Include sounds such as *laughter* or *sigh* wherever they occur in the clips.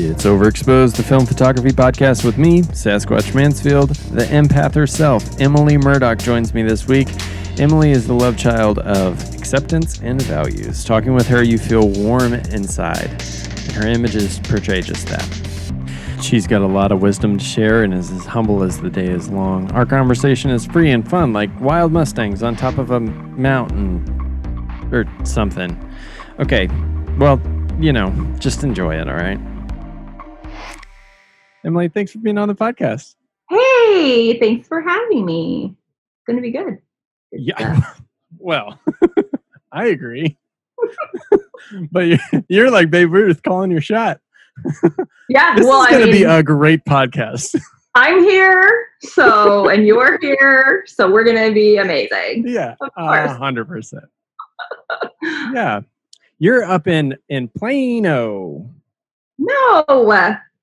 It's Overexposed, the film photography podcast with me, Sasquatch Mansfield. The empath herself, Emily Murdoch, joins me this week. Emily is the love child of acceptance and values. Talking with her, you feel warm inside. and Her images portray just that. She's got a lot of wisdom to share and is as humble as the day is long. Our conversation is free and fun, like wild Mustangs on top of a mountain or something. Okay, well, you know, just enjoy it, all right? Emily, thanks for being on the podcast. Hey, thanks for having me. It's going to be good. yeah. *laughs* well, *laughs* I agree. *laughs* but you're, you're, like Babe Ruth calling your shot. Yeah. this well, is going to be a great podcast. I'm here, so, and you're here, so we're going to be amazing. Yeah. Hundred percent. Yeah. You're up in, in Plano. No.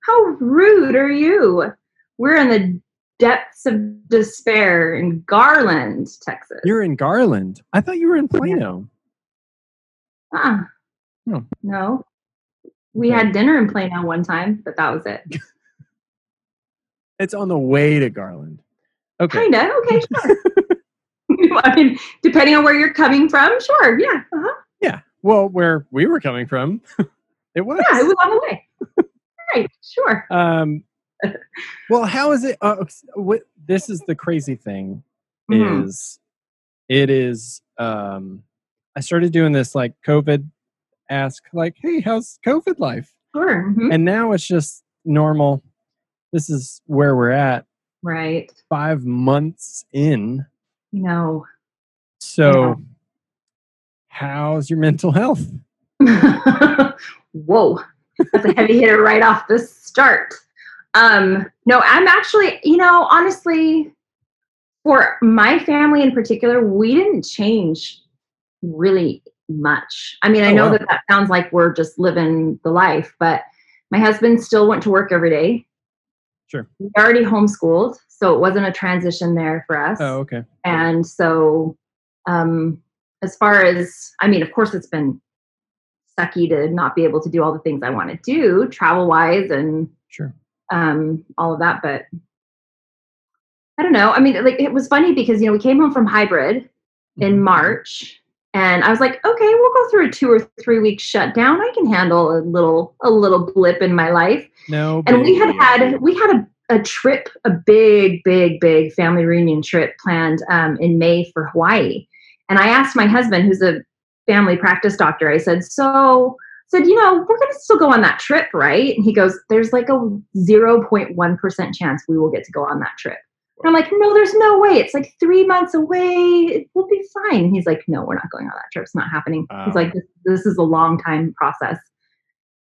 How rude are you? We're in the depths of despair in Garland, Texas. You're in Garland. I thought you were in Plano. Ah, No. no. We had dinner in Plano one time, but that was it. *laughs* It's on the way to Garland. Okay. Kinda. Okay, *laughs* sure. *laughs* I mean, depending on where you're coming from, sure. Yeah. Uh-huh. Yeah. Well, where we were coming from, it was. Yeah, it was on the way. Right. Sure. Um, *laughs* well, how is it? Uh, what, this is the crazy thing Mhm. is it is um I started doing this like COVID ask like, hey, how's COVID life? Sure. mhm. And now it's just normal. This is where we're at Right. five months in. You know. So how's your mental health? *laughs* Whoa. That's a heavy hitter right off the start. Um, no, I'm actually, you know, honestly, for my family in particular, we didn't change really much. I mean, I Oh, know wow. that that sounds like we're just living the life, but my husband still went to work every day. Sure. We already homeschooled, so it wasn't a transition there for us. Oh, okay. And so, um, as far as, I mean, of course, it's been sucky to not be able to do all the things I want to do travel wise and Sure. um, all of that. But I don't know. I mean, like, it was funny because, you know, we came home from hybrid in Mhm. March. And I was like, okay, we'll go through a two or three week shutdown. I can handle a little a little blip in my life No. and we had had we had a, a trip a big big big family reunion trip planned um, in may for hawaii and i asked my husband who's a family practice doctor i said so said you know we're going to still go on that trip right? And he goes there's like a 0.1% chance we will get to go on that trip. And i'm like no there's no way. It's like three months away. We'll be fine. And he's like no we're not going on that trip. It's not happening. Wow. he's like this, this is a long time process.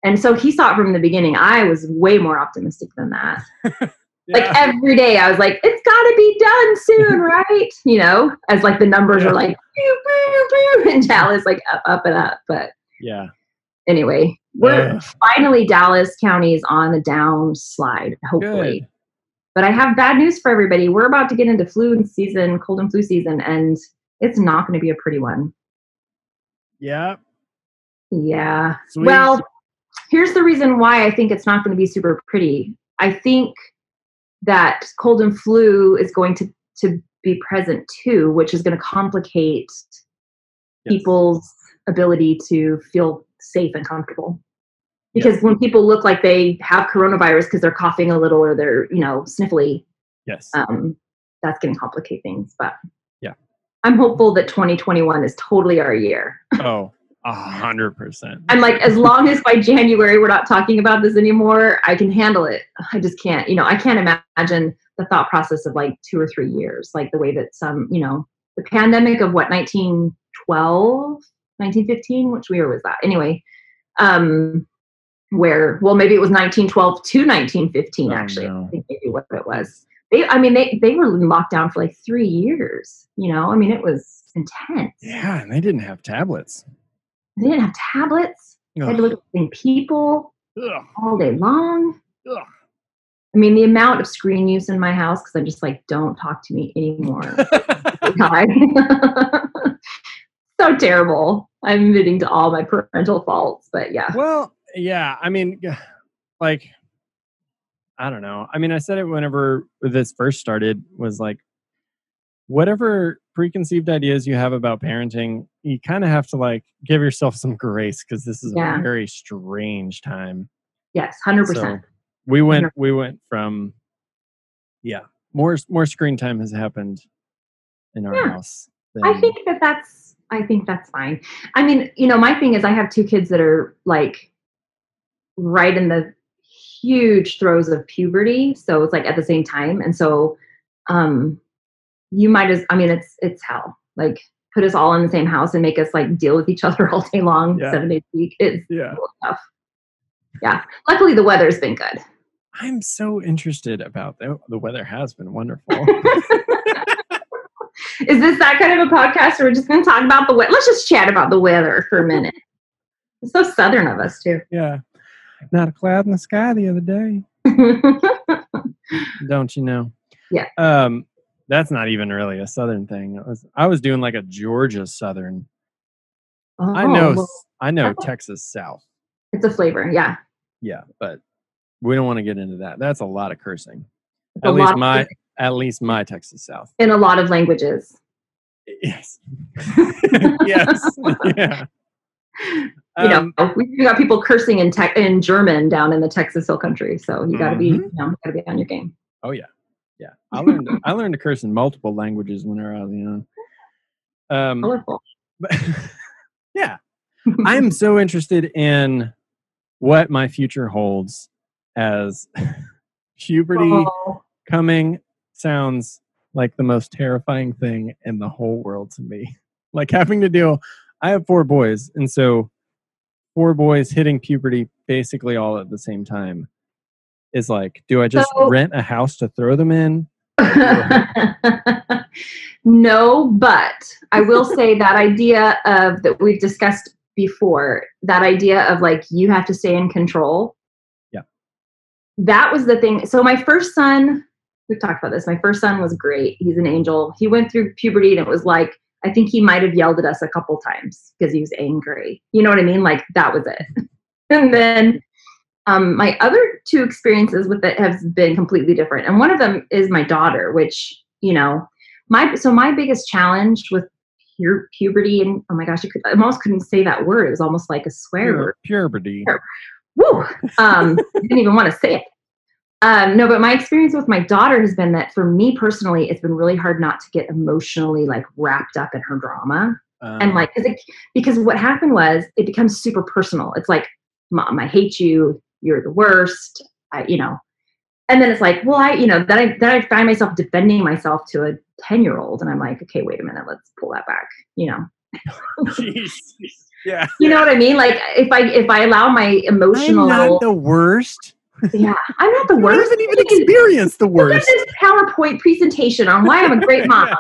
And so he saw it from the beginning. I was way more optimistic than that. *laughs* Like every day, I was like, "It's got to be done soon, *laughs* right?" You know, as like the numbers Yeah. are like, pew, pew, pew, *laughs* and Dallas like up, up and up. But yeah. anyway, we're Ugh. finally Dallas County is on a downslide, hopefully. Good. But I have bad news for everybody. We're about to get into flu season, cold and flu season, and it's not going to be a pretty one. Yeah. Yeah. Sweet. Well, here's the reason why I think it's not going to be super pretty. I think that cold and flu is going to to be present too, which is going to complicate Yes. people's ability to feel safe and comfortable. Because when people look like they have coronavirus because they're coughing a little or they're, you know, sniffly, Yes. um, that's going to complicate things. But Yeah. I'm hopeful that 2021 is totally our year. *laughs* oh, a hundred percent. I'm like, as long as by January we're not talking about this anymore, I can handle it. I just can't, you know, I can't imagine the thought process of like two or three years, like the way that some, you know, the pandemic of what, 1912, 1915, which year was that? Anyway, um, where, well, maybe it was 1912 to 1915, Oh, actually. no. I think maybe what it was. They, I mean, they, they were in lockdown for like three years, you know, I mean, it was intense. Yeah, and they didn't have tablets. They didn't have tablets. They had to look at the same people Ugh. all day long. Ugh. I mean, the amount of screen use in my house because I'm just like, don't talk to me anymore. *laughs* *laughs* So terrible. I'm admitting to all my parental faults, but yeah. well, yeah. I mean, like I don't know. I mean, I said it whenever this first started was like whatever preconceived ideas you have about parenting, you kind of have to like give yourself some grace because this is Yeah. a very strange time. Yes, hundred So percent. we went Hundred- we went from yeah, more more screen time has happened in our Yeah. house. I think that that's I think that's fine. I mean, you know, my thing is I have two kids that are like right in the huge throes of puberty, so it's like at the same time, and so um you might as I mean, it's it's hell. Like put us all in the same house and make us like deal with each *laughs* other all day long, Yeah. seven days a week. It's yeah. tough. Yeah. Luckily, the weather's been good. I'm so interested about the, the weather has been wonderful. *laughs* Is this that kind of a podcast where we're just going to talk about the weather? Let's just chat about the weather for a minute. It's so southern of us, too. yeah. Not a cloud in the sky the other day. *laughs* Don't you know? Yeah. Um, that's not even really a southern thing. I was, I was doing like a Georgia southern. I know Oh, well, I know. Texas South. it's a flavor. Yeah. Yeah, but we don't want to get into that. That's a lot of cursing. It's At least my at least my Texas South. in a lot of languages. Yes. *laughs* yes. *laughs* yeah. You know, Um, we got people cursing in tech in German down in the Texas Hill Country, so you got to be, Mhm. you know, got to be on your game. Oh yeah, yeah. I learned I learned to curse in multiple languages when I was young. Um, Colorful. but *laughs* yeah, I'm so interested in what my future holds as *laughs* puberty Oh, coming sounds like the most terrifying thing in the whole world to me. *laughs* Like having to deal. I have four boys, and so four boys hitting puberty basically all at the same time is like, do I just So- rent a house to throw them in? *laughs* no, but I will *laughs* say that idea of that we've discussed before, that idea of like you have to stay in control. Yeah. That was the thing. So my first son, we've talked about this. My first son was great. He's an angel. He went through puberty and it was like I think he might have yelled at us a couple times because he was angry. You know what I mean? Like that was it. *laughs* and then um, my other two experiences with it have been completely different. And one of them is my daughter, which, you know, my so my biggest challenge with pu- puberty and oh my gosh, I, could, I almost couldn't say that word. It was almost like a swear word. Puberty. Woo! Um, *laughs* didn't even want to say it. Um, no, but my experience with my daughter has been that for me personally, it's been really hard not to get emotionally like wrapped up in her drama and Um, like it, because what happened was it becomes super personal it's like mom i hate you you're the worst i you know and then it's like well i you know then i then i find myself defending myself to a 10 year old and i'm like okay wait a minute let's pull that back you know *laughs* jeez. yeah. you know what i mean like if i if i allow my emotional, I'm emotional not the worst. yeah i'm not the I worst haven't even Look at- experienced the Look at worst. this PowerPoint presentation on why I'm a great mom. *laughs*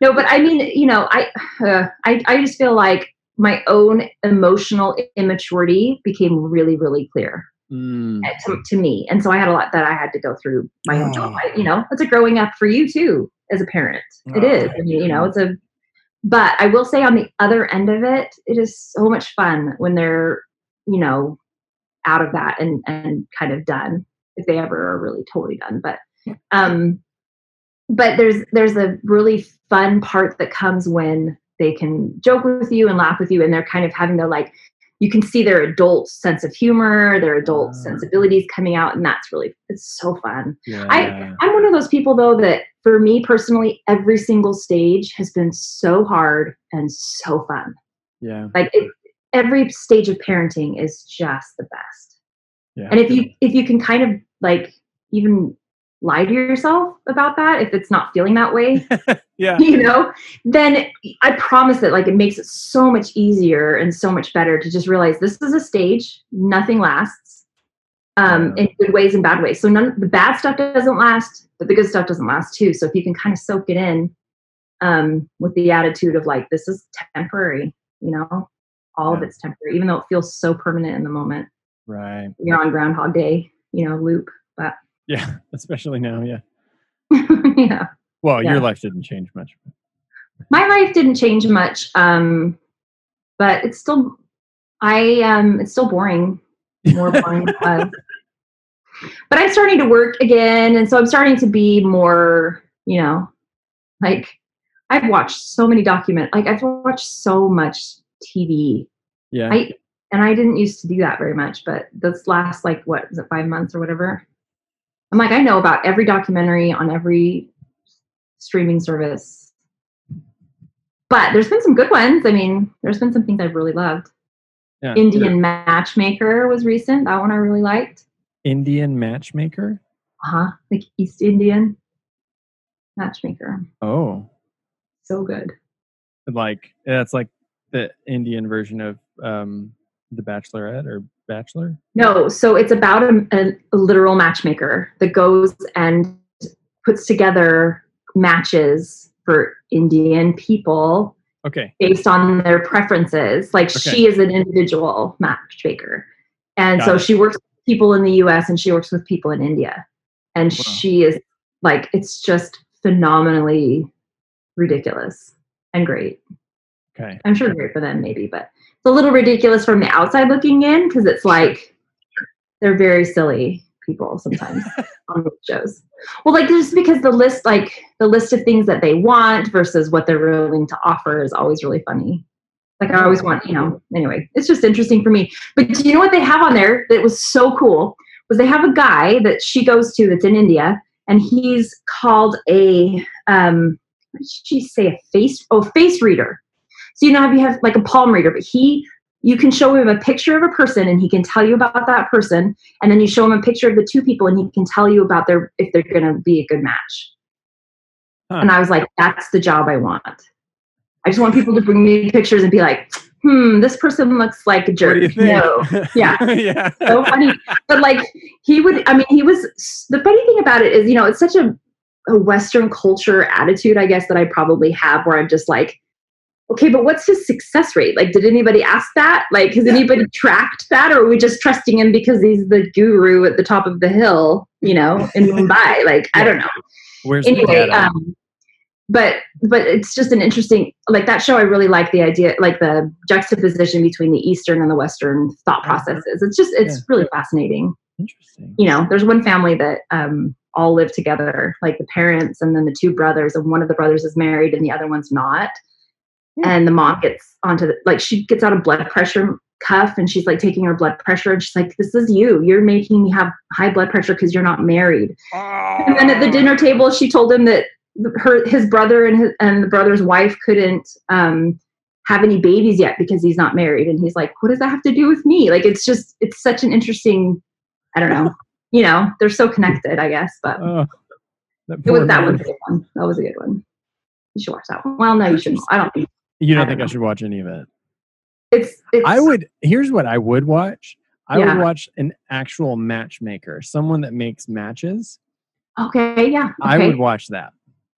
No, but I mean, you know, I, uh, I, I just feel like my own emotional immaturity became really, really clear Mm, uh, to, to me, and so I had a lot that I had to go through my own. Oh. I, you know, it's a growing up for you too as a parent. It Oh, is. I mean, you know, it's a. But I will say, on the other end of it, it is so much fun when they're, you know, out of that and and kind of done if they ever are really totally done. But um, but there's there's a really fun part that comes when they can joke with you and laugh with you, and they're kind of having their like. You can see their adult sense of humor, their adult Ah. sensibilities coming out, and that's really it's so fun. yeah. I'm one of those people though that for me personally, every single stage has been so hard and so fun. yeah. Like it, every stage of parenting is just the best. Yeah. And if you if you can kind of like even lie to yourself about that, if it's not feeling that way, *laughs* yeah. you know, then I promise that like it makes it so much easier and so much better to just realize this is a stage, nothing lasts. Um, Yeah. in good ways and bad ways. So none the bad stuff doesn't last, but the good stuff doesn't last too. So if you can kind of soak it in um with the attitude of like this is temporary, you know, all of it's temporary, even though it feels so permanent in the moment. Right. You're on Groundhog Day, you know, loop. But Yeah. *laughs* Especially now. Yeah. *laughs* yeah. Well, Yeah. your life didn't change much. my life didn't change much um but it's still i um it's still boring more boring was *laughs* but I'm starting to work again, and so I'm starting to be more, you know, like I've watched so many document, like I've watched so much TV. Yeah. I and I didn't used to do that very much, but this last like what was it five months or whatever? I'm like I know about every documentary on every streaming service. But there's been some good ones. I mean, there's been some things I've really loved. yeah. Indian Matchmaker was recent. That one I really liked. Indian matchmaker. Uh huh. Like East Indian Matchmaker. Oh, So good. like that's like the Indian version of um, the Bachelorette or Bachelor. No, so it's about a, a, a literal matchmaker that goes and puts together matches for Indian people Okay. based on their preferences. Like Okay. she is an individual matchmaker. And Got so it. she works with people in the US and she works with people in India. And Wow. she is like, it's just phenomenally ridiculous and great. Okay. I'm sure great for them, maybe, but it's a little ridiculous from the outside looking in because it's like they're very silly people sometimes *laughs* on these shows. Well, like just because the list, like the list of things that they want versus what they're willing to offer is always really funny. Like I always want, you know, anyway, it's just interesting for me. But do you know what they have on there that was so cool? Was they have a guy that she goes to that's in India and he's called a um what did she say a face oh face reader so you know if you have like a palm reader but he you can show him a picture of a person and he can tell you about that person and then you show him a picture of the two people and he can tell you about their if they're going to be a good match Huh. and i was like that's the job i want i just want people to bring me pictures and be like hmm this person looks like a What do you jerk no *laughs* yeah yeah. so funny. But like he would, I mean, he was the funny thing about it is, you know, it's such a, a Western culture attitude, I guess, that I probably have where I'm just like, okay, but what's his success rate? Like, did anybody ask that? Like, has Yeah. anybody tracked that? Or are we just trusting him because he's the guru at the top of the hill, you know, in *laughs* Mumbai? Like, I don't know Where's the anyway um but but it's just an interesting like that show i really like the idea like the juxtaposition between the eastern and the western thought processes it's just it's Yeah. really fascinating Interesting. you know there's one family that um all live together like the parents and then the two brothers and one of the brothers is married and the other one's not. And the mom gets onto the like she gets out a blood pressure cuff and she's like taking her blood pressure and she's like this is you you're making me have high blood pressure because you're not married and then at the dinner table, she told him that her his brother and his and the brother's wife couldn't um, have any babies yet because he's not married. And he's like, "What does that have to do with me?" Like, it's just it's such an interesting. I don't know. you know, they're so connected, I guess. But Oh, that it was that was a good one. That was a good one. You should watch that one. Well, no, you shouldn't. I don't think You don't don't think I should watch any of it? it's. it's I would. Here's what I would watch. I Yeah. would watch an actual matchmaker, someone that makes matches. Okay. Yeah. Okay. I would watch that.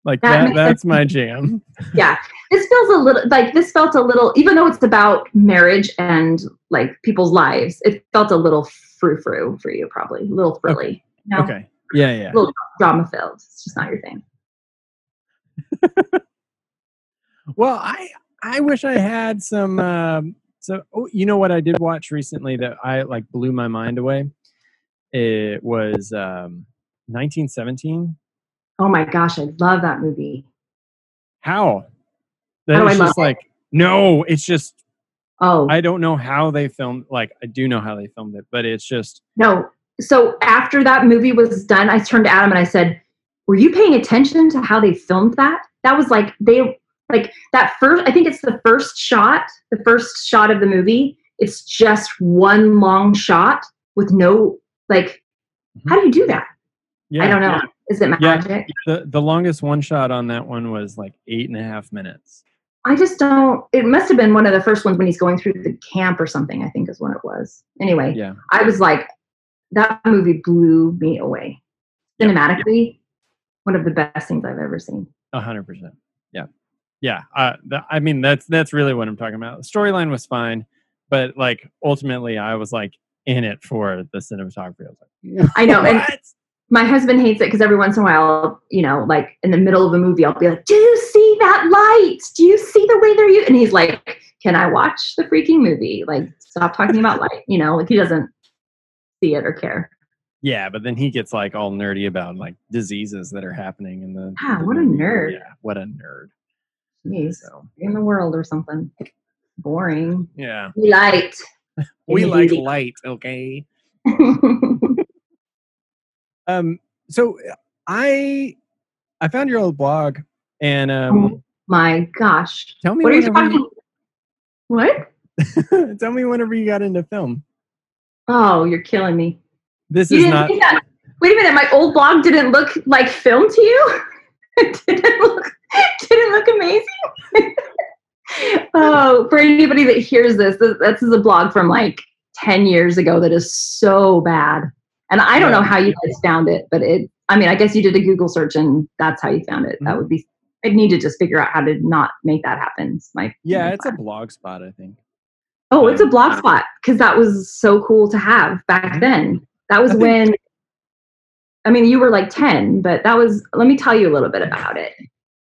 Like That that. That's sense. my jam. *laughs* yeah this feels a little like this felt a little even though it's about marriage and like people's lives it felt a little frou frou for you probably a little frilly you know? Okay. Yeah. Yeah. little drama filled it's just not your thing *laughs* Well, I I wish I had some. Um, so oh, you know what I did watch recently that I like blew my mind away. It was um, 1917. oh my gosh i love that movie How? That is I love just like no. It's just oh I don't know how they filmed. Like I do know how they filmed it, but it's just no so after that movie was done i turned to adam and i said were you paying attention to how they filmed that that was like they like that first i think it's the first shot the first shot of the movie it's just one long shot with no like mm-hmm. how do you do that yeah. i don't know is it magic Yeah. The the longest one shot on that one was like eight and a half minutes. i just don't it must have been one of the first ones when he's going through the camp or something i think is when it was anyway Yeah. i was like that movie blew me away cinematically one of the best things i've ever seen A hundred percent. Yeah. Yeah. Uh, th- I mean, that's that's really what I'm talking about. The storyline was fine, but like ultimately, I was like in it for the cinematography. I was like, I know, and my husband hates it because every once in a while, you know, like in the middle of a movie, I'll be like, "Do you see that light? Do you see the way they're you?" And he's like, "Can I watch the freaking movie? Like, stop talking about light." You know, like he doesn't see it or care. Yeah, but then he gets like all nerdy about like diseases that are happening in the. Ah, the what a nerd. Yeah, what a nerd. Jeez, So in the world or something. Boring. yeah, We liked. *laughs* we like light. Okay. *laughs* Um. So I I found your old blog, and um, oh my gosh. tell me What are you talking? What? *laughs* tell me whenever you got into film. Oh, you're killing me. This You is not. Wait a minute, my old blog didn't look like film to you? it didn't look *laughs* didn't look amazing. *laughs* oh, for anybody that hears this, this, this is a blog from like 10 years ago that is so bad. And I don't know how you guys found it, but it I mean, I guess you did a Google search and that's how you found it. That Mhm. would be I'd need to just figure out how to not make that happen. It's my Yeah, it's a blog spot. I think. Oh, it's a blog spot because that was so cool to have back Mhm. then. That was I when, I mean, you were like 10, but that was, let me tell you a little bit about it.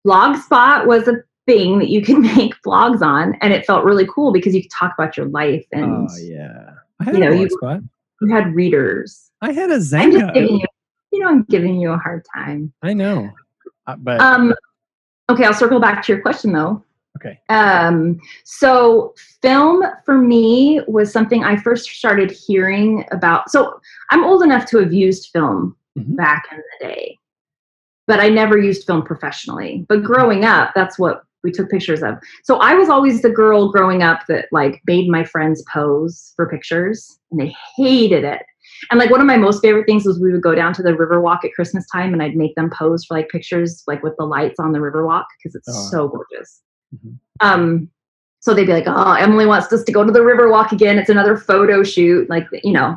Blogspot was a thing that you could *laughs* make blogs on, and it felt really cool because you could talk about your life and Oh yeah. I had you a know, you- you had readers. I had a I'm just Xanga. giving you, you know, I'm giving you a hard time. I know, Uh, but Um, okay, I'll circle back to your question though. okay. Um, so film for me was something I first started hearing about. So I'm old enough to have used film Mhm. back in the day, but I never used film professionally. But growing up, that's what we took pictures of. So I was always the girl growing up that like made my friends pose for pictures and they hated it. And like one of my most favorite things was we would go down to the Riverwalk at Christmas time and I'd make them pose for like pictures like with the lights on the Riverwalk because it's Oh. so gorgeous. Mhm. Um so they'd be like, "Oh, Emily wants us to go to the Riverwalk again. It's another photo shoot." Like, you know,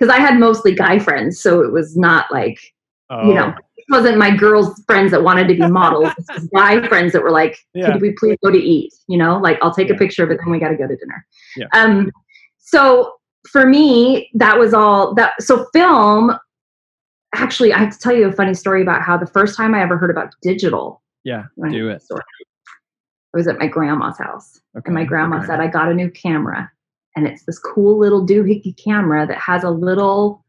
cuz I had mostly guy friends, so it was not like Oh, you know, it wasn't my girls' friends that wanted to be models. Guy *laughs* friends that were like, Yeah. could we please go to eat? You know, like I'll take Yeah. a picture, but then we got to go to dinner. Yeah. Um, so for me, that was all that. So film, actually, I have to tell you a funny story about how the first time I ever heard about digital. yeah. I Do it. story, I was at my grandma's house. Okay. And my grandma okay. said, I got a new camera. And it's this cool little doohickey camera that has a little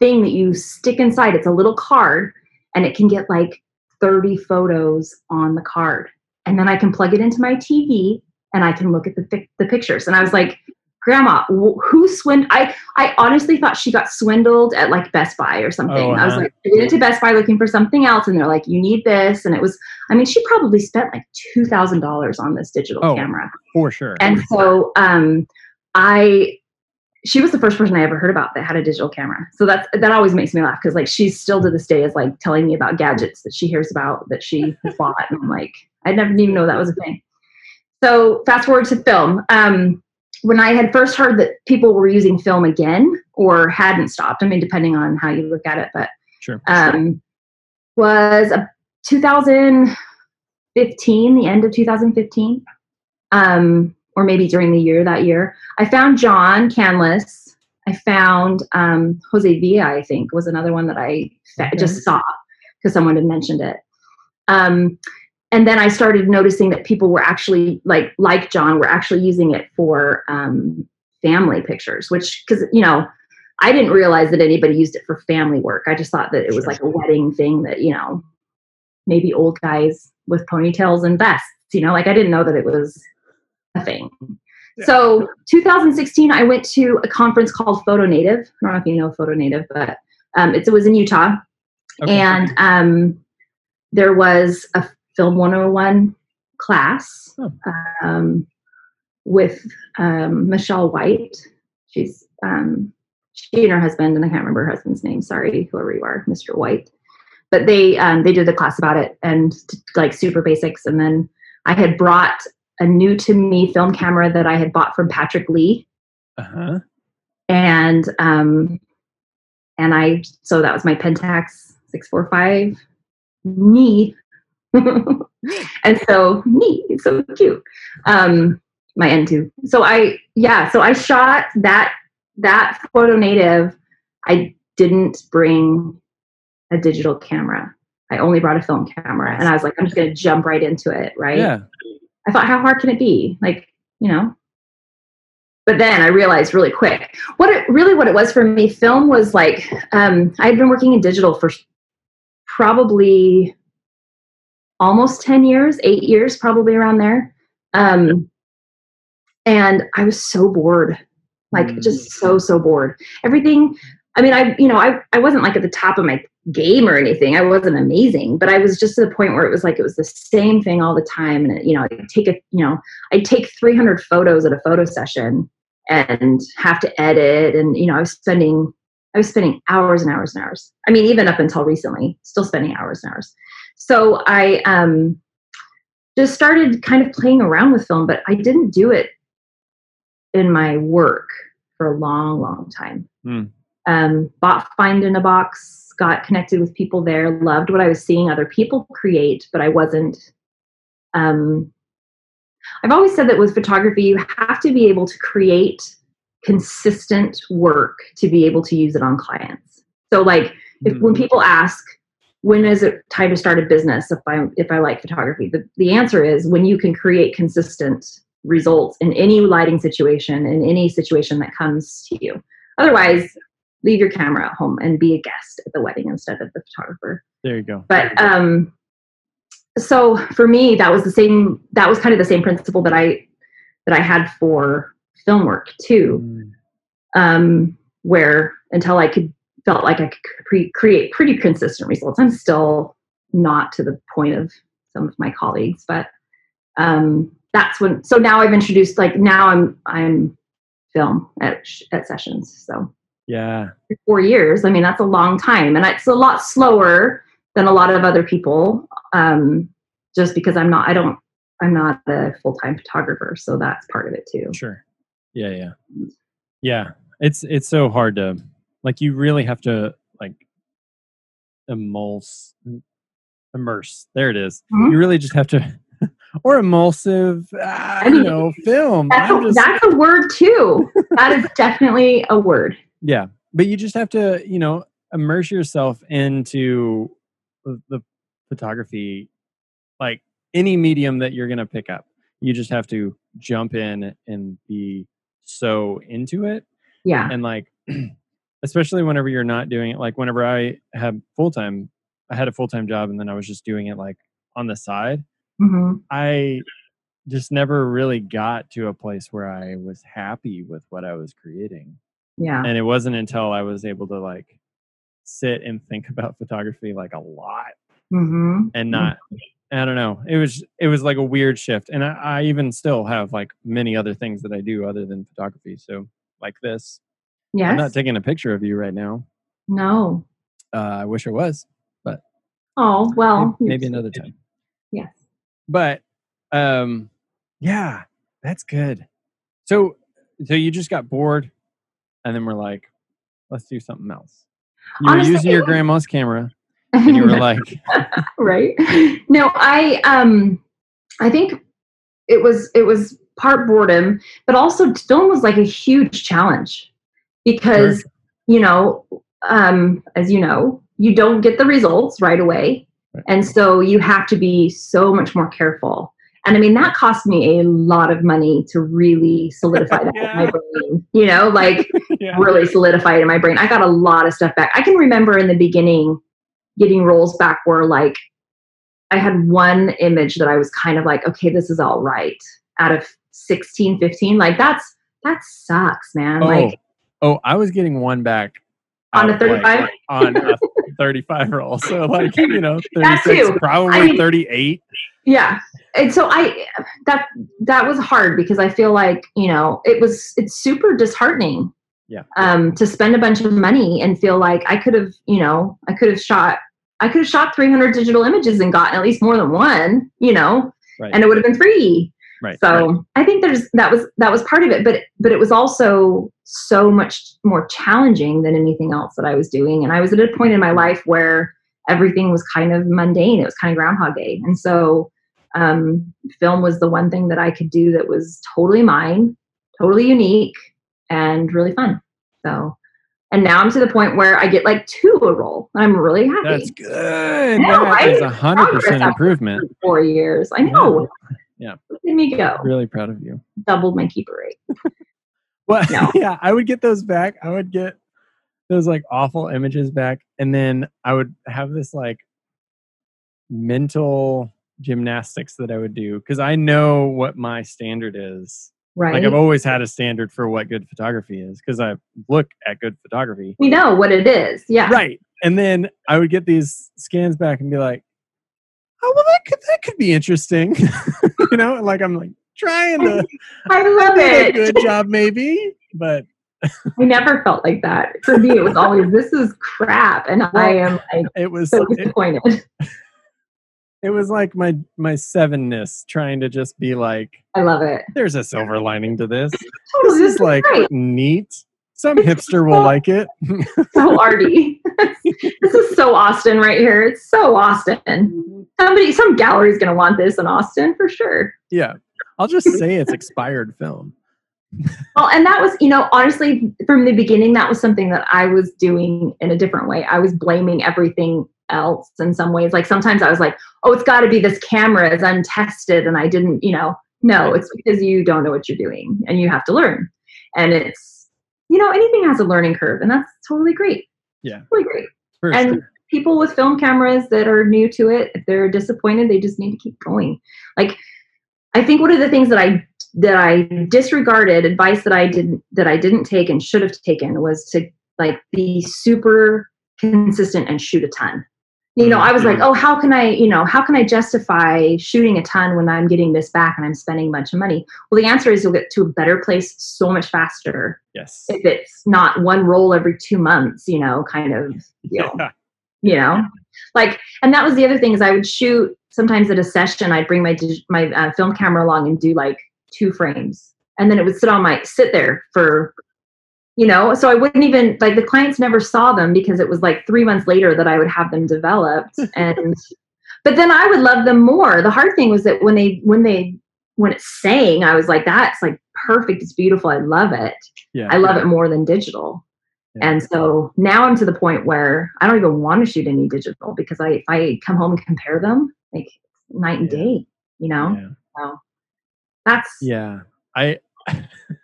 thing that you stick inside. It's a little card and it can get like 30 photos on the card. And then I can plug it into my TV and I can look at the, the pictures. And I was like, Grandma, who swindled? I, I honestly thought she got swindled at like Best Buy or something. Oh, I was like, I went into Best Buy looking for something else, and they're like, you need this. And it was, I mean, she probably spent like $2,000 on this digital Oh. camera. for sure. And so um, I, she was the first person I ever heard about that had a digital camera. So that's that always makes me laugh because like she's still to this day is like telling me about gadgets that she hears about that she bought, and I'm like, I never even know that was a thing. So fast forward to film. Um, when I had first heard that people were using film again or hadn't stopped, I mean, depending on how you look at it, but sure. um, was a 2015, the end of 2015, um, or maybe during the year that year. I found John Canlas. I found um, Jose Villa, I think, was another one that I fa- Okay. just saw because someone had mentioned it. Um, and then I started noticing that people were actually like like John were actually using it for um, family pictures, which because you know I didn't realize that anybody used it for family work. I just thought that it was like a wedding thing that, you know, maybe old guys with ponytails and vests, you know, like I didn't know that it was a thing. Yeah. So 2016, I went to a conference called Photo Native. I don't know if you know Photo Native, but um, it's, it was in Utah. Okay. And um, there was a Film 101 class Oh. um, with um, Michelle White. She's um, she and her husband, and I can't remember her husband's name. Sorry, whoever you are, Mr. White. But they um, they did the class about it and like super basics. And then I had brought a new to me film camera that I had bought from Patrick Lee, Uh huh. and um, and I so that was my Pentax six four five knee, *laughs* and so knee, it's so cute. Um, my N two. So I yeah, so I shot that that photo native. I didn't bring a digital camera. I only brought a film camera, and I was like, I'm just gonna jump right into it, right? Yeah. I thought, how hard can it be? Like, you know, but then I realized really quick what it really what it was for me. Film was like um, I had been working in digital for probably almost ten years, eight years, probably around there, um, and I was so bored, like Mm. just so so bored. Everything. I mean, I you know I I wasn't like at the top of my game or anything. I wasn't amazing, but I was just to the point where it was like it was the same thing all the time. And it, you know, I'd take a you know I'd take 300 photos at a photo session and have to edit, and you know I was spending I was spending hours and hours and hours. I mean, even up until recently, still spending hours and hours. So I um, just started kind of playing around with film, but I didn't do it in my work for a long, long time. Hmm. Um, bought Find in a Box, got connected with people there, loved what I was seeing other people create, but I wasn't. Um, I've always said that with photography, you have to be able to create consistent work to be able to use it on clients. So, like, if when Mhm. people ask, when is it time to start a business if I if I like photography? The the answer is when you can create consistent results in any lighting situation, in any situation that comes to you. Otherwise, leave your camera at home and be a guest at the wedding instead of the photographer. There you go. but um so for me that was the same that was kind of the same principle that i that i had for film work too. Mm. um where until i could felt like i could cre- create pretty consistent results. I'm still not to the point of some of my colleagues but um that's when so now i've introduced like now i'm i'm film at at sessions so Yeah. four years. I mean, that's a long time, and it's a lot slower than a lot of other people. Um, just because I'm not, I don't, I'm not a full time photographer, so that's part of it too. Sure. Yeah, yeah. Yeah. It's it's so hard to like you really have to like emulse immerse. There it is. Mhm. You really just have to *laughs* or emulsive ah, I mean, you know, film. That's just- that's a word too. that is definitely a word. Yeah. But you just have to, you know, immerse yourself into the, photography like any medium that you're going to pick up. You just have to jump in and be so into it Yeah. and like *clears throat* especially whenever you're not doing it like whenever i had full-time i had a full-time job and then i was just doing it like on the side hmm i just never really got to a place where i was happy with what i was creating Yeah. and it wasn't until i was able to like sit and think *laughs* about photography like a lot hmm and not i don't know it was it was like a weird shift and I, I even still have like many other things that i do other than photography so like this Yes. i'm not taking a picture of you right now no. uh, i wish i was but. Oh well. May- maybe another time Yes. but um yeah that's good so so you just got bored and then we're like let's do something else. You Honestly, were using your grandma's camera *laughs* and you were like *laughs* right? No i um i think it was it was part boredom but also film was like a huge challenge because you know um as you know you don't get the results right away Right. and so you have to be so much more careful and i mean that cost me a lot of money to really solidify that in my *laughs* brain you know like *laughs* yeah. really solidified in my brain. I got a lot of stuff back. I can remember in the beginning getting rolls back where like I had one image that I was kind of like, okay, this is all right out of 16, 15. Like that's that sucks, man. oh, Like oh i was getting one back On a of, like, 35? on a 35 roll so *laughs* like you know 36 probably I mean- 38 yeah. And so I that that was hard because I feel like, you know, it was it's super disheartening. Yeah. Um to spend a bunch of money and feel like I could have, you know, I could have shot I could have shot 300 digital images and gotten at least more than one, you know, right and it would have been free. Right So right. I think there's that was that was part of it, but but it was also so much more challenging than anything else that I was doing. And I was at a point in my life where everything was kind of mundane. It was kind of Groundhog Day, and so um, film was the one thing that I could do that was totally mine, totally unique, and really fun. So. And now I'm to the point where I get like two a roll. and I'm really happy. that's good No, that is a hundred percent improvement Four years. I know. Yeah. Look at me go. really proud of you Doubled my keeper rate. *laughs* Well, No. *laughs* yeah, I would get those back. I would get those like awful images back, and then I would have this like mental gymnastics that I would do because I know what my standard is. right? Like I've always had a standard for what good photography is because I look at good photography. we know what it is. Yeah. Right. And then I would get these scans back and be like, oh well that could that could be interesting. *laughs* you know, like I'm like trying to *laughs* I love do a it. good job maybe. But *laughs* I never felt like that. For me, it was always this is crap, and I am like it was so disappointed. it was like my my sevenness trying to just be like, I love it. there's a silver lining to this. Oh, this Totally, is like great. neat. Some hipster will like it. so arty. This is so Austin right here. It's so Austin. Mm-hmm. Somebody, some gallery's gonna want this in Austin for sure. yeah. I'll just say it's expired film. Well, and that was, you know, honestly, from the beginning, that was something that I was doing in a different way. I was blaming everything else in some ways. Like sometimes I was like, oh, it's got to be this camera is untested. And I didn't, you know, no, it's because you don't know what you're doing and you have to learn. And it's, you know, anything has a learning curve, and that's totally great. Yeah. Totally great. For And- sure. People with film cameras that are new to it, if they're disappointed, they just need to keep going. Like, I think one of the things that I that I disregarded advice that I didn't that I didn't take and should have taken was to like be super consistent and shoot a ton. You know, I was like, oh, how can I, you know, how can I justify shooting a ton when I'm getting this back and I'm spending a bunch of money? Well, the answer is you'll get to a better place so much faster Yes. if it's not one roll every two months, you know, kind of *laughs* deal Yeah. you know like and that was the other thing is i would shoot sometimes at a session i'd bring my dig- my uh, film camera along and do like two frames and then it would sit on my sit there for you know so i wouldn't even like the clients never saw them because it was like three months later that i would have them developed *laughs* and but then i would love them more the hard thing was that when they when they when it's saying i was like that's like perfect it's beautiful i love it Yeah. I love it more than digital. Yeah. And so now I'm to the point where I don't even want to shoot any digital because I I come home and compare them, like night and Yeah. day, you know? Yeah. So that's Yeah. I *laughs*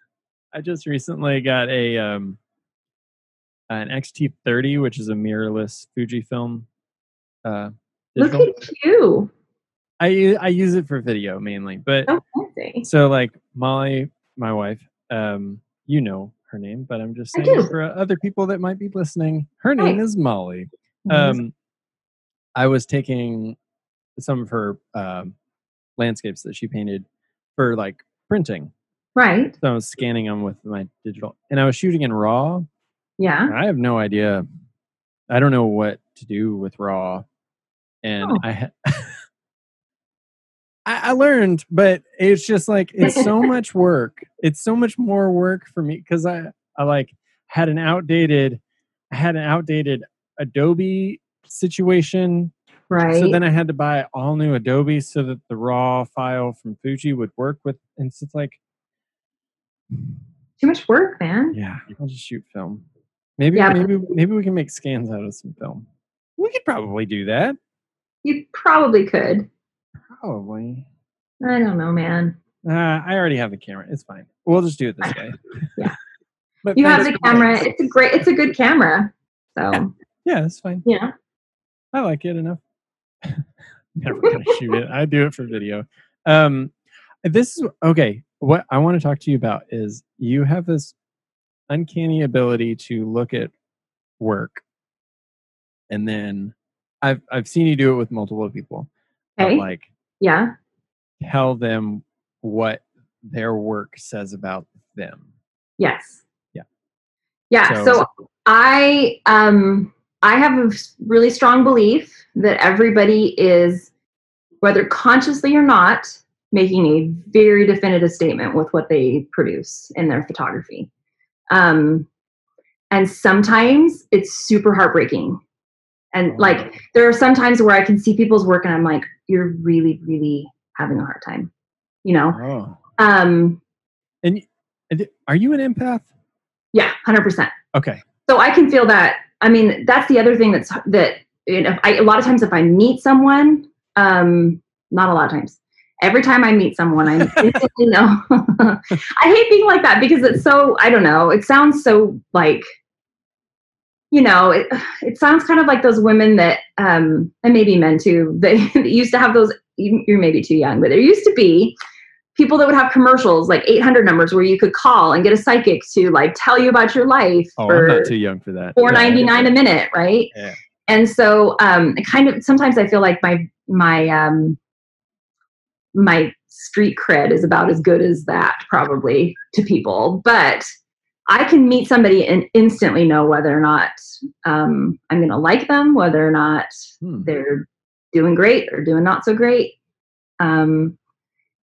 I just recently got a um an XT30, which is a mirrorless Fujifilm uh look at you. I I use it for video mainly, but So so like Molly, my wife, um, you know her name, but I'm just saying for other people that might be listening, her name Right. is Molly. Um, I was taking some of her um, landscapes that she painted for like printing. Right. So I was scanning them with my digital, and I was shooting in RAW. Yeah. I have no idea. I don't know what to do with RAW, and Oh. I, *laughs* I learned, but it's just like it's so *laughs* much work. It's so much more work for me because I I like had an outdated, I had an outdated Adobe situation. Right. So then I had to buy all new Adobe so that the RAW file from Fuji would work with. And it's like, Too much work, man. yeah, I'll just shoot film. Maybe Yeah. maybe maybe we can make scans out of some film. We could probably do that. You probably could. Probably. I don't know, man. Uh, I already have the camera. It's fine. We'll just do it this *laughs* way. Yeah. *laughs* But You have the camera. It's a great it's a good camera. So Yeah, it's fine. yeah. I like it enough. *laughs* Never gonna shoot it. I do it for video. Um, this is okay. What I want to talk to you about is you have this uncanny ability to look at work, and then I've I've seen you do it with multiple people. Okay. Like Yeah. tell them what their work says about them. Yes. Yeah. Yeah. So- So, I um I have a really strong belief that everybody is, whether consciously or not, making a very definitive statement with what they produce in their photography. Um, and sometimes it's super heartbreaking. And like there are some times where I can see people's work and I'm like, you're really, really having a hard time. You know? Oh, Um, and, and are you an empath? yeah, hundred percent. Okay. so i can feel that i mean that's the other thing that's that you know I, a lot of times if i meet someone um not a lot of times Every time I meet someone, I *laughs* instantly know. *laughs* I hate being like that because it's so, I don't know, it sounds so like, you know, it, *sighs* it sounds kind of like those women that, um, and maybe men too, *laughs* they, they used to have those, you're maybe too young, but there used to be people that would have commercials like 800 numbers where you could call and get a psychic to like tell you about your life Oh, for I'm not too young for that. 4.99 a minute right Yeah. and so um it kind of sometimes i feel like my my um my street cred is about as good as that probably to people. But i can meet somebody and instantly know whether or not um i'm going to like them whether or not Hmm. they're doing great or doing not so great. Um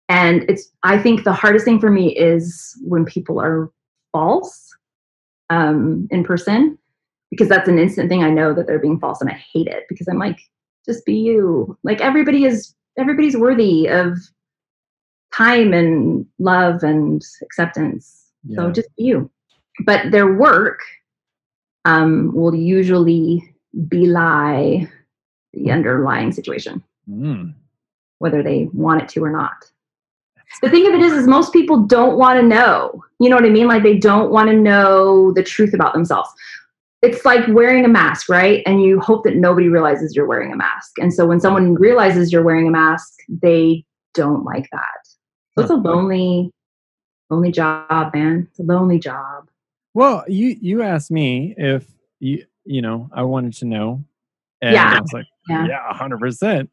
and it's i think the hardest thing for me is when people are false um in person because that's an instant thing i know that they're being false and i hate it because i'm like just be you. Like everybody is everybody's worthy of time and love and acceptance so just you but their work um will usually belie the underlying situation Mm. whether they want it to or not. The thing of it is, is most people don't want to know. You know what I mean? Like they don't want to know the truth about themselves. It's like wearing a mask, right? And you hope that nobody realizes you're wearing a mask. And so when someone realizes you're wearing a mask, they don't like that. So it's a lonely, lonely job, man. It's a lonely job. Well, you you asked me if you you know I wanted to know, and Yeah. I was like, Yeah. yeah, hundred percent.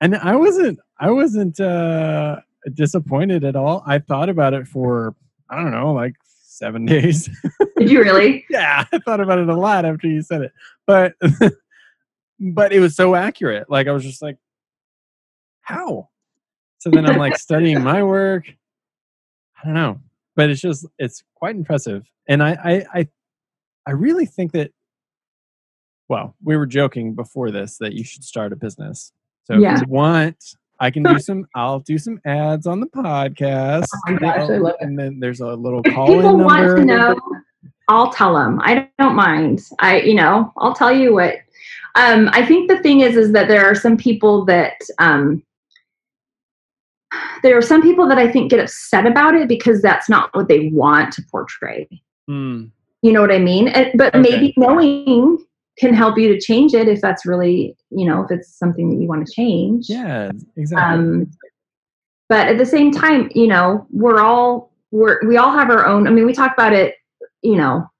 And I wasn't I wasn't uh, disappointed at all. I thought about it for I don't know like seven days. *laughs* Did you really? yeah, I thought about it a lot after you said it, but *laughs* but it was so accurate. Like I was just like, how? So then I'm like studying my work. I don't know, but it's just it's quite impressive, and I I I, I really think that. Well, we were joking before this that you should start a business. So if you want, I can do some. I'll do some ads on the podcast. Oh my gosh, I love it. And then there's a little If call-in people number. want to know, I'll tell them. I don't mind. I, you know, I'll tell you what. Um, I think the thing is, is that there are some people that um, there are some people that I think get upset about it because that's not what they want to portray. Hmm. You know what I mean? And, but Okay. maybe knowing can help you to change it if that's really, you know, if it's something that you want to change. Yeah, exactly. Um, but at the same time, you know, we're all we're we all have our own. I mean, we talk about it, you know,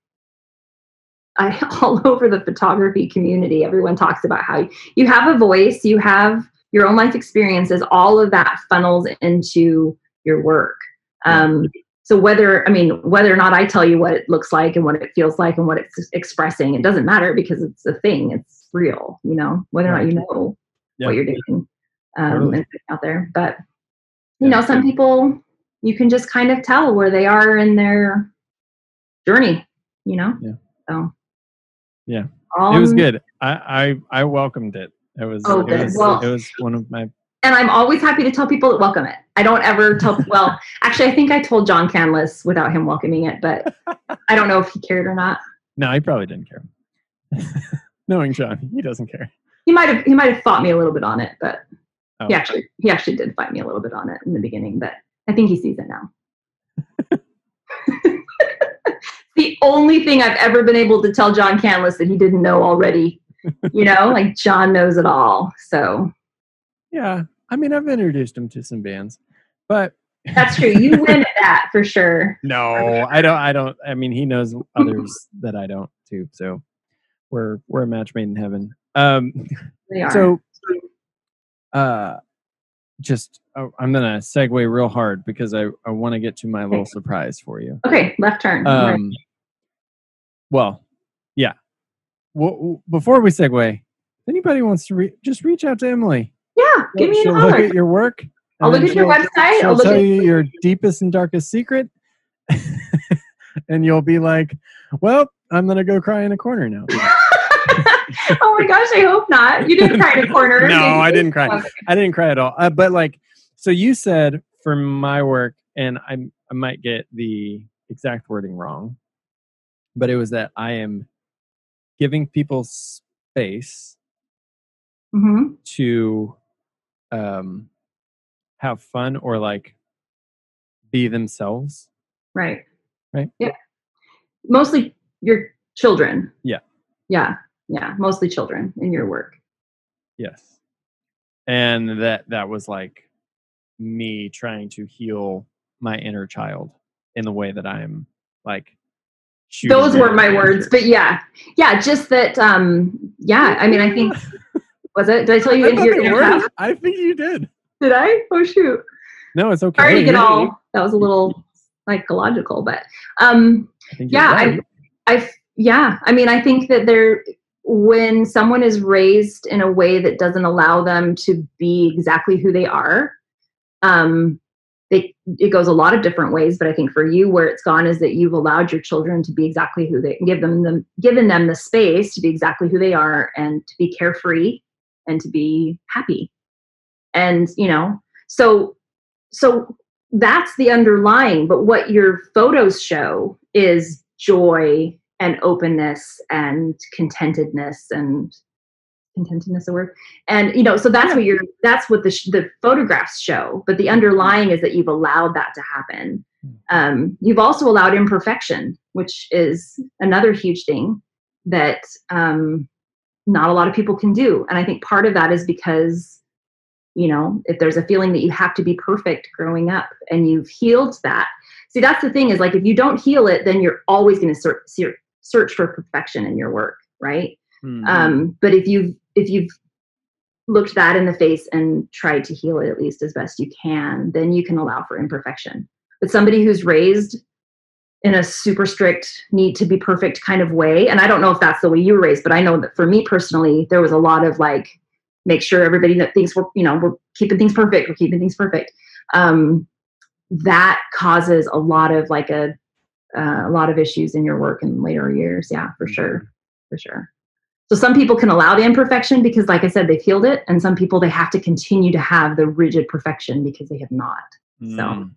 I, *laughs* all over the photography community. Everyone talks about how you have a voice, you have your own life experiences. All of that funnels into your work. Um, so whether I mean whether or not I tell you what it looks like and what it feels like and what it's expressing, it doesn't matter because it's a thing. It's real. You know, whether or not you know Yeah. what you're doing um, Totally. and out there. But you Yeah. know, some people you can just kind of tell where they are in their journey. You know. Yeah. So. Yeah. Um, it was good. I, I I welcomed it. It was Oh, it was Well- it was one of my and I'm always happy to tell people that welcome it. I don't ever tell. *laughs* well, actually, I think I told John Canlas without him welcoming it, but I don't know if he cared or not. no. He probably didn't care. *laughs* Knowing John, he doesn't care. He might have. He might have fought me a little bit on it, but Oh. he actually he actually did fight me a little bit on it in the beginning. But I think he sees it now. *laughs* the only thing I've ever been able to tell John Canlas that he didn't know already. You know, like John knows it all. So Yeah, I mean, I've introduced him to some bands, but that's true. You *laughs* win at that for sure. no, I don't. I don't. I mean, he knows *laughs* others that I don't too. So we're we're a match made in heaven. Um, They are. so uh, just oh, I'm gonna segue real hard because I I want to get to my little surprise for you. okay, left turn. All right. Um, well, yeah. Well, before we segue, if anybody wants to re- just reach out to Emily. Yeah, give me she'll a look at your work. I'll look at your website. I'll look tell at you your deepest and darkest secret, *laughs* and you'll be like, "Well, I'm gonna go cry in a corner now." *laughs* oh my gosh, I hope not. You didn't cry in a corner. *laughs* no. I didn't cry. Okay. I didn't cry at all. Uh, but like, so you said for my work, and I I might get the exact wording wrong, but it was that I am giving people space Mhm. to um, have fun or like be themselves. Right. Right. Yeah. Mostly your children. Yeah. Yeah. Yeah. Mostly children in your work. Yes. And that that was like me trying to heal my inner child in the way that I'm like Those weren't my the words, but yeah. Yeah. Just that, um, yeah. I mean, I think, *laughs* was it? Did I tell you I thought here? I think you did. Did I? Oh, shoot. No, it's okay. Sorry to get all, that was a little psychological, but, um, I yeah, I- right. I yeah, I mean, I think that there when someone is raised in a way that doesn't allow them to be exactly who they are, um, it it goes a lot of different ways. But I think for you, where it's gone is that you've allowed your children to be exactly who they give them the given them the space to be exactly who they are and to be carefree and to be happy, and you know, so so that's the underlying. But what your photos show is joy and openness and contentedness and contentedness a word? And you know so that's what you're that's what the sh- the photographs show but the underlying is that you've allowed that to happen. Um, you've also allowed imperfection which is another huge thing that um, not a lot of people can do. And i think part of that is because you know if there's a feeling that you have to be perfect growing up and you've healed that see that's the thing is like if you don't heal it then you're always going to search search for perfection in your work right? Mhm. um, but if you've if you've looked that in the face and tried to heal it at least as best you can then you can allow for imperfection. But somebody who's raised in a super strict need to be perfect kind of way. And i don't know if that's the way you were raised but i know that for me personally there was a lot of like make sure everybody that thinks we're you know we're keeping things perfect we're keeping things perfect. Um, that causes a lot of like a uh, a lot of issues in your work in later years. Yeah for sure for sure. So some people can allow the imperfection because like i said they've healed it and some people they have to continue to have the rigid perfection because they have not. So Mm.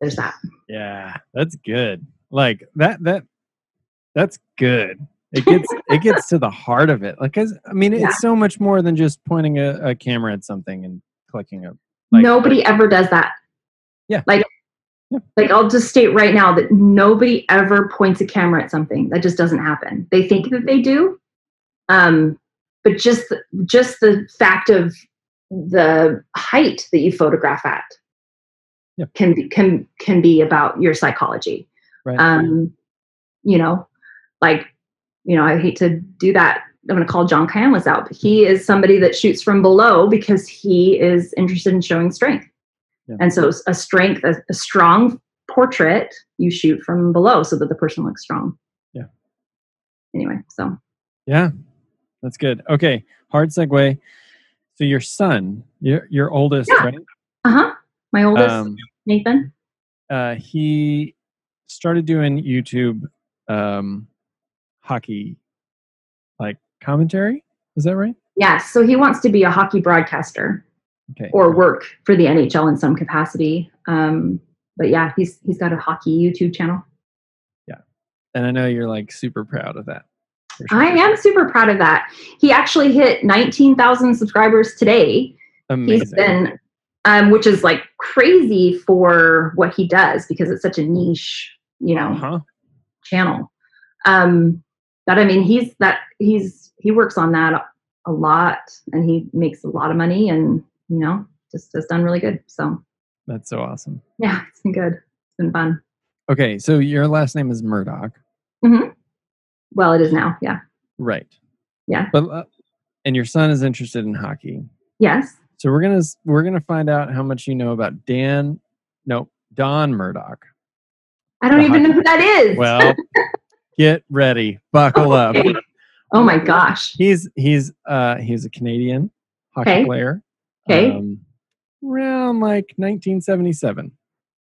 There's that Yeah, that's good. Like that that that's good. It gets it gets to the heart of it. Like I mean, Yeah. it's so much more than just pointing a, a camera at something and clicking a like nobody ever does that Yeah. like Yeah. like i'll just state right now that nobody ever points a camera at something that just doesn't happen they think that they do um but just just the fact of the height that you photograph at Yeah. can be can can be about your psychology Right. um you know like you know i hate to do that i'm going to call john Canlas out but he is somebody that shoots from below because he is interested in showing strength Yeah. and so a strength a, a strong portrait you shoot from below so that the person looks strong Yeah. anyway so Yeah, that's good. Okay, hard segue. So your son, your your oldest, Yeah. right? uh-huh my oldest Um, nathan uh, he started doing YouTube um, hockey like commentary. Is that right? yes so he wants to be a hockey broadcaster Okay. or work for the nhl in some capacity um but yeah he's he's got a hockey youtube channel Yeah. and I know you're like super proud of that. sure. I am super proud of that. He actually hit 19,000 subscribers today. amazing. He's been, um, which is like crazy for what he does because it's such a niche, you know, huh? channel. Um, but I mean, he's that he's he works on that a, lot, and he makes a lot of money, and you know, just has done really good. So That's so awesome. yeah, it's been good. It's been fun. Okay, so your last name is Murdoch, Well, it is now. Yeah. right? Yeah. But uh, and your son is interested in hockey. Yes. So we're gonna we're gonna find out how much you know about Dan. No, Don Murdoch. I don't even know who that is. Well, *laughs* get ready, buckle up. Oh my gosh. He's he's uh he's a Canadian hockey Okay. player. Okay. Um, around like 1977.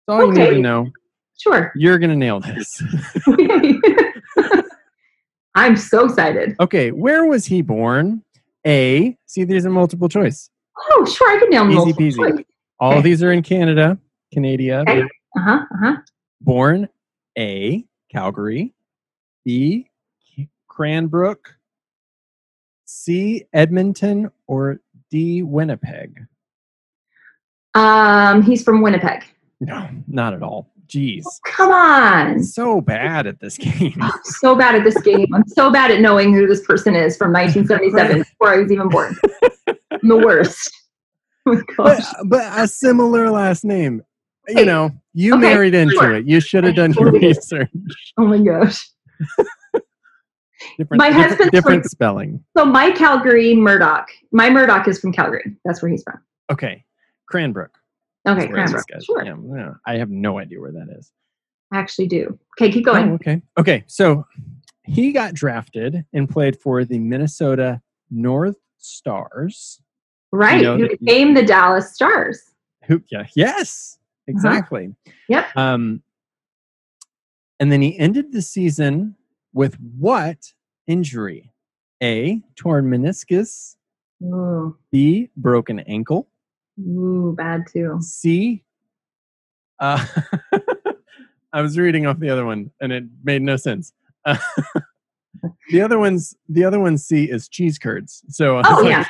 That's all you need to know. Sure. You're gonna nail this. *laughs* I'm so excited. okay, where was he born? A. See, there's a multiple choice. Oh, sure. I can nail Easy peasy. choice. All Okay. these are in Canada, Canada. Okay. Uh huh. Uh huh. Born A. Calgary. B. Cranbrook. C. Edmonton or D. Winnipeg. Um, he's from Winnipeg. No, not at all. Jeez. Come on. So bad at this game. I'm *laughs* so bad at this game. I'm so bad at knowing who this person is from *laughs* 1977 before I was even born. *laughs* *laughs* The worst. *laughs* Oh But, uh, but a similar last name. You Hey, know, you okay, married into sure. it. You should have done your *laughs* research. Oh my gosh. Different, My different, husband's different from- spelling. So my Calgary Murdoch. My Murdoch is from Calgary. That's where he's from. Okay. Cranbrook. Okay, is where this Cranbrook. Sure. yeah, yeah, I have no idea where that is. I actually do. Okay, keep going. Oh, okay. Okay. So he got drafted and played for the Minnesota North Stars. Right. know who became the Dallas Stars. Who? Yeah. Yes. Exactly. Yep. Um, and then he ended the season with what injury? A. Torn meniscus. Ooh, B. Broken ankle. ooh, bad too. C. Uh, *laughs* I was reading off the other one and it made no sense. Uh, *laughs* the other one's the other one C is cheese curds. So Oh like, yeah,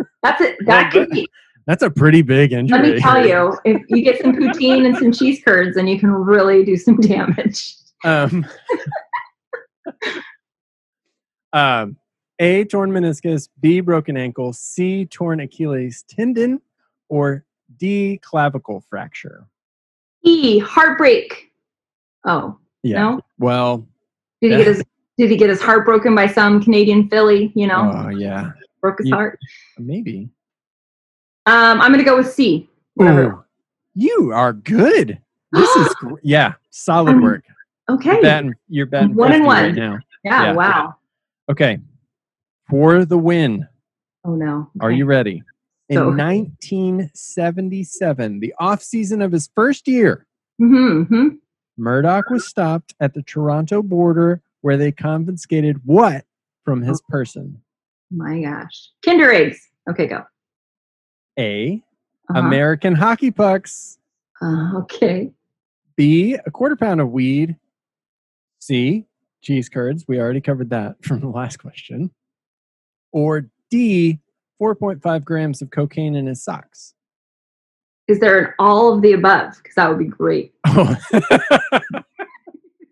*laughs* that's it. That Well, could be. that's a pretty big injury. Let me tell you, *laughs* if you get some poutine and some cheese curds, then you can really do some damage. Um, *laughs* um, A. Torn meniscus. B. Broken ankle. C. Torn Achilles tendon. Or D. Clavicle fracture. E heartbreak. Oh Yeah. no, Well. did he Yeah. get *laughs* his did he get his heart broken by some Canadian filly? You know, Oh yeah. Broke his you- heart. Maybe. Um, I'm gonna go with C. Ooh, you are good. This is *gasps* yeah, solid Um, work. Okay. You're batting, you're batting One and 50 right one. now. yeah, yeah. Wow. Okay. For the win. Oh no. Are you ready? In So- 1977, the off season of his first year, Mm-hmm, mm-hmm. Murdoch was stopped at the Toronto border where they confiscated what from his person? My gosh. Kinder eggs. Okay, go. A. Uh-huh. American hockey pucks. Uh, okay. B. A quarter pound of weed. C. Cheese curds. We already covered that *laughs* from the last question. Or D. 4.5 grams of cocaine in his socks. Is there an all of the above? Because that would be great. Oh. *laughs* *laughs*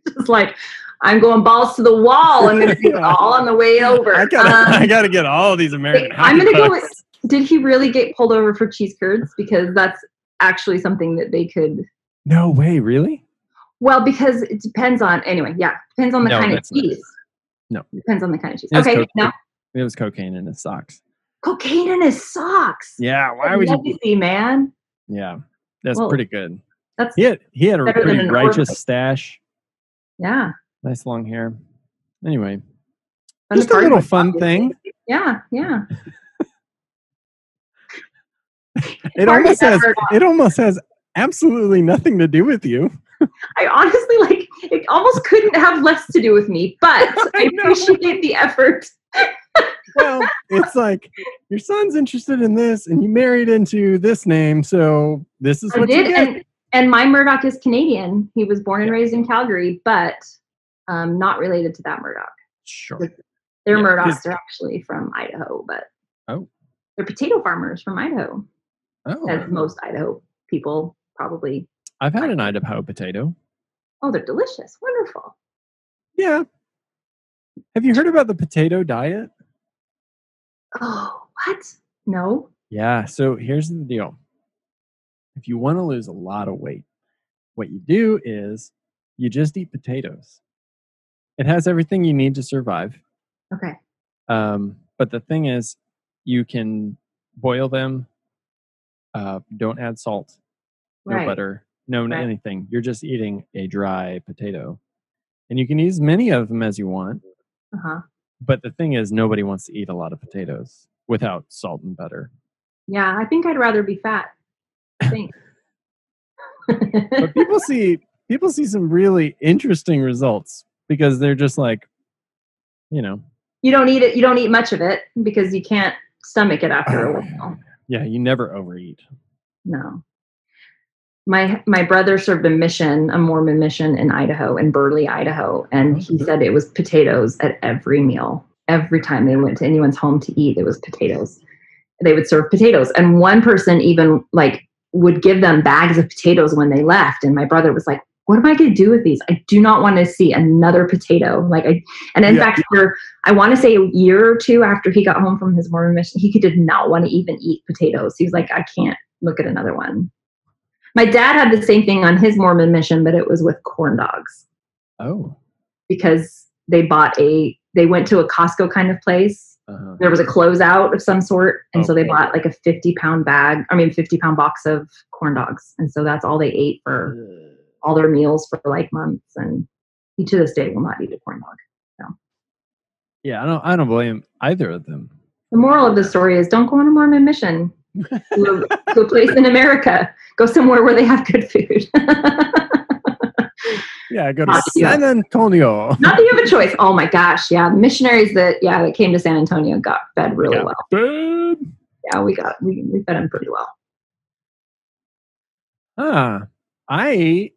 Just like I'm going balls to the wall. I'm gonna do it *laughs* all on the way over. I gotta, Um, I gotta get all these American wait, I'm gonna go with- did he really get pulled over for cheese curds? Because that's actually something that they could No way, really? well, because it depends on anyway, yeah. Depends on the No, kind of not cheese. No. Depends on the kind of cheese. Okay, cocaine. now It was cocaine in his socks. cocaine in his socks. Yeah, why would you? Legacy, man? Yeah, that's Well, pretty good. That's He had he had a pretty righteous stash. yeah. Nice long hair. Anyway, just a little fun thing. Yeah, yeah. *laughs* It almost has it almost has absolutely nothing to do with you. I honestly like it almost couldn't have less to do with me, but *laughs* I, I appreciate the effort. *laughs* Well, it's like your son's interested in this, and you married into this name, so this is I what you did, and, and my Murdoch is Canadian. He was born and raised in Calgary, but um, not related to that Murdoch. Sure. Their Yeah, Murdochs are actually from Idaho, but Oh. they're potato farmers from Idaho, Oh, as most Idaho people probably. I've had an Idaho potato. Oh, they're delicious, wonderful. Yeah. Have you heard about the potato diet? Oh, what? No. Yeah. So here's the deal. If you want to lose a lot of weight, what you do is you just eat potatoes. It has everything you need to survive. Okay. Um, but the thing is, you can boil them. Uh, don't add salt, no Right. butter, no Right. anything. You're just eating a dry potato, and you can use many of them as you want. Uh huh. But the thing is, nobody wants to eat a lot of potatoes without salt and butter. Yeah, I think I'd rather be fat. I think. But people *laughs* see people see some really interesting results because they're just like, you know, you don't eat it. You don't eat much of it because you can't stomach it after a *clears throat* while. yeah, you never overeat. No. My my brother served a mission, a Mormon mission in Idaho, in Burley, Idaho, and oh, he said it was potatoes at every meal. Every time they went to anyone's home to eat, it was potatoes. They would serve potatoes, and one person even like would give them bags of potatoes when they left. And my brother was like, what am I going to do with these? I do not want to see another potato. Like I, and in Yeah. fact, for I want to say a year or two after he got home from his Mormon mission, he did not want to even eat potatoes. He was like, I can't look at another one. My dad had the same thing on his Mormon mission, but it was with corn dogs Oh. because they bought a, they went to a Costco kind of place. Uh-huh. There was a closeout of some sort. And so they bought like a 50 pound bag, I mean, 50 pound box of corn dogs. And so that's all they ate for all their meals for like months. And he to this day will not eat a corn dog. So. Yeah, I don't. I don't blame either of them. The moral of the story is don't go on a Mormon mission to a, *laughs* to a place in America. Go somewhere where they have good food. Yeah, go to Not. San Antonio. Not that you have a choice. Oh my gosh. Yeah. The missionaries that, yeah, that came to San Antonio got fed really well. Good. Yeah, we got, we, we fed them pretty well. Ah, I.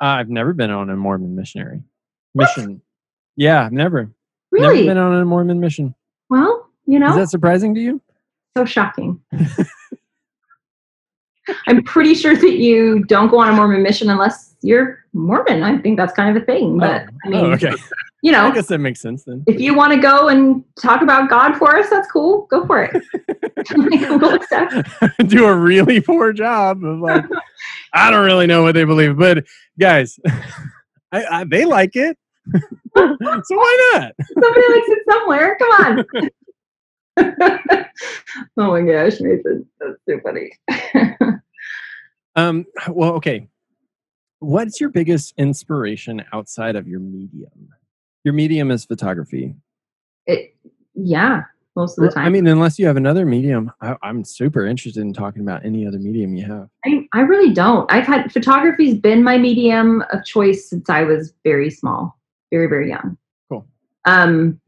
Uh, I've never been on a Mormon missionary mission. Yeah, I've never. Never Really? been on a Mormon mission. well, you know, Is that surprising to you? so shocking. *laughs* I'm pretty sure that you don't go on a Mormon mission unless you're Mormon. I think that's kind of a thing. But oh, I mean, oh, okay. *laughs* you know, I guess that makes sense then. if you want to go and talk about God for us, that's cool. Go for it. *laughs* we'll accept. Do a really poor job of like, I don't really know what they believe, but guys, *laughs* I, I, they like it, *laughs* so why not? Somebody likes it somewhere. Come on. *laughs* oh my gosh, Nathan, that's so funny. Um, well, okay. What's your biggest inspiration outside of your medium? Your medium is photography. it, yeah, most of the time. I mean, unless you have another medium, I, I'm super interested in talking about any other medium you have. I, I really don't. I've had photography's been my medium of choice since I was very small, very very young. Cool. Um,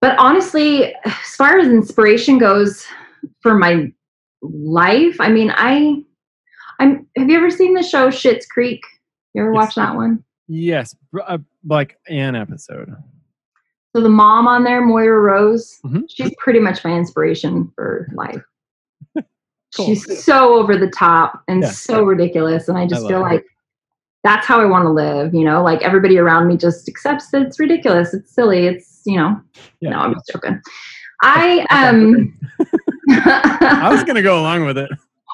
but honestly, as far as inspiration goes for my life, I mean, I, I'm. Have you ever seen the show Schitt's Creek? You ever Yes. watch that one? Yes, uh, like an episode. So the mom on there, Moira Rose, Mhm. she's pretty much my inspiration for life. *laughs* Cool. She's so over the top and Yeah. so ridiculous, and I just love feel her. like that's how I want to live. You know, like everybody around me just accepts that it's ridiculous, it's silly, it's you know. Yeah. No, I'm just joking. I *laughs* um. *laughs* I was gonna go along with it.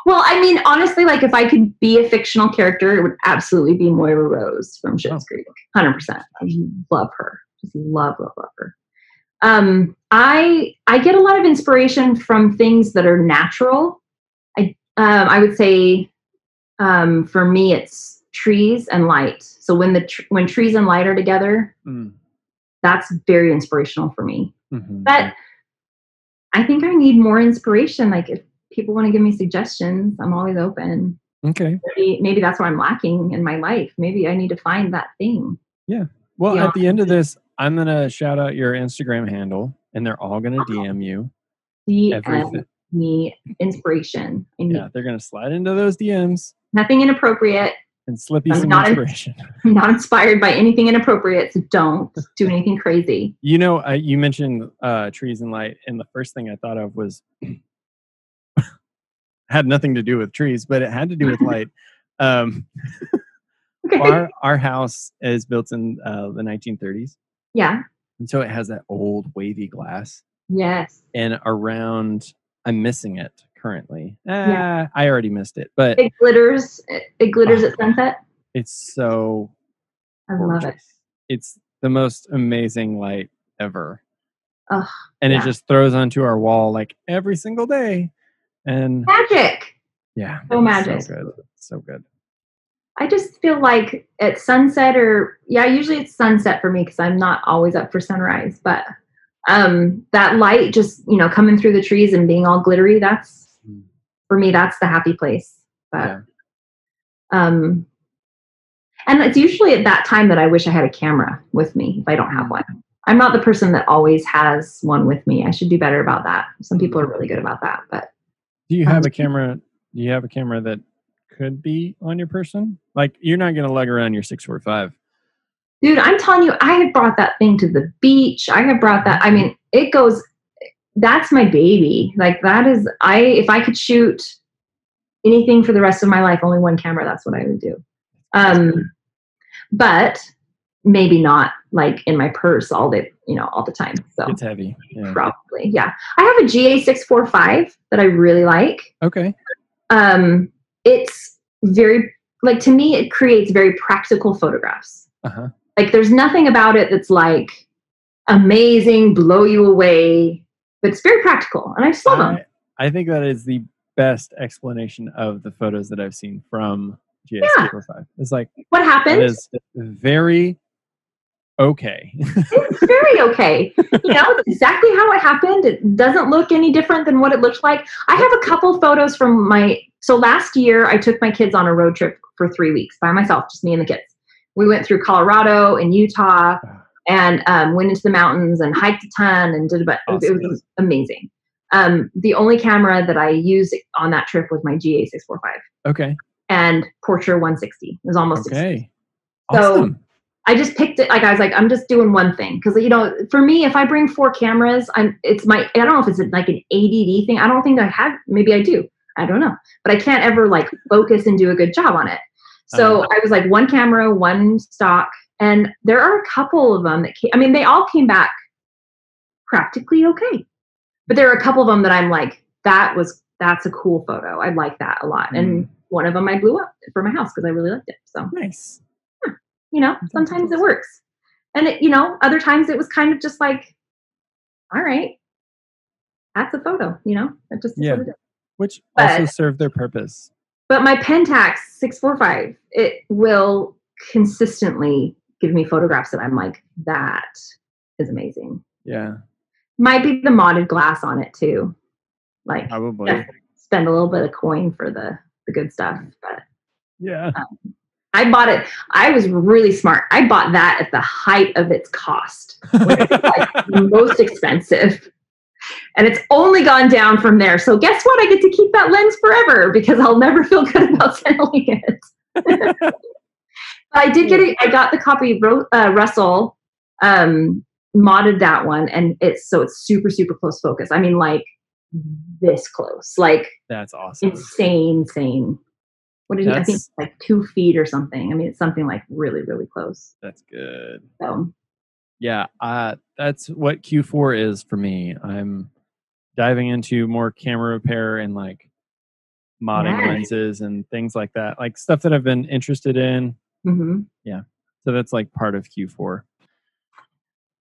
well, I mean, honestly, like if I could be a fictional character, it would absolutely be Moira Rose from Schitt's Oh. Creek. Hundred percent. I love her. Just love, love, love her. Um, I I get a lot of inspiration from things that are natural. I um, I would say um, for me, it's trees and light. So when the tr- when trees and light are together, Mm, that's very inspirational for me. mhm. But I think I need more inspiration. Like if people want to give me suggestions, I'm always open. okay. Maybe, maybe that's what I'm lacking in my life. Maybe I need to find that thing. Yeah. Well, at the end of this, I'm gonna shout out your Instagram handle, and they're all gonna DM you. DM me inspiration. Yeah, they're gonna slide into those DMs nothing inappropriate. and slip you I'm some in- inspiration. *laughs* I'm not inspired by anything inappropriate, so don't do anything crazy. You know, uh, you mentioned uh, trees and light, and the first thing I thought of was *coughs* had nothing to do with trees, but it had to do with light. Um, *laughs* Okay. our our house is built in uh, the 1930s, yeah. and so it has that old wavy glass. Yes. And around, I'm missing it currently. Yeah. Ah, I already missed it, but It glitters. It glitters Oh. at sunset. it's so I love it. It's the most amazing light ever. Ugh, and yeah. it just throws onto our wall like every single day. And Magic. yeah, So magic. So good. So good. I just feel like at sunset or yeah, usually it's sunset for me because I'm not always up for sunrise, but um that light just, you know, coming through the trees and being all glittery, that's Mm. for me that's the happy place. But Yeah. um and it's usually at that time that I wish I had a camera with me if I don't have one. I'm not the person that always has one with me. I should do better about that. Some people are really good about that, but Do you have Um, a camera? Do you have a camera that could be on your person? Like you're not gonna lug around your six four five. Dude, I'm telling you, I have brought that thing to the beach. I have brought that. I mean, it goes. That's my baby. Like that is. I if I could shoot anything for the rest of my life, only one camera, that's what I would do. Um, but maybe not like in my purse all the you know all the time. So It's heavy. Yeah. probably yeah. I have a GA six four five that I really like. Okay. Um, it's very like to me it creates very practical photographs. Uh huh. Like there's nothing about it that's like amazing, blow you away, but it's very practical, and I just love them. I, I think that is the best explanation of the photos that I've seen from GS Yeah. It's like What happened? is very okay. it's very okay. You know, it's exactly how it happened. It doesn't look any different than what it looked like. I have a couple photos from my so last year I took my kids on a road trip for three weeks by myself, just me and the kids. We went through Colorado and Utah and um, went into the mountains and hiked a ton and did a bunch. It was- It was amazing. Um, the only camera that I used on that trip was my GA645 okay. and Portra 160. It was almost Okay. So- Awesome. I just picked it. Like I was like, I'm just doing one thing because you know, for me, if I bring four cameras, I'm. It's my. I don't know if it's like an ADD thing. I don't think I have. Maybe I do. I don't know. But I can't ever like focus and do a good job on it. So uh-huh. I was like one camera, one stock, and there are a couple of them that came. I mean, they all came back practically okay, but there are a couple of them that I'm like, that was that's a cool photo. I like that a lot, and mm. one of them I blew up for my house because I really liked it. So nice. Hmm, you know sometimes it works and it, you know other times it was kind of just like all right that's a photo you know that just is Yeah. What it is. Which also But- serve their purpose. but my pentax 645 it will consistently give me photographs that i'm like that is amazing Yeah. might be the modded glass on it too like Probably. yeah, spend a little bit of coin for the the good stuff mm. but Yeah. Um, I bought it. I was really smart. I bought that at the height of its cost, like *laughs* most expensive. And it's only gone down from there. So guess what? I get to keep that lens forever because I'll never *laughs* feel good about selling it. I did get it. I got the copy. Uh, Russell um, modded that one, and it's so it's super super close focus. I mean, like this close, like That's awesome. insane, insane. What did he? I think like two feet or something. I mean, it's something like really, really close. That's good. So Yeah, uh, that's what Q4 is for me. I'm diving into more camera repair and like modding Nice. lenses and things like that, like stuff that I've been interested in. hmm Yeah. So that's like part of Q4.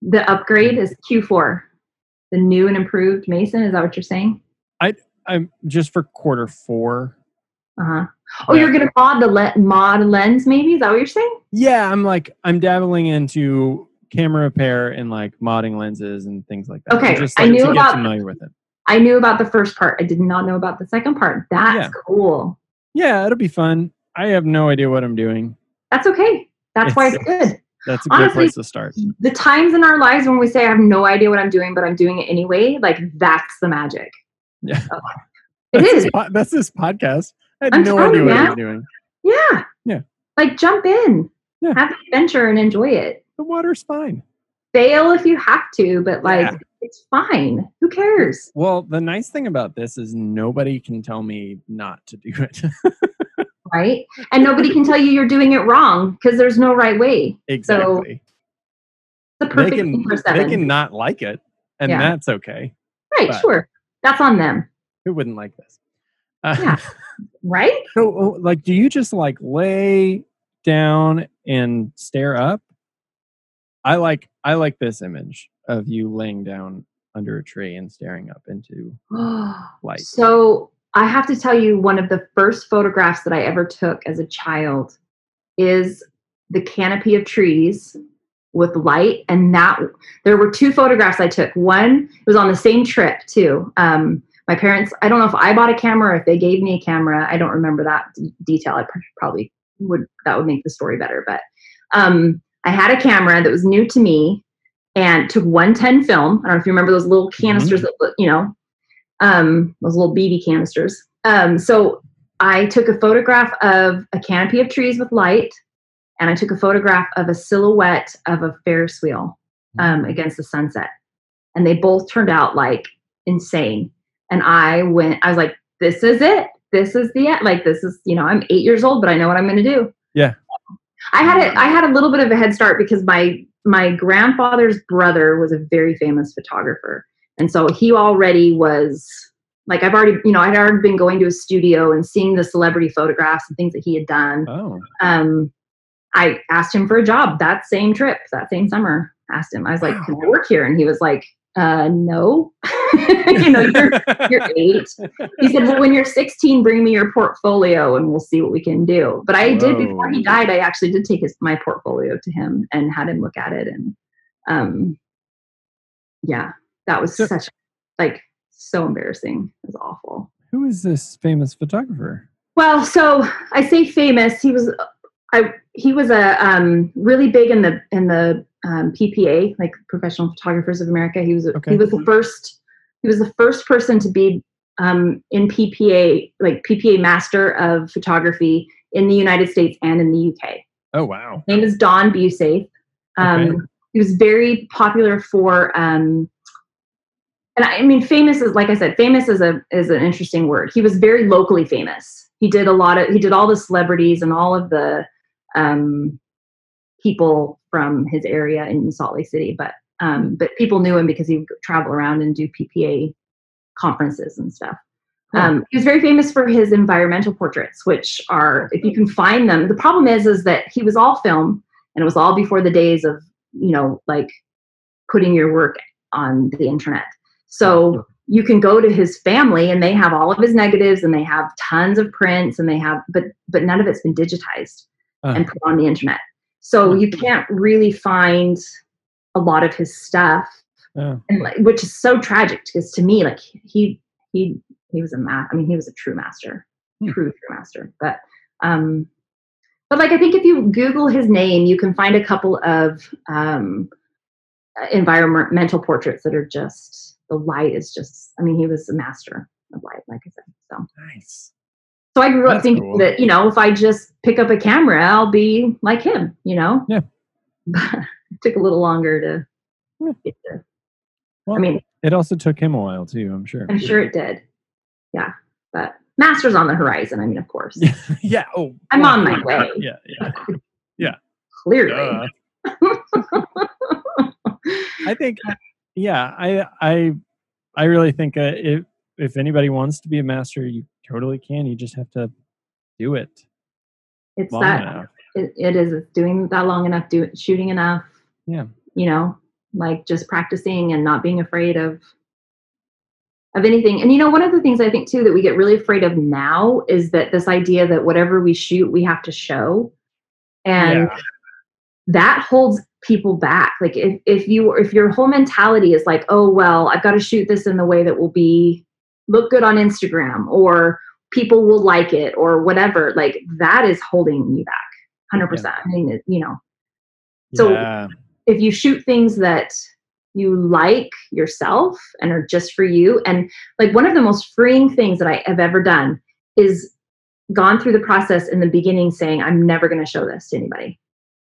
the upgrade is Q4, the new and improved Mason. Is that what you're saying? I I'm just for quarter four. Uh huh. Oh, you're gonna mod the le- mod lens, maybe? Is that what you're saying? Yeah, I'm like I'm dabbling into camera repair and like modding lenses and things like that. Okay, just I like, knew to get about- familiar with it. I knew about the first part. I did not know about the second part. That's Yeah. cool. Yeah, it'll be fun. I have no idea what I'm doing. That's okay. That's why it's It's- good. That's a good place to start. The times in our lives when we say I have no idea what I'm doing, but I'm doing it anyway, like that's the magic. Yeah. *laughs* It that's is. This, po- that's this podcast. I had I'm no idea what. I'm doing. Yeah. Yeah. Like jump in. Yeah. Have the adventure and enjoy it. The water's fine. Fail if you have to, but like Yeah. It's fine. Who cares? Well, the nice thing about this is nobody can tell me not to do it. *laughs* Right? And nobody can tell you you're doing it wrong because there's no right way. exactly. The they perfect can thing they can not like it, and Yeah. that's okay. right, but- sure. That's on them. Who wouldn't like this? Uh, *laughs* Yeah. Right? so, oh, like, do you just like lay down and stare up? I like I like this image of you laying down under a tree and staring up into *gasps* light. So I have to tell you, one of the first photographs that I ever took as a child is the canopy of trees with light. And that there were two photographs I took. One was on the same trip too. Um, my parents, I don't know if I bought a camera or if they gave me a camera. I don't remember that d- detail. I pr- probably would, that would make the story better. But um, I had a camera that was new to me and took 110 film. I don't know if you remember those little canisters that, you know, um, those little BB canisters. Um, so I took a photograph of a canopy of trees with light, and I took a photograph of a silhouette of a Ferris wheel um, against the sunset. And they both turned out like insane. And I went, I was like, this is it. this is the end. Like this is, you know, I'm eight years old, but I know what I'm going to do. Yeah. I had it. I had a little bit of a head start because my my grandfather's brother was a very famous photographer, and so he already was like I've already, you know, I'd already been going to a studio and seeing the celebrity photographs and things that he had done. Oh. Um, I asked him for a job that same trip, that same summer. Asked him, I was like, Wow. "Can I work here?" And he was like, uh, "No." *laughs* you know, you're *laughs* you're eight. He said, "Well, when you're 16, bring me your portfolio, and we'll see what we can do." But I did before he died. I actually did take his my portfolio to him and had him look at it, and um, yeah, that was So- such like so embarrassing. It was awful. Who is this famous photographer? Well, so I say famous. He was, I he was a um, really big in the in the um, PPA, like Professional Photographers of America. He was Okay. he was the first he was the first person to be um, in PPA, like PPA Master of Photography in the United States and in the UK. Oh wow. His name is Don Busath. Um, Okay. He was very popular for, um, and I, I mean, famous is like I said, famous is a is an interesting word. He was very locally famous. He did a lot of he did all the celebrities and all of the um, people from his area in Salt Lake City, but um, but people knew him because he would travel around and do PPA conferences and stuff. Cool. Um, he was very famous for his environmental portraits, which are, if you can find them, the problem is, is that he was all film, and it was all before the days of, you know, like putting your work on the internet. So you can go to his family, and they have all of his negatives, and they have tons of prints, and they have, but but none of it's been digitized Uh, and put on the internet. So you can't really find a lot of his stuff oh, and like, which is so tragic because to me, like he he he was a ma- I mean, he was a true master, Hmm. true true master. But um, but like I think if you Google his name, you can find a couple of um, environmental portraits that are just the light is just. I mean, he was a master of light, like I said. So nice. So I grew up That's thinking cool. that you know if I just pick up a camera, I'll be like him. You know. Yeah. *laughs* It took a little longer to Yeah. get to. Well, I mean, it also took him a while too. I'm sure. I'm sure it did. Yeah. But master's on the horizon. I mean, of course. Yeah. *laughs* yeah. Oh, I'm well, on my way. Yeah. Yeah. yeah. Clearly. *laughs* I think, yeah, I, I, I really think uh, if if anybody wants to be a master, you totally can. You just have to do it it's long that it, it is it's doing that long enough, do shooting enough, Yeah. you know, like just practicing and not being afraid of of anything. And you know, one of the things I think too that we get really afraid of now is that this idea that whatever we shoot, we have to show. And yeah. that holds people back like if, if you if your whole mentality is like oh well i've got to shoot this in the way that will be look good on instagram or people will like it or whatever like that is holding you back 100% i mean you know so- yeah. if you shoot things that you like yourself and are just for you and like one of the most freeing things that i have ever done is gone through the process in the beginning saying i'm never going to show this to anybody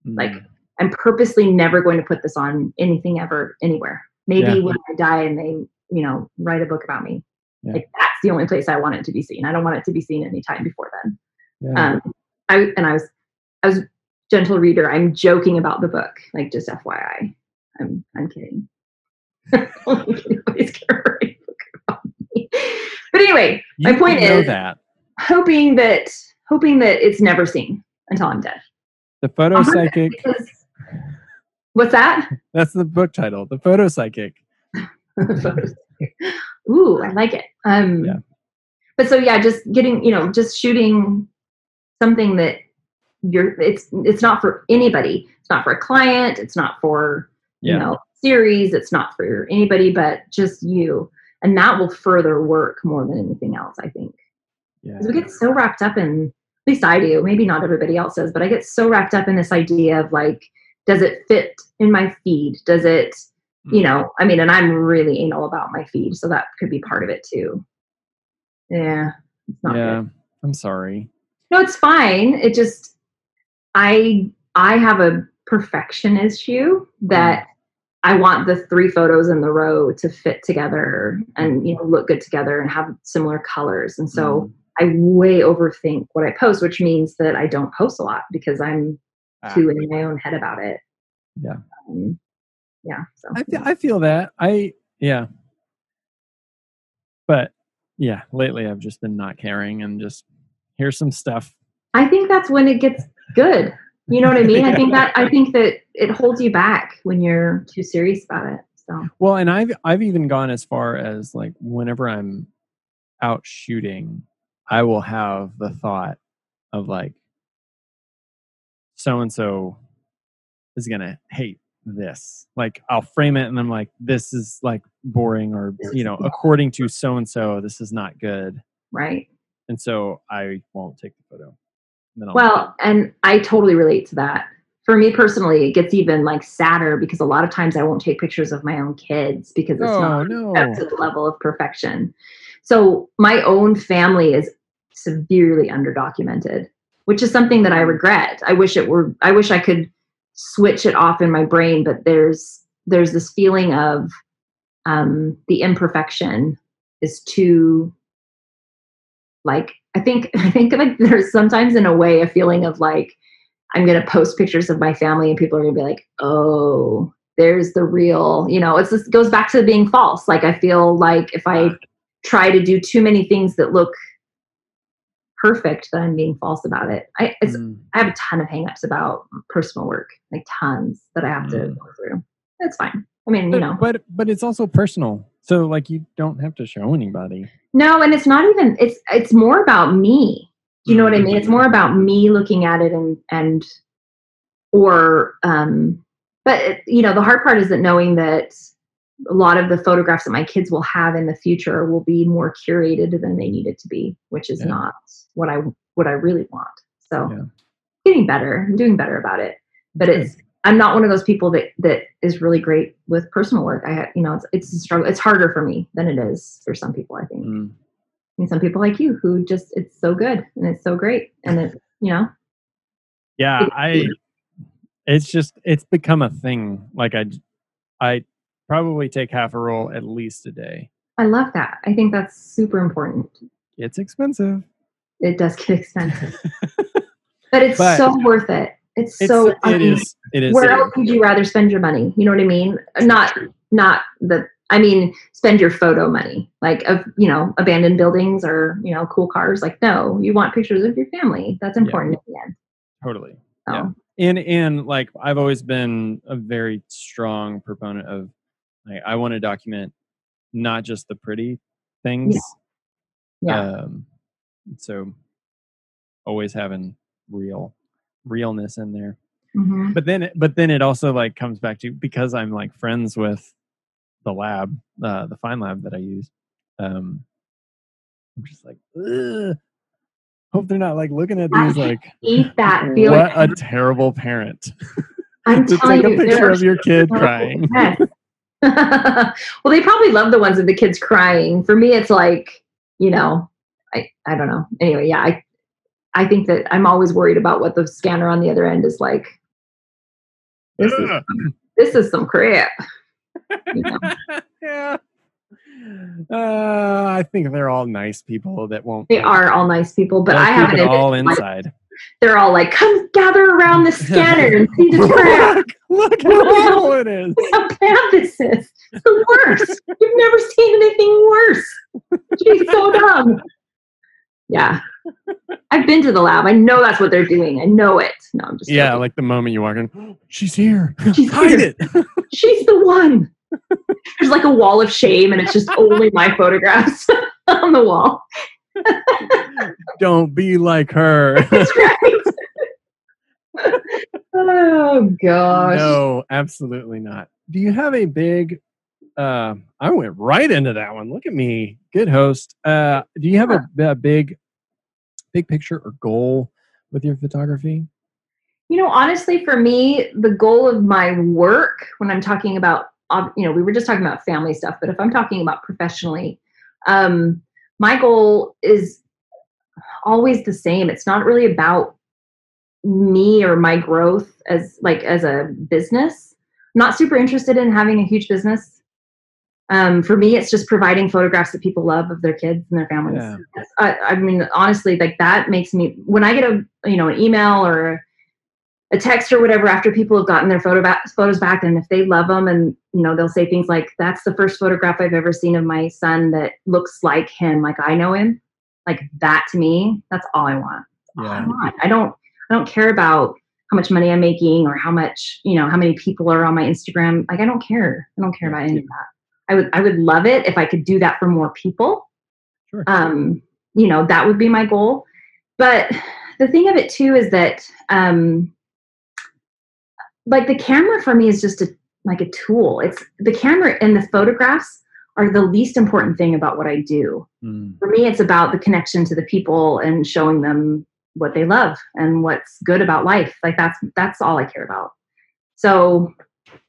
like, Mm. I'm purposely never going to put this on anything ever anywhere. Maybe Yeah. when I die and they, you know, write a book about me. Yeah. Like that's the only place I want it to be seen. I don't want it to be seen anytime before then. yeah. Um, I and I was, I was gentle reader. I'm joking about the book, like just FYI. I'm, I'm kidding. *laughs* Nobody's gonna write a book about me. But anyway, my point is- that hoping that, hoping that it's never seen until I'm dead. the photo psychic. Because, what's that? That's the book title. The photo psychic. *laughs* Ooh, I like it. Um, Yeah. But so yeah, just getting you know, just shooting something that you're. It's it's not for anybody. It's not for a client. It's not for you know series. It's not for anybody but just you, and that will further work more than anything else. I think Yeah. we get so wrapped up in. At least I do. Maybe not everybody else does, but I get so wrapped up in this idea of like, does it fit in my feed? Does it you Mm. know i mean and i'm really anal about my feed so that could be part of it too yeah it's not yeah. good. I'm sorry. no it's fine it just i i have a perfection issue that i want the three photos in the row to fit together and you know look good together and have similar colors and so I way overthink what I post, which means that I don't post a lot because I'm Ah. too in my own head about it. Yeah. Um, yeah. So I feel, I feel that. I yeah. But yeah, lately I've just been not caring and just here's some stuff. I think that's when it gets good. You know what I *laughs* mean? I think that I think that it holds you back when you're too serious about it. So Well, and I've I've even gone as far as like whenever I'm out shooting, I will have the thought of like so and so is gonna hate this. Like I'll frame it and I'm like, this is like boring or you know, according to so and so, this is not good. right. And so I won't take the photo. And then I'll Well, and I totally relate to that. For me personally, it gets even like sadder because a lot of times I won't take pictures of my own kids because it's Oh not no. up to the level of perfection. So my own family is severely underdocumented, which is something that I mm. regret. I wish it were I wish I could switch it off in my brain, but there's there's this feeling of um the imperfection is too like I think *laughs* I think like there's sometimes in a way a feeling of like I'm gonna post pictures of my family and people are gonna be like, oh, there's the real, you know, it's just goes back to being false. Like I feel like if I try to do too many things that look perfect, that I'm being false about it. I it's, Mm. I have a ton of hangups about personal work, like tons that I have to Mm. go through. That's fine. I mean, you But, know, but but it's also personal. So like you don't have to show anybody. no, and it's not even. It's it's more about me. Do you know what I mean? It's more about me looking at it and and or um. But it, you know, the hard part is that knowing that a lot of the photographs that my kids will have in the future will be more curated than they need it to be, which is Yeah. not what I what I really want. So Yeah. getting better, I'm doing better about it. But Good. it's I'm not one of those people that that is really great with personal work. I you know it's it's a struggle. It's harder for me than it is for some people. I think. Mm. And some people like you who just it's so good and it's so great and it you know Yeah, It- I. It's just it's become a thing. Like I, I probably take half a roll at least a day. I love that. I think that's super important. It's expensive. It does get *laughs* expensive, *laughs* but it's But- so worth it. It's, It's so I mean, is, It is. where it else would you rather spend your money? You know what I mean? Not not the I mean spend your photo money like of you know abandoned buildings or you know cool cars. Like no, you want pictures of your family. That's important at the end. totally. So Yeah. and and like I've always been a very strong proponent of like I want to document not just the pretty things. yeah, Um so always having real realness in there. Mhm. But then it- but then it also like comes back to because I'm like friends with the lab, uh the fine lab that I use. Um I'm just like Ugh. hope they're not like looking at these like *laughs* eat that *laughs* feeling. what a terrible parent *laughs* I'm to telling take a you, there picture of your kid so crying. Yes. well, they probably love the ones of the kids crying. For me, it's like, you know, I, I don't know. Anyway, yeah, I I think that I'm always worried about what the scanner on the other end is like. This is this is some crap. You know? *laughs* yeah. Uh, I think they're all nice people that won't. They are all nice people, but I haven't. it all inside. they're all like, "Come gather around the scanner and see this *laughs* crap." look, look how horrible it is. Look how bad this is. It's the worst. You've never seen anything worse. She's so *laughs* dumb. Yeah. I've been to the lab. I know that's what they're doing. I know it. No, I'm just Yeah, joking. like the moment you walk in, *gasps* she's here. *gasps* She's Hide here. it. *laughs* She's the one. There's like a wall of shame, and it's just only my photographs *laughs* on the wall. *laughs* Don't be like her. That's right. oh gosh. no, absolutely not. Do you have a big? Uh, I went right into that one. Look at me, good host. Uh, do you have a, a big, big picture or goal with your photography? You know, honestly, for me, the goal of my work when I'm talking about, you know, we were just talking about family stuff, but if I'm talking about professionally, um, my goal is always the same. It's not really about me or my growth as like as a business. I'm not super interested in having a huge business. Um, for me, it's just providing photographs that people love of their kids and their families. Yeah. I, I mean, honestly, like that makes me when I get a you know an email or a text or whatever after people have gotten their photo back, photos back, and if they love them, and you know they'll say things like, "That's the first photograph I've ever seen of my son that looks like him, like I know him." Like that to me, that's all I want. All I want. I don't. I don't care about how much money I'm making or how much you know how many people are on my Instagram. Like I don't care. I don't care about any of that. I would I would love it if I could do that for more people. Sure. Um, you know, that would be my goal. But the thing of it too is that um like the camera for me is just a like a tool. It's the camera and the photographs are the least important thing about what I do. Mm. For me, it's about the connection to the people and showing them what they love and what's good about life. Like that's that's all I care about. So,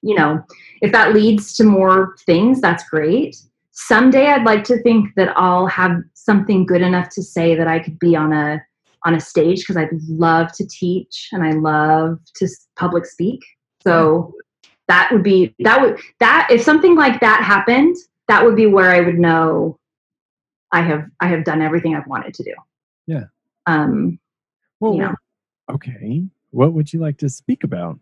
you know, if that leads to more things, that's great. Someday I'd like to think that I'll have something good enough to say that I could be on a on a stage because I'd love to teach and I love to public speak. So that would be that would that if something like that happened, that would be where I would know I have I have done everything I've wanted to do. Yeah. Um Well, Yeah. okay. What would you like to speak about?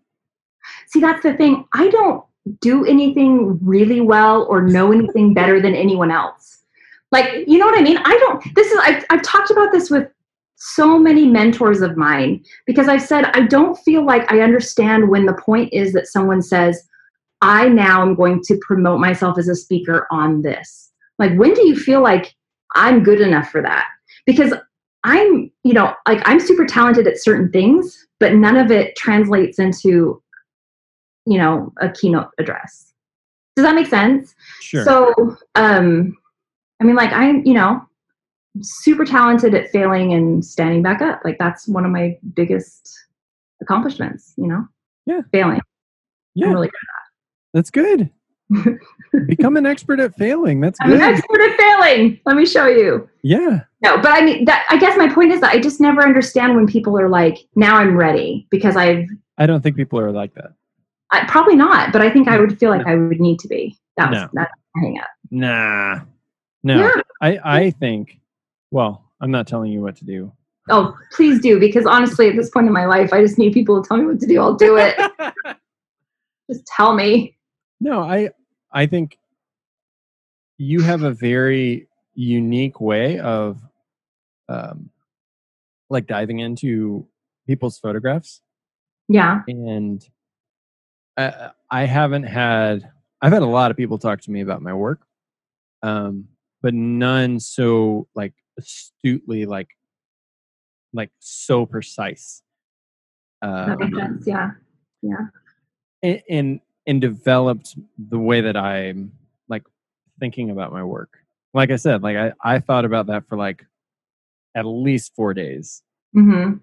See that's the thing. I don't do anything really well or know anything better than anyone else. Like you know what i mean? I don't this is i've, I've talked about this with so many mentors of mine because i've said i don't feel like i understand when the point is that someone says i now am going to promote myself as a speaker on this. Like when do you feel like i'm good enough for that? Because i'm you know like i'm super talented at certain things but none of it translates into you know a keynote address does that make sense Sure. so um i mean like i'm you know super talented at failing and standing back up like that's one of my biggest accomplishments you know Yeah. failing yeah, i'm really that's good. *laughs* Become an expert at failing. That's i'm an good. expert at failing let me show you Yeah. no but i mean that i guess my point is that i just never understand when people are like now i'm ready because i've I don't think people are like that. I, probably not but i think i would feel like i would need to be that was No. that's hang up Nah. No. Yeah. I, I think, well, I'm not telling you what to do. Oh, please do, because honestly, at this point in my life, I just need people to tell me what to do. I'll do it. *laughs* just tell me. no, I I think you have a very unique way of um like diving into people's photographs Yeah. and I, I haven't had I've had a lot of people talk to me about my work, um, but none so like astutely like like so precise. That makes Um, sense. Yeah. and, and and developed the way that I'm like thinking about my work. Like I said, like I, I thought about that for like at least four days. Mm-hmm.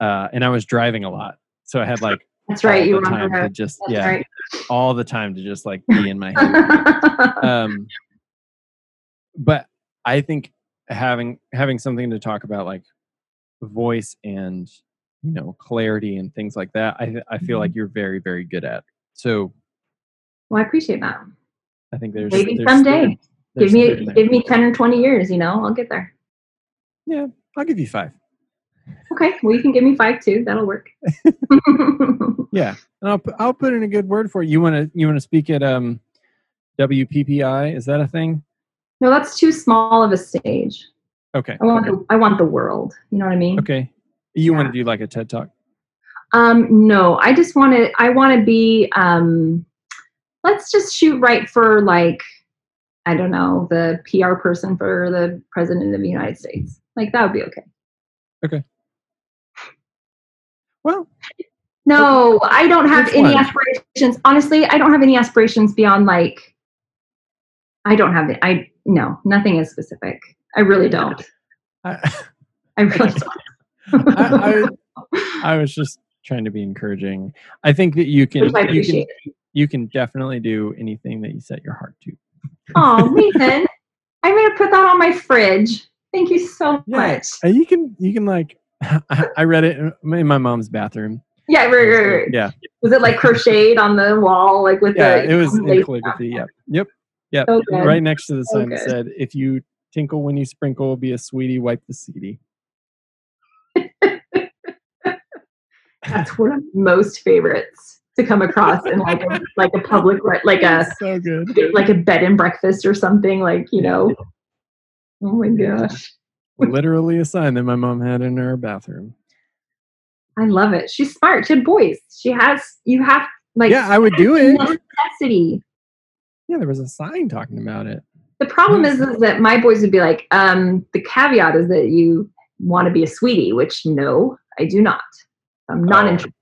Uh, and I was driving a lot. So I had like That's right. You were on the road. just That's yeah, right. all the time to just like be in my head. *laughs* um but i think having having something to talk about like voice and you know clarity and things like that i th- i feel like you're very very good at so well, I appreciate that. i think there's Maybe there's someday. there's Give me give me ten or twenty years. You know, I'll get there. yeah i'll give you five Okay. Well, you can give me five too. That'll work. *laughs* yeah and i'll, I'll put in a good word for you you want to you want to speak at um wppi is that a thing no, that's too small of a stage. okay I want the, I want the world. You know what I mean? okay. you want to do like a ted talk Um, no, I just want to. I want to be. Um, let's just shoot right for like, I don't know, the PR person for the president of the United States. Like that would be okay. okay. Well No, I don't have any one? aspirations. Honestly, I don't have any aspirations beyond like. I don't have it. I no, nothing is specific. I really don't. I, I really don't. *laughs* I, I, I was just trying to be encouraging. I think that you can I you can you can definitely do anything that you set your heart to. Oh, *laughs* Nathan, I'm gonna put that on my fridge. Thank you so much. Uh, you can you can like *laughs* I, read it in my mom's bathroom. Yeah, right, right, right. Yeah, Was it like crocheted on the wall, like with yeah, the? it was in calligraphy. Yep, yep. Yep. So right next to the So sign that good. said, "If you tinkle when you sprinkle, be a sweetie, wipe the seedy." *laughs* That's one of most favorites to come across in like a, like a public like a *laughs* so good. like a bed and breakfast or something like you know. Oh my gosh, *laughs* Literally a sign that my mom had in her bathroom. I love it. She's smart. She had boys. She has. You have like yeah, I would do *laughs* it. necessity. Yeah, there was a sign talking about it. The problem is, is that my boys would be like, um, the caveat is that you want to be a sweetie, which no, I do not. I'm not Oh. interested.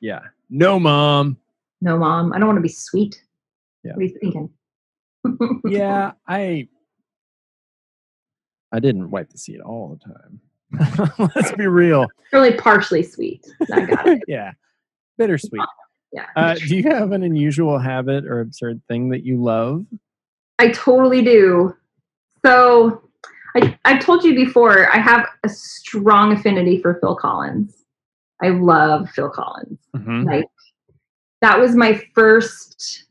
Yeah. No, mom. No, mom, I don't want to be sweet. Yeah. What are you thinking? *laughs* Yeah, I. I didn't wipe the seat all the time. *laughs* *laughs* Let's be real. really partially sweet. I got it. *laughs* Yeah, bittersweet. Yeah. Uh, do you have an unusual habit or absurd thing that you love? I totally do. So I, I've told you before, I have a strong affinity for Phil Collins. I love Phil Collins. Mhm. Like that was my first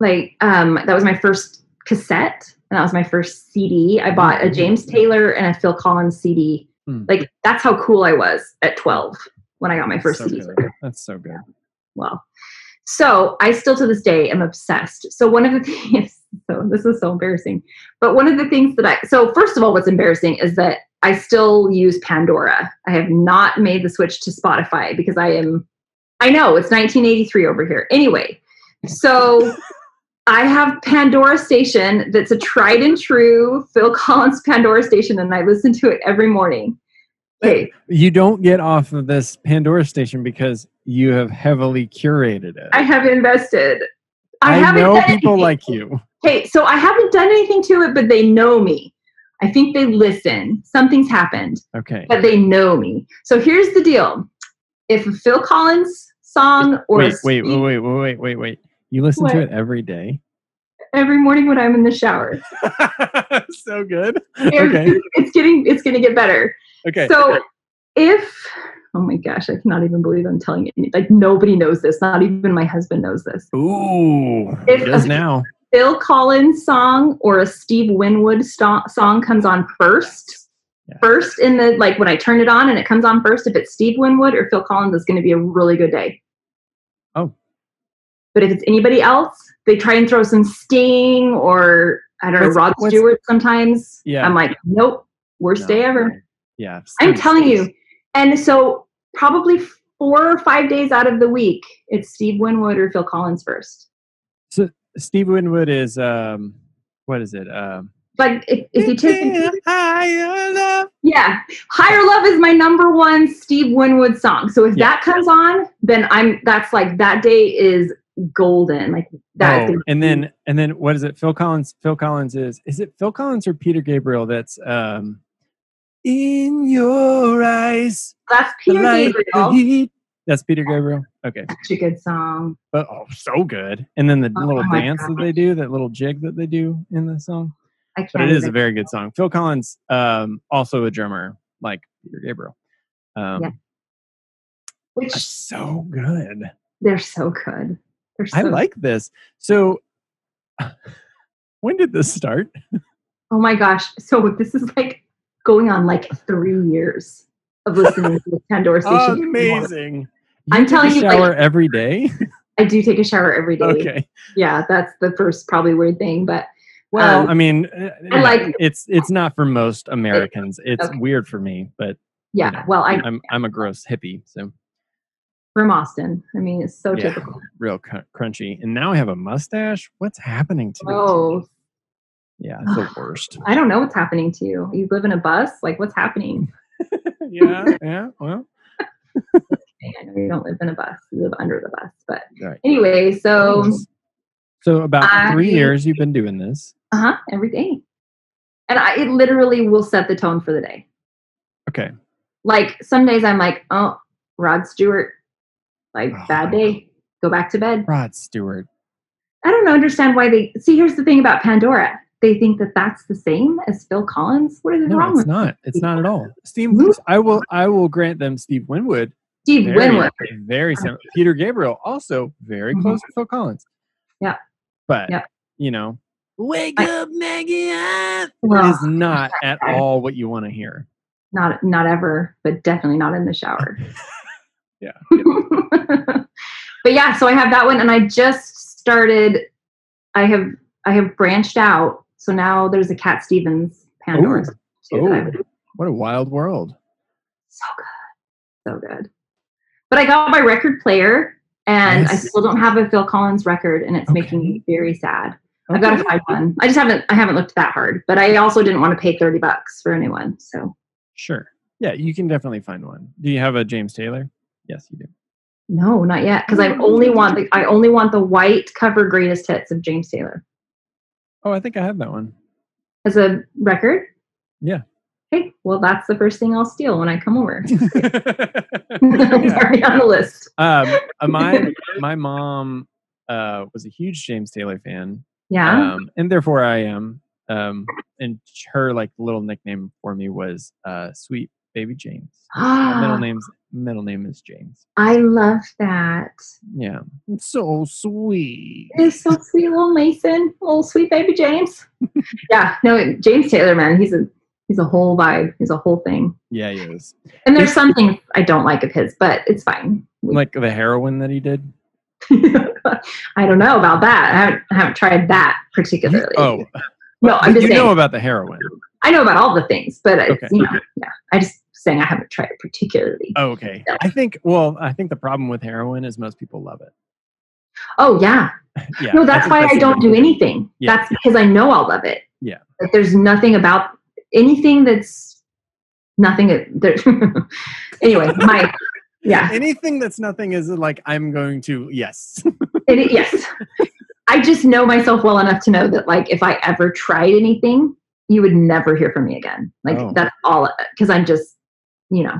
like um that was my first cassette and that was my first CD. I bought a James Taylor and a Phil Collins CD. Hmm. Like that's how cool I was at 12 when I got my first so CD. good. That's so good. well. So I still to this day am obsessed. So one of the *laughs* things, so this is so embarrassing, but one of the things that I, so first of all, what's embarrassing is that I still use Pandora. I have not made the switch to Spotify because I am, I know it's 1983 over here. Anyway, so *laughs* I have Pandora station that's a tried and true Phil Collins Pandora station, and I listen to it every morning. Okay, You don't get off of this Pandora station because you have heavily curated it. I have invested. I, I, haven't know done people anything. like you. Okay, so I haven't done anything to it, but they know me. I think they listen. Something's happened, Okay. but they know me. So here's the deal: if a Phil Collins song or Wait, wait, wait, wait, wait, wait, wait, wait. You listen to it every day. every morning when I'm in the shower, *laughs* so good. it's, Okay. *laughs* it's getting it's going to get better. Okay. So if oh my gosh, I cannot even believe I'm telling you. Like nobody knows this. Not even my husband knows this. Ooh, If- does now. Phil Collins song or a Steve Winwood sto- song comes on first, Yeah. first in the like when I turn it on and it comes on first, if it's Steve Winwood or Phil Collins, it's going to be a really good day. Oh. But if it's anybody else, they try and throw some Sting or I don't know Rod Stewart. Sometimes Yeah. I'm like, nope, worst No, day ever. Yeah. I'm telling you. And so probably four or five days out of the week, it's Steve Winwood or Phil Collins first. So Steve Winwood is um, what is it? Um, Like if, if you take Yeah, higher love. Yeah, Higher Love is my number one Steve Winwood song. So if Yeah. that comes on, then I'm that's like that day is golden. Like that. Oh, and then and then what is it? Phil Collins. Phil Collins is is it Phil Collins or Peter Gabriel? That's um, in your eyes, that's Peter Gabriel. That's Peter Gabriel. Okay, Such a good song. but oh, so good. And then the Oh little my dance that they do, that little jig that they do in the song. I can't. But it is a very good song. Phil Collins, um, also a drummer like Peter Gabriel. Um, Yeah. which so good. they're so good. So I like this. So, *laughs* when did this start? Oh my gosh. So this is like going on like three years of listening to the Pandora station. Amazing. I'm take telling a you, like- every day. I do take a shower every day. okay. Yeah, that's the first probably weird thing. But Well, Um, I mean, uh, I like- it's it's not for most Americans. It's okay. weird for me, but yeah, know, well, I I'm I'm a gross hippie, so from Austin. I mean, it's so Yeah. typical. real cr- crunchy. And now I have a mustache. What's happening to me? Oh, Yeah, it's the *sighs* worst. I don't know what's happening to you. You live in a bus? Like, what's happening? *laughs* yeah, yeah. Well, I know you don't live in a bus. You live under the bus. But right. anyway, so So about three years you've been doing this. uh huh, every day, and I it literally will set the tone for the day. Okay. Like some days I'm like, oh, Rod Stewart, like bad Oh. day, go back to bed. Rod Stewart. I don't understand why they see. Here's the thing about Pandora. They think that that's the same as Phil Collins. What is No, wrong it's with not. It's not at all. Steve, I will I will grant them Steve Winwood. Steve Very, Winwood? very similar. Peter Gabriel, also very Mhm. close to Phil Collins. Yeah. But Yeah. you know, wake I- up, Maggie. ah," Well, is not *laughs* at all what you want to hear. not not ever, but definitely not in the shower. *laughs* *laughs* Yeah. but yeah, so I have that one, and I just started. I have I have branched out, so now there's a Cat Stevens Pandora. Ooh. too that I Ooh. What a wild world. so good, so good. But I got my record player, and I still don't have a Phil Collins record, and it's making me very sad. I've got to Okay. find one. I just haven't I haven't looked that hard, but I also didn't want to pay thirty bucks for a new one. So Sure. Yeah, you can definitely find one. Do you have a James Taylor? Yes, you do. no, not yet, because I only *laughs* want the I only want the white cover greatest hits of James Taylor Oh, I think I have that one. as a record. Yeah. Okay, well that's the first thing I'll steal when I come over. *laughs* it's Yeah. already on the list. um, uh, my *laughs* my mom uh, was a huge James Taylor fan, Yeah. um, and therefore I am. Um, and her like little nickname for me was uh, Sweet Baby James. Her middle *gasps* name's middle name is James. I love that. Yeah, it's so sweet. He's so sweet, little Mason, little sweet baby James. *laughs* yeah, no, James Taylor, man, he's a he's a whole vibe. He's a whole thing. Yeah, he is. And there's He's- some things I don't like of his, but it's fine. *laughs* Like the heroin that he did. *laughs* I don't know about that. I haven't, I haven't tried that particularly. Oh, no, I'm just you saying. know about the heroin. I know about all the things, but it's, Okay. you know, yeah. I just saying I haven't tried it particularly. Oh, okay. Yeah. I think. Well, I think the problem with heroin is most people love it. Oh yeah, *laughs* Yeah. no, that's think why I don't do anything. Yeah. That's because I know I'll love it. Yeah. Like, there's nothing about anything that's nothing. There. *laughs* anyway, my yeah. *laughs* Anything that's nothing is like I'm going to yes. It, yes. I just know myself well enough to know that, like, if I ever tried anything, you would never hear from me again. Like, Oh. that's all, because I'm just, you know,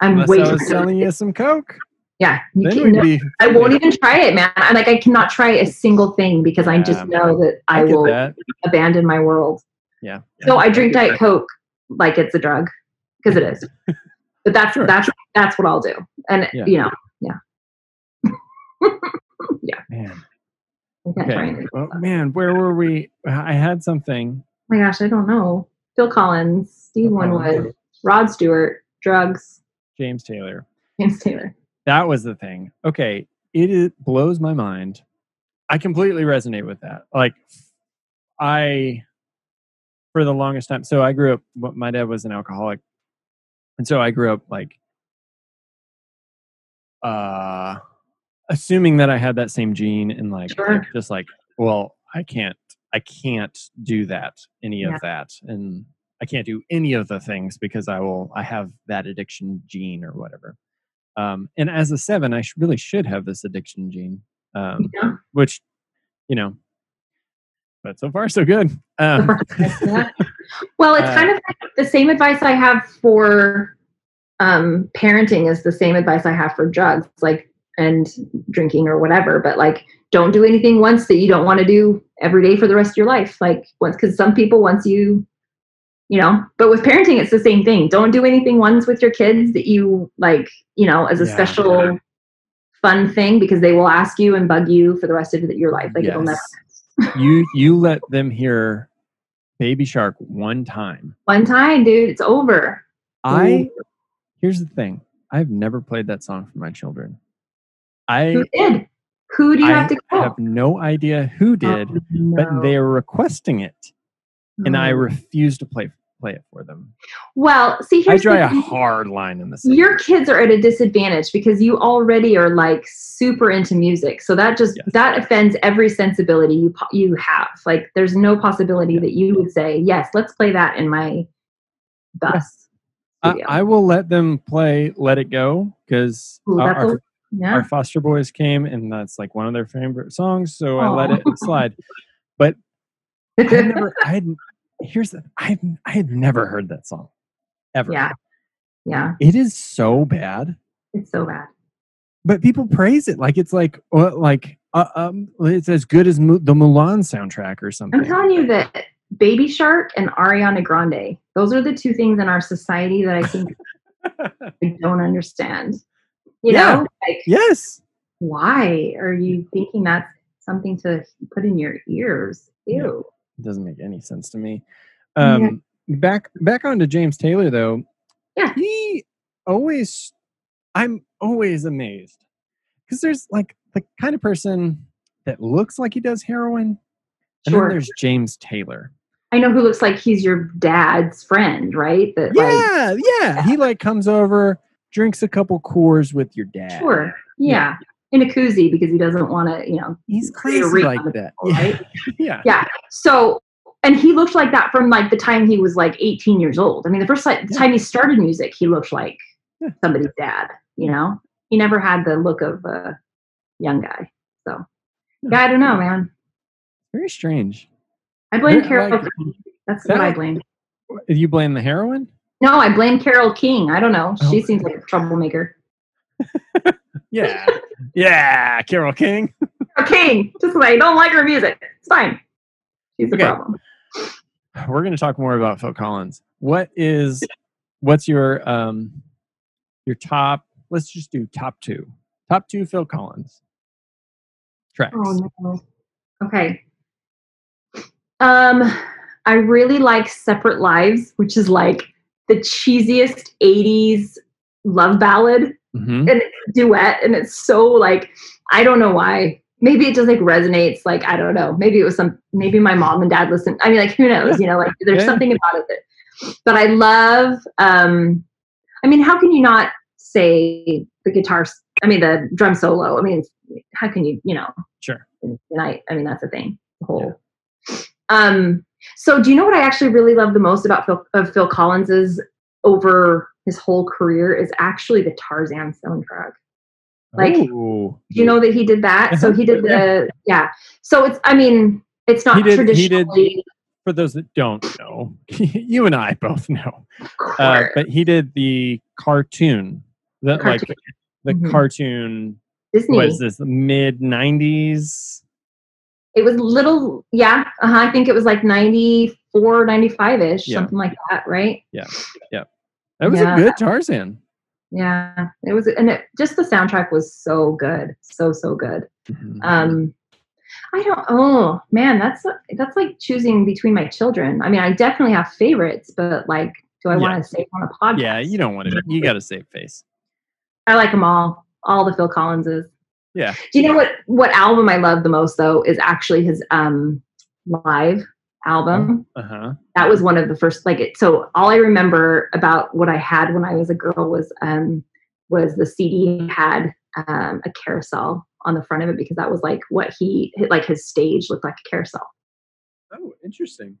I'm Unless way I was selling you some coke, yeah. You then can, we'd no, be. I won't even try it, man. I'm like, I cannot try a single thing because I just Yeah. know that I, I will that. abandon my world. Yeah. So I drink get Diet that. Coke like it's a drug because it is. *laughs* But that's Sure. that's that's what I'll do. And Yeah. you know, yeah, *laughs* I can't Okay. Well, man, where were we? I had something. Oh my gosh, I don't know. Phil Collins, Steve Collins. Winwood, Rod Stewart, drugs, James Taylor. James Taylor. That was the thing. Okay. It blows my mind. I completely resonate with that. Like, I, for the longest time, so I grew up, my dad was an alcoholic. And so I grew up like, uh, assuming that I had that same gene and like, Sure. just like, well, I can't, I can't do that, any Yeah. of that. And I can't do any of the things because I will, I have that addiction gene or whatever. Um, and as a seven, I sh- really should have this addiction gene, um, Yeah. which, you know, but so far so good. Um, *laughs* Well, it's Uh, kind of like the same advice I have for um, parenting is the same advice I have for drugs, like and drinking or whatever. But like, don't do anything once that you don't want to do every day for the rest of your life. Like once, because some people once you, you know. But with parenting, it's the same thing. Don't do anything once with your kids that you like, you know, as a Yeah. special fun thing because they will ask you and bug you for the rest of your life. Like it'll never. you you let them hear Baby Shark one time. One time, dude, it's over. I here's the thing. I've never played that song for my children. I Who did? Who do you I have to call? have no idea who did, Oh, but they are requesting it, and I Oh. refuse to play play it for them. well, see, I draw the a hard line in the sand. Your kids are at a disadvantage because you already are like super into music. So that just Yes. that offends every sensibility you you have. Like, there's no possibility that you would say, "Yes, let's play that in my bus." I. I will let them play "Let It Go" because our, yeah. our foster boys came, and that's like one of their favorite songs. So I let it slide. But I had *laughs* never, I had, here's the, I I had never heard that song ever. yeah, yeah, It is so bad, it's so bad. but people praise it like it's like, uh, like, uh, um, it's as good as Mu- the Mulan soundtrack or something. I'm telling you that Baby Shark and Ariana Grande, those are the two things in our society that I think *laughs* I don't understand. You Yeah. know, like yes. why are you thinking that's something to put in your ears. Ew. It doesn't make any sense to me. Um, Back back on to James Taylor though. Yeah. He always, I'm always amazed because there's like the kind of person that looks like he does heroin, and Sure. then there's James Taylor. I know who looks like he's your dad's friend, right? That like Yeah, yeah. He like comes over, drinks a couple Coors with your dad. sure. Yeah. Yeah. In a koozie because he doesn't want to, you know, He's crazy like that. people, Yeah. right? *laughs* yeah. Yeah. So, and he looked like that from like the time he was like 18 years old. I mean, the first like, the time he started music, he looked like Yeah. somebody's dad. You know, he never had the look of a young guy. So, yeah, I don't know, man. Very strange. I blame They're Carol. like- King. That's what I blame. You blame the heroin? No, I blame Carole King. I don't know. Oh. She Oh. seems like a troublemaker. *laughs* Yeah. yeah. Carole King. *laughs* Carole King, just like don't like her music. It's fine. She's the Okay. problem. We're going to talk more about Phil Collins. What is, what's your, um, your top, let's just do top two. Top two Phil Collins tracks. Oh no. Okay. Um, I really like Separate Lives, which is like the cheesiest 80s love ballad Mhm. and it's a duet, and it's so like I don't know why. Maybe it just like resonates. Like I don't know. Maybe it was some. Maybe my mom and dad listened. I mean, like who knows? You know, like there's Yeah. something about it that. But I love. um I mean, how can you not say the guitar? i mean, the drum solo. I mean, how can you? You know, Sure. and I, I mean, that's a thing. The whole. Um. So, do you know what I actually really love the most about Phil of Phil Collins's over his whole career is actually the Tarzan soundtrack. like- Ooh. Do you know that he did that? So he did *laughs* the yeah. So it's I mean it's not He did- he did- traditionally. For those that don't know, *laughs* you and I both know. Uh, but he did the cartoon, the, like Cartoon. the Mhm. cartoon, Disney. what is this, mid 90s? It was little yeah. Uh-huh, I think it was like 94, 95 ish, Yeah. something like that, right? That was Yeah. a good Tarzan. Yeah, it was, and it just the soundtrack was so good, so so good. Mhm. Um, I don't. Oh man, that's that's like choosing between my children. I mean, I definitely have favorites, but like, do I Yeah. want to say on a podcast? yeah, you don't want to, you got to save face. I like them all, all the Phil Collinses. Yeah. Do you know what what album I love the most though is actually his um live album. Uh huh. That was one of the first like it, so all I remember about what I had when I was a girl was um was the CD had um a carousel on the front of it because that was like what he like his stage looked like a carousel. Oh, interesting.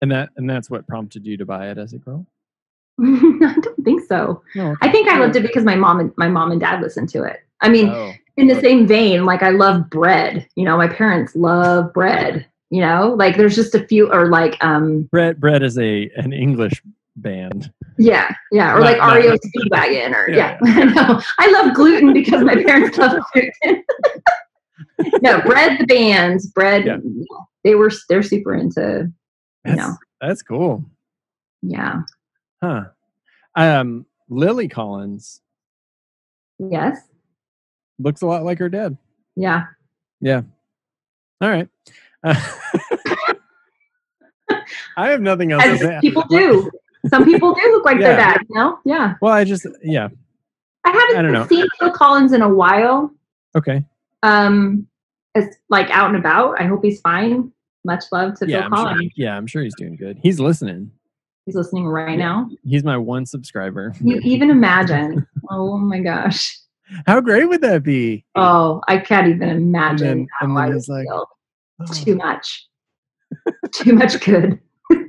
And that and that's what prompted you to buy it as a girl. *laughs* I don't think so. No, I think I loved it because my mom and my mom and dad listened to it. I mean, Oh, in the same vein, like I love bread. You know, my parents love bread. You know, like there's just a few, or like, um, Bread Bread is a an English band. yeah, yeah, or Not- like REO Speedwagon, or Yeah, yeah. *laughs* no, I love gluten because my parents *laughs* love gluten. *laughs* no, bread the bands, bread. Yeah. They were they're super into That's, know. that's cool. yeah. Huh. Um Lily Collins Yes. looks a lot like her dad. Yeah. Yeah. All right. *laughs* I have nothing else to As say. people do. Some people do look like Yeah. their dad. You know? Yeah. Well, I just yeah. I haven't I seen Phil Collins in a while. Okay. Um, it's like out and about. I hope he's fine. Much love to Yeah, Phil I'm Collins. sure. Yeah, I'm sure he's doing good. He's listening. He's listening right Yeah. now. He's my one subscriber. You even imagine. oh my gosh. *laughs* How great would that be? Oh, I can't even imagine then- how and then I would like, feel. Too much. Too much good. *laughs*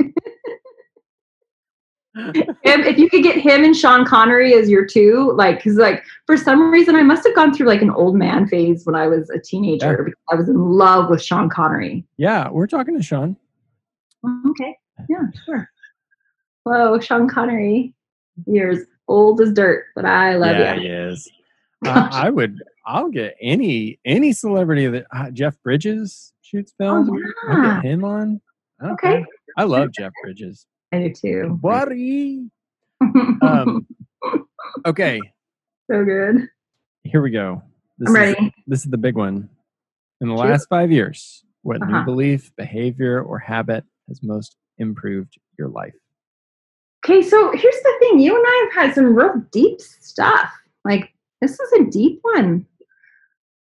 Him, if you could get him and Sean Connery as your two, like, because like for some reason I must have gone through like an old man phase when I was a teenager Yeah. because I was in love with Sean Connery. yeah, we're talking to Sean. Oh, okay, yeah, sure. Hello, Sean Connery. You're as old as dirt, but I love yeah, you. he is. *laughs* Uh, I would. I'll get any any celebrity that uh, Jeff Bridges shoots film. I'll yeah. get him on. Oh, Okay. I love Jeff Bridges. I do too. Buddy. Um, *laughs* okay, so good. here we go. This I'm is, ready. This is the big one. In the Sure. last five years, what new Uh-huh. belief, behavior, or habit has most improved your life? Okay, so here's the thing. You and I have had some real deep stuff. Like this is a deep one.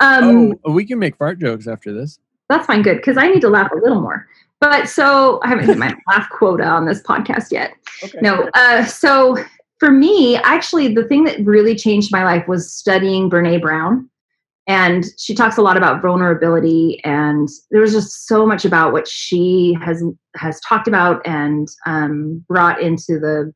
Um, oh, we can make fart jokes after this. That's fine, good, because I need to laugh a little more. But so I haven't hit my *laughs* laugh quota on this podcast yet. Okay. No, uh, so for me, actually, the thing that really changed my life was studying Brene Brown. And she talks a lot about vulnerability, and there was just so much about what she has has talked about and um, brought into the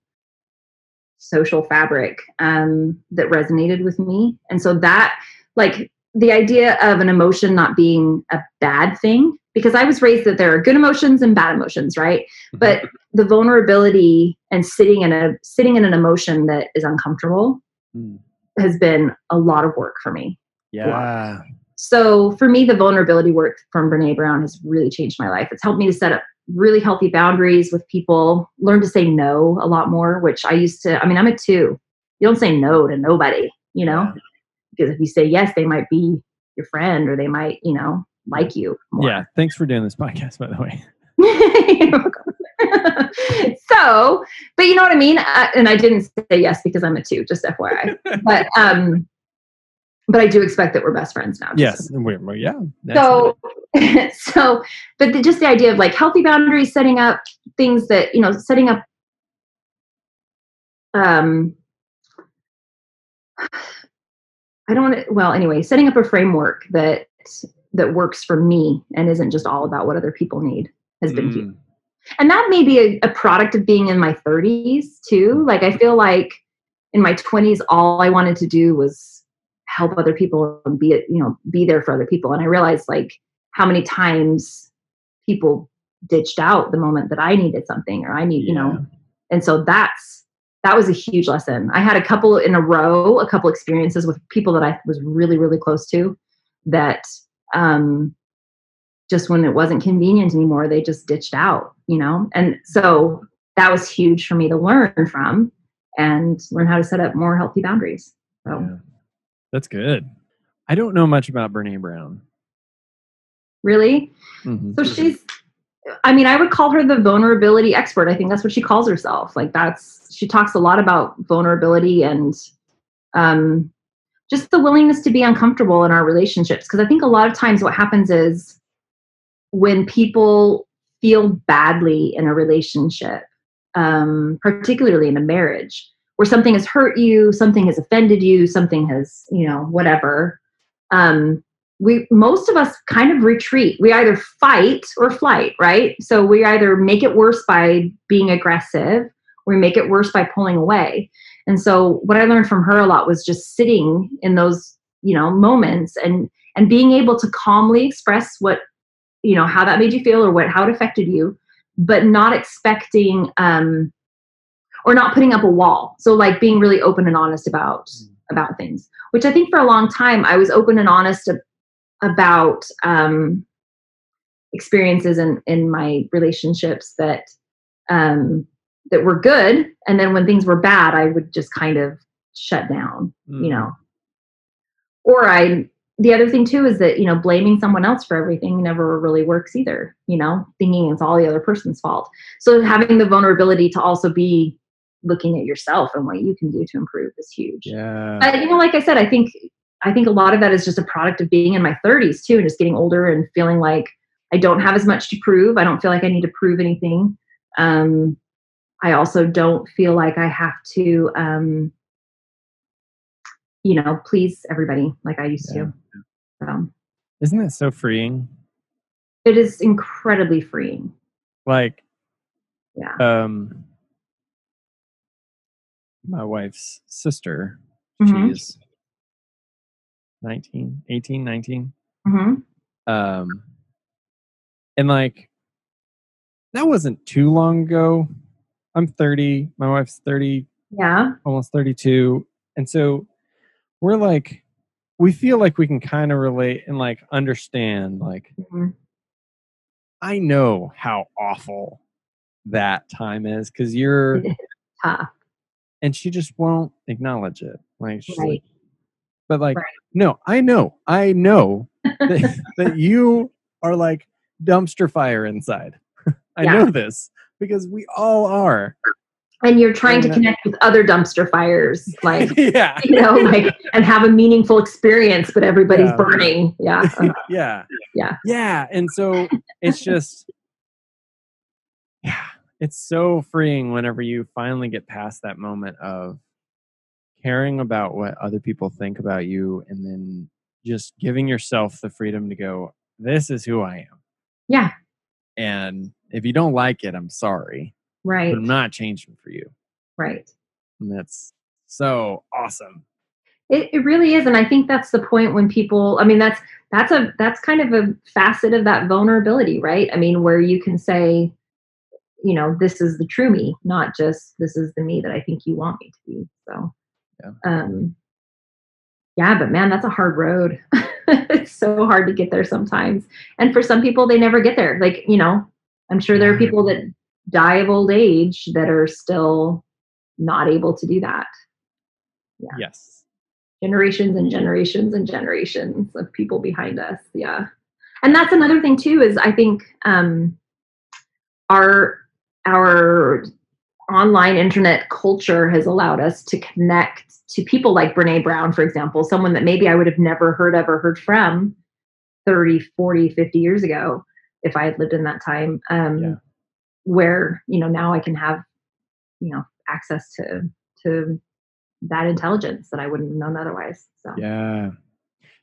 social fabric um, that resonated with me. And so that, like, the idea of an emotion not being a bad thing, because I was raised that there are good emotions and bad emotions, right? But the vulnerability and sitting in a sitting in an emotion that is uncomfortable Mm. has been a lot of work for me. Yeah. So for me, the vulnerability work from Brene Brown has really changed my life. It's helped me to set up really healthy boundaries with people, learn to say no a lot more, which I used to, I mean, I'm a two. You don't say no to nobody, you know, Yeah. Because if you say yes, they might be your friend or they might, you know, like you. More. Yeah. Thanks for doing this podcast, by the way. *laughs* *laughs* So, but you know what I mean? Uh, and I didn't say yes because I'm a two, just FYI. *laughs* but um, but I do expect that we're best friends now. Yes. We're, yeah. so so but the, just the idea of like healthy boundaries setting up things that you know setting up um i don't want to well anyway setting up a framework that that works for me and isn't just all about what other people need has been huge. Mm. and that may be a, a product of being in my 30s too. Like i feel like in my 20s all i wanted to do was help other people and be it, you know be there for other people. And i realized like how many times people ditched out the moment that i needed something or i need you know? And so that's that was a huge lesson i had a couple in a row a couple experiences with people that i was really really close to that um just when it wasn't convenient anymore they just ditched out you know and so that was huge for me to learn from and learn how to set up more healthy boundaries so Yeah. That's good. I don't know much about Brene Brown. really Mhm. so she's i mean i would call her the vulnerability expert. I think that's what she calls herself. Like that's she talks a lot about vulnerability and um just the willingness to be uncomfortable in our relationships. Because i think a lot of times what happens is when people feel badly in a relationship um particularly in a marriage where something has hurt you something has offended you something has you know whatever um we most of us kind of retreat. We either fight or flight right? So we either make it worse by being aggressive or we make it worse by pulling away. And so what i learned from her a lot was just sitting in those you know moments and and being able to calmly express what you know how that made you feel or what how it affected you but not expecting um or not putting up a wall. So like being really open and honest about about things which i think for a long time i was open and honest about um experiences in in my relationships that um that were good and then when things were bad i would just kind of shut down Mm. you know or i the other thing too is that you know blaming someone else for everything never really works either you know thinking it's all the other person's fault so having the vulnerability to also be looking at yourself and what you can do to improve is huge Yeah. but you know like i said i think i think a lot of that is just a product of being in my 30s too and just getting older and feeling like i don't have as much to prove i don't feel like i need to prove anything um i also don't feel like i have to um you know please everybody like i used Yeah. to so Isn't that so freeing? it is incredibly freeing Like, yeah um, my wife's sister, Mhm. she's 19, 18, 19. hmm Um, and like, that wasn't too long ago. I'm 30, my wife's 30, yeah almost 32. And so we're like, we feel like we can kind of relate and like understand, like, Mhm. I know how awful that time is because you're, tough and she just won't acknowledge it. Like, she's like, right but like, Right. no, I know, I know that, *laughs* *laughs* that you are like dumpster fire inside. *laughs* I Yeah. know this because we all are. and you're trying to And- connect with other dumpster fires, like yeah. you know, like and have a meaningful experience, but everybody's Yeah. burning. Yeah. Uh, yeah. Yeah. Yeah. And so it's just, yeah, it's so freeing whenever you finally get past that moment of caring about what other people think about you and then just giving yourself the freedom to go, this is who I am. yeah. And if you don't like it, I'm sorry, Right. but I'm not changing for you. Right. And that's so awesome. It, it really is, and I think that's the point when people. I mean, that's that's a that's kind of a facet of that vulnerability, right? I mean, where you can say, you know, this is the true me, not just this is the me that I think you want me to be. So, Yeah. um, yeah, but man, that's a hard road. *laughs* it's so hard to get there sometimes, and for some people, they never get there. Like you know, I'm sure there are people that die of old age that are still not able to do that Yeah. Yes. generations and generations and generations of people behind us yeah and that's another thing too is i think um our our online internet culture has allowed us to connect to people like brene brown for example someone that maybe i would have never heard of or heard from 30 40 50 years ago if i had lived in that time um Yeah. where you know now i can have you know access to to that intelligence that I wouldn't have known otherwise. So Yeah.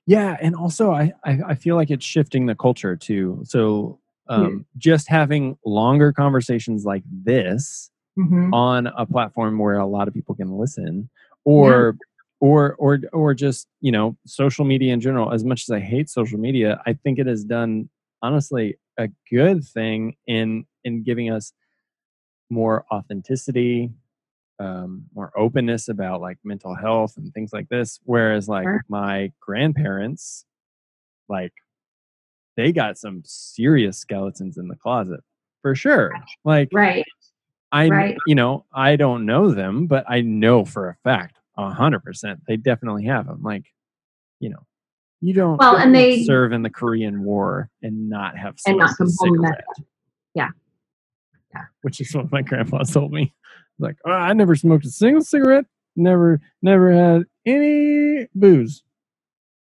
Yeah. And also I, I, I feel like it's shifting the culture too. So um, just having longer conversations like this Mhm. on a platform where a lot of people can listen or or or or just you know social media in general as much as i hate social media i think it has done honestly a good thing in in giving us more authenticity um, more openness about like mental health and things like this whereas like Sure. my grandparents like they got some serious skeletons in the closet for sure like right. I, Right. you know, I don't know them, but I know for a fact, a hundred percent, they definitely have them. Like, you know, you don't Well, and they- serve in the Korean War and not have And not come home. Yeah. Yeah. which is what my grandpa *laughs* told me. Like, oh, I never smoked a single cigarette, never, never had any booze,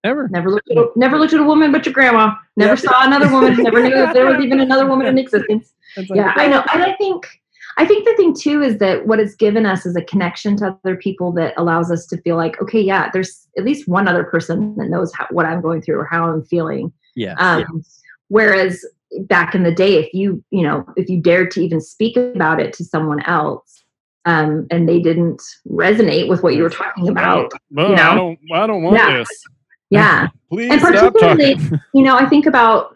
ever. Never looked at a, *laughs* never looked at a woman but your grandma. Never Yeah. saw another woman. Never knew if there was *laughs* even another woman in existence. Like, Yeah, I "Oh, know. And I think I think the thing too is that what it's given us is a connection to other people that allows us to feel like, okay, yeah, there's at least one other person that knows how, what I'm going through or how I'm feeling. Yeah, Um, Whereas back in the day, if you you know if you dared to even speak about it to someone else, um, and they didn't resonate with what you were talking about, Well, you know? I don't, I don't want Yeah. this. *laughs* yeah, *laughs* Please And stop particularly- talking. you know, I think about,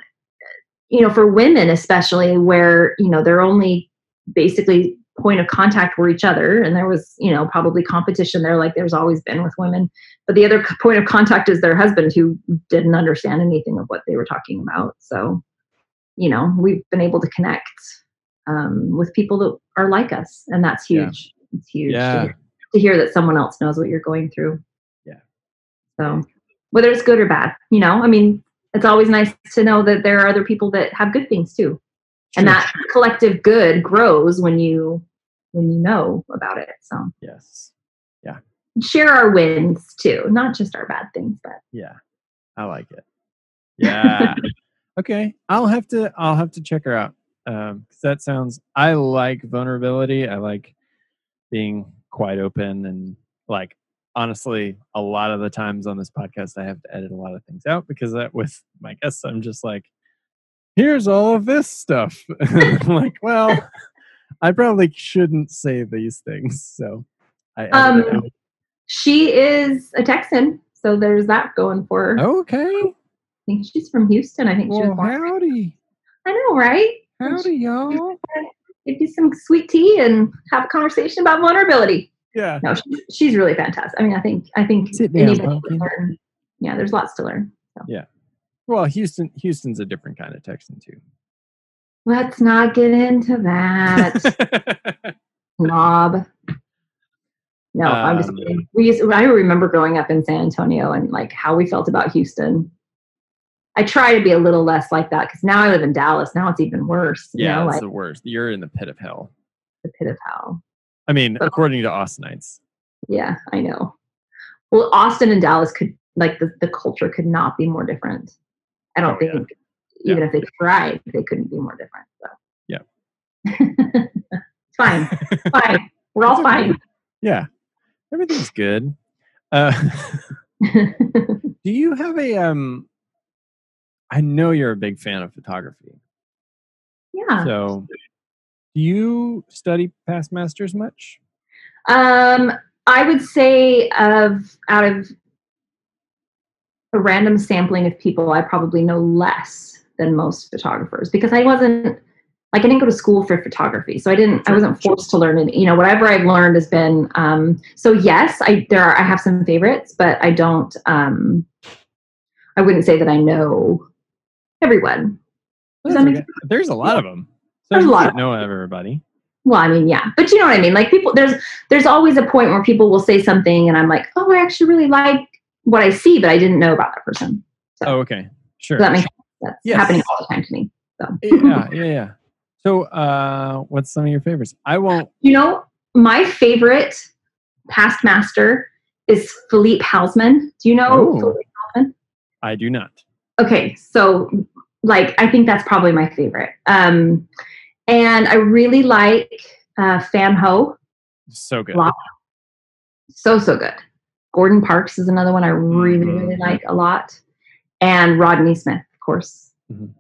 you know, for women especially, where, you know, they're only basically point of contact were each other. And there was, you know, probably competition there, like there's always been with women. But the other point of contact is their husband who didn't understand anything of what they were talking about. So, you know, we've been able to connect um, with people that are like us. And that's Yeah. huge. It's huge Yeah. to, hear, to hear that someone else knows what you're going through. Yeah. So, whether it's good or bad, you know, I mean, it's always nice to know that there are other people that have good things too and that collective good grows when you when you know about it so Yes. Yeah. Share our wins too not just our bad things but Yeah, I like it. Yeah. *laughs* okay, I'll have to. I'll have to check her out. Um, 'cause that sounds. I like vulnerability. I like being quite open and like honestly, a lot of the times on this podcast, I have to edit a lot of things out because that with my guests, I'm just like, here's all of this stuff. *laughs* Like, well, I probably shouldn't say these things, so I Um, she is a texan so there's that going for her. Okay. i think she's from houston. I think she Well, was born howdy. i know right? Howdy, y'all. give you some sweet tea and have a conversation about vulnerability. Yeah. no she's, she's really fantastic. I mean i think i think Sit down, anybody can learn. Yeah there's lots to learn Well, Houston, Houston's a different kind of Texan too. let's not get into that *laughs* knob. No, I'm just Um, kidding. We used, I remember growing up in San Antonio and like how we felt about Houston. I try to be a little less like that because now I live in Dallas. Now it's even worse. You Yeah, know, it's like the worst. You're in the pit of hell. the pit of hell. I mean, But- according to Austinites. Yeah, I know. Well, Austin and Dallas could like the, the culture could not be more different. I don't Oh, yeah. think even if they tried, they couldn't be more different. So Yeah. it's *laughs* fine. fine. We're all fine. Yeah, everything's good. Uh, *laughs* do you have a um? I know you're a big fan of photography. yeah. So, do you study past masters much? Um, I would say of out of a random sampling of people, I probably know less than most photographers because I wasn't like I didn't go to school for photography, so I didn't. I wasn't forced to learn it. You know, whatever I've learned has been. Um, so yes, I there are I have some favorites, but I don't. Um, I wouldn't say that I know everyone. Does that make okay. There's a lot of them. So There's a lot can't know everybody. Well, I mean, yeah, but you know what I mean. Like people, there's there's always a point where people will say something, and I'm like, oh, I actually really like what I see, but I didn't know about that person. Oh, okay, sure. Does that make sense? That's Yes. happening all the time to me. yeah, yeah, yeah. So, uh, what's some of your favorites? I won't. You know, my favorite past master is Philippe Halsman. Do you know Oh. Philippe Halsman? I do not. Okay, so like I think that's probably my favorite. Um, and I really like uh, Fan Ho. So good. So so good. Gordon Parks is another one I really Mhm. really like a lot, and Rodney Smith, of course. Mhm.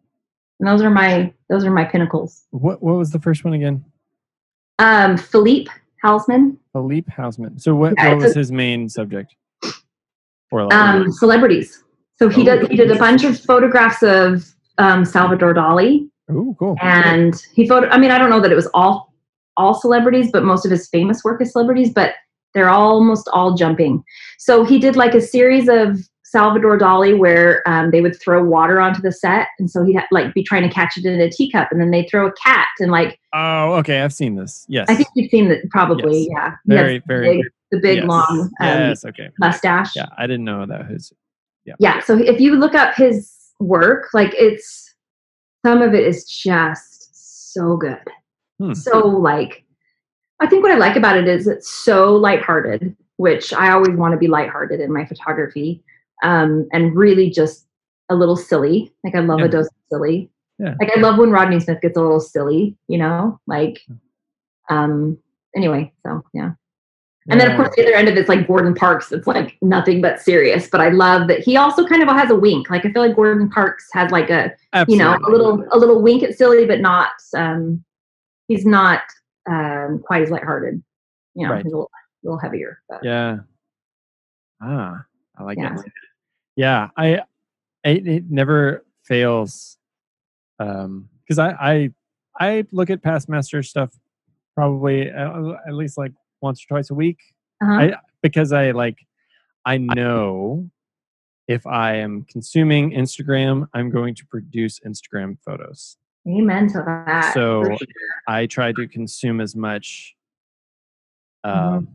And those are my those are my pinnacles. What What was the first one again? Um, Philippe Halsman, Philippe Halsman. So, what, Yeah, what was a- his main subject? Or like, um, celebrities. So he Oh, did he did a bunch of photographs of um, Salvador Dali, oh, cool. and he photo. I mean, I don't know that it was all all celebrities, but most of his famous work is celebrities. But they're almost all jumping. So he did like a series of Salvador Dali where um, they would throw water onto the set, and so he'd ha- like be trying to catch it in a teacup, and then they throw a cat, and like Oh, okay. I've seen this. Yes. I think you've seen that probably. Yes. Yeah, Very, the very- big, the big yes. long um, yes. Okay. mustache. Yeah, I didn't know that was. Yeah. yeah so if you look up his work like it's some of it is just so good Hmm. so like i think what i like about it is it's so lighthearted which i always want to be lighthearted in my photography um, and really just a little silly like i love Yeah. a dose of silly Yeah. like i love when rodney smith gets a little silly you know like um anyway so yeah and then, of course, the other end of it's like Gordon Parks. It's like nothing but serious. But I love that he also kind of has a wink. Like I feel like Gordon Parks has like a you know a little a little wink at silly, but not um he's not um quite as lighthearted. You know, Right. a little, little heavier. But Yeah. Ah, I like Yeah. it. Yeah, I it, it never fails. Um, because I I I look at past master stuff probably uh, at least like once or twice a week uh-huh. I because I like I know if I am consuming Instagram, I'm going to produce Instagram photos. Amen to that. So sure. I try to consume as much. Mhm. Um,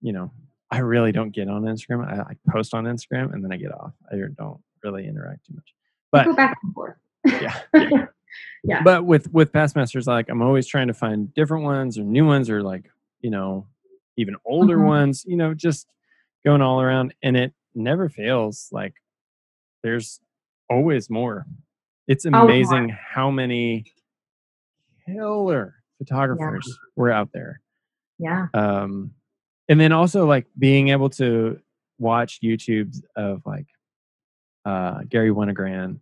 you know, I really don't get on Instagram. I, I post on Instagram and then I get off. I don't really interact too much. But go back and forth. yeah, *laughs* Yeah. but with with past masters, like I'm always trying to find different ones or new ones or like you know even older Mhm. ones. You know, just going all around, and it never fails. Like there's always more. It's amazing how many killer photographers were out there. yeah. Um, and then also like being able to watch YouTubes of like uh, Garry Winogrand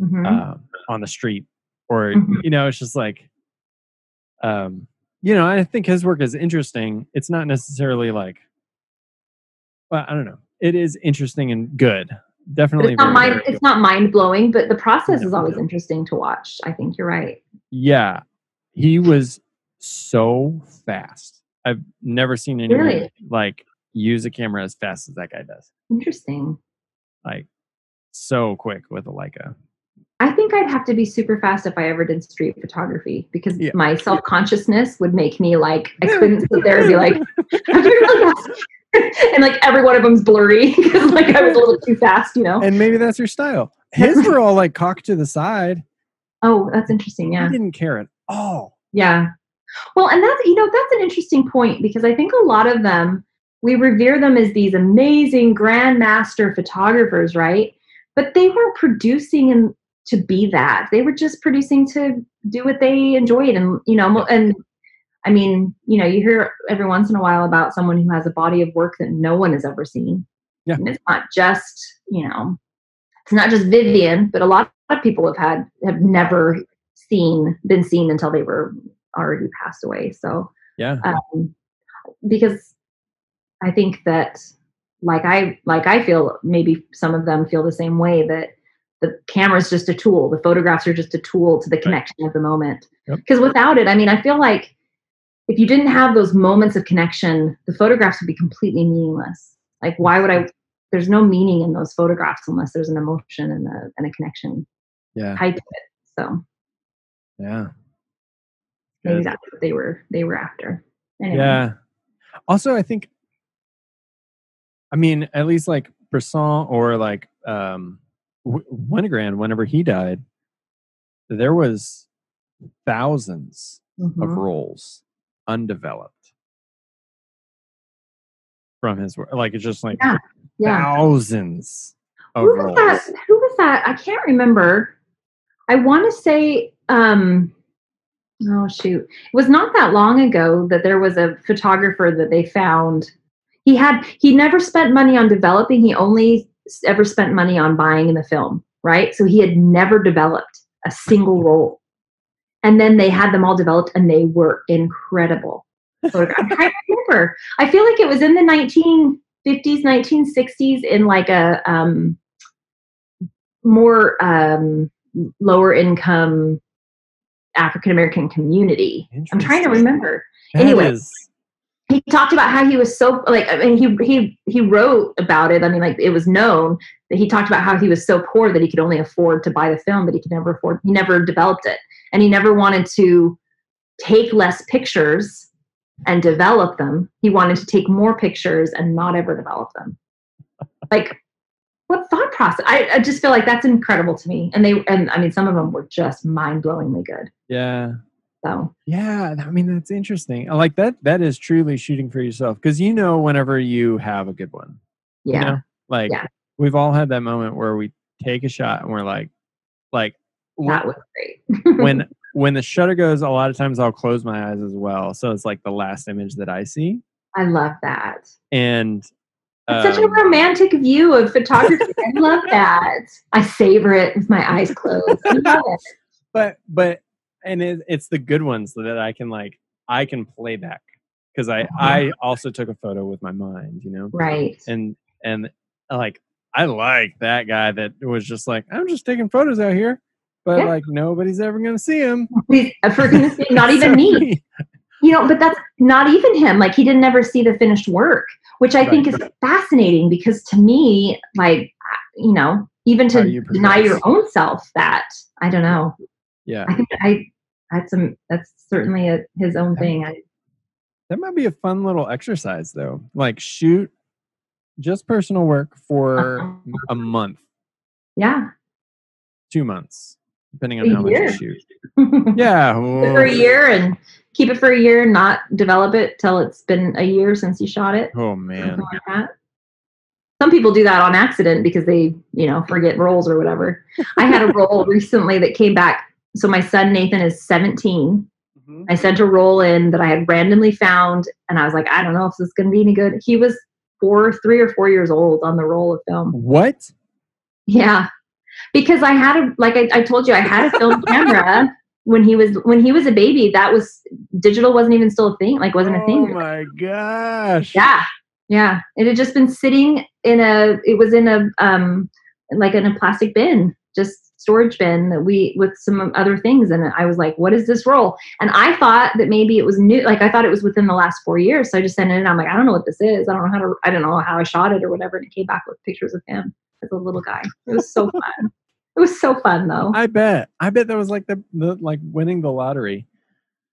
Mhm. uh, on the street, or Mhm. you know, it's just like, um, you know, I think his work is interesting. It's not necessarily like, well, I don't know. It is interesting and good. But Definitely. it's not mind it's not mind blowing, but the process No, is always no. interesting to watch. I think you're right. Yeah, he was so fast. I've never seen anyone Really? like use a camera as fast as that guy does. Interesting. Like so quick with a Leica. I think I'd have to be super fast if I ever did street photography because Yeah. my self consciousness would make me like I couldn't sit there and be like, *laughs* I'm really fast. *laughs* and like every one of them's blurry *laughs* because like I was a little too fast, you know. And maybe that's your style. his were all like cocked to the side. Oh, that's interesting. Yeah. He didn't care at all. Yeah. Well, and that's you know that's an interesting point because I think a lot of them we revere them as these amazing grandmaster photographers, right? But they weren't producing and to be that. They were just producing to do what they enjoyed, and you know, and I mean, you know, you hear every once in a while about someone who has a body of work that no one has ever seen. Yeah. And it's not just, you know, it's not just Vivian, but a lot of people have had have never seen been seen until they were already passed away. So Yeah. um, because I think that like I like I feel maybe some of them feel the same way that the camera is just a tool, the photographs are just a tool to the connection of the moment. Yep. Because without it, I mean, I feel like if you didn't have those moments of connection, the photographs would be completely meaningless. Like, why would I? There's no meaning in those photographs unless there's an emotion and a and a connection Yeah. tied to it. So Yeah. maybe Good. that's what they were they were after. Anyway. Yeah. Also, I think, I mean, at least like Bresson or like um, Winogrand, whenever he died, there was thousands of Mhm. Undeveloped from his work. Like it's just like Yeah. Yeah. thousands of who was rolls. that who was that i can't remember i want to say um oh shoot it was not that long ago that there was a photographer that they found he had he never spent money on developing he only ever spent money on buying in the film right so he had never developed a single *laughs* roll and then they had them all developed and they were incredible i'm trying to remember i feel like it was in the 1950s 1960s in like a um more um, lower income African American community. I'm trying to remember. That Anyway. is- He talked about how he was so like I mean he he he wrote about it. I mean like it was known that he talked about how he was so poor that he could only afford to buy the film, but he could never afford he never developed it. And he never wanted to take less pictures and develop them. He wanted to take more pictures and not ever develop them. *laughs* Like what thought process? I, I just feel like that's incredible to me. And they and I mean some of them were just mind blowingly good. yeah. So Yeah, I mean that's interesting. Like that that is truly shooting for yourself because you know whenever you have a good one. yeah. You know? Like Yeah. we've all had that moment where we take a shot and we're like like that was great. when *laughs* when the shutter goes, a lot of times I'll close my eyes as well. So it's like the last image that I see. I love that. And It's such a um, romantic view of photography. I love that. I savor it with my eyes closed. I love it. but but and it, it's the good ones that I can like I can play back because I I also took a photo with my mind, you know. Right. and and like I like that guy that was just like I'm just taking photos out here, but Yeah. like nobody's ever gonna see him. Please, uh, for goodness sake, not *laughs* even me. You know, but that's not even him. Like he didn't ever see the finished work, which I think is fascinating because to me, like you know, even to you deny your own self that I don't know. Yeah, I think I that's some that's certainly a, his own thing. I, that might be a fun little exercise though. Like shoot just personal work for Uh-huh. a month, yeah. two months, depending on A how much you shoot. *laughs* Yeah, Keep for a year and keep it for a year not develop it till it's been a year since you shot it. Oh man, like. Some people do that on accident because they, you know, forget rolls or whatever. I had a *laughs* roll recently that came back. So my son Nathan is 17. Mhm. I sent a roll in that I had randomly found, and I was like, I don't know if this is going to be any good. He was four, three or four years old on the roll of film. what? Yeah, because I had a like I, I told you I had a film *laughs* camera when he was when he was a baby. That was digital wasn't even still a thing. Like wasn't a thing. Oh my gosh! Yeah, yeah. It had just been sitting in a. It was in a um like in a plastic bin, just storage bin that we with some other things. And I was like, "What is this roll?" And I thought that maybe it was new. Like I thought it was within the last four years. So I just sent it in. I'm like, I don't know what this is. I don't know how to. I don't know how I shot it or whatever. And it came back with pictures of him as a little guy. It was so *laughs* fun. It was so fun though. I bet. I bet that was like the, the like winning the lottery.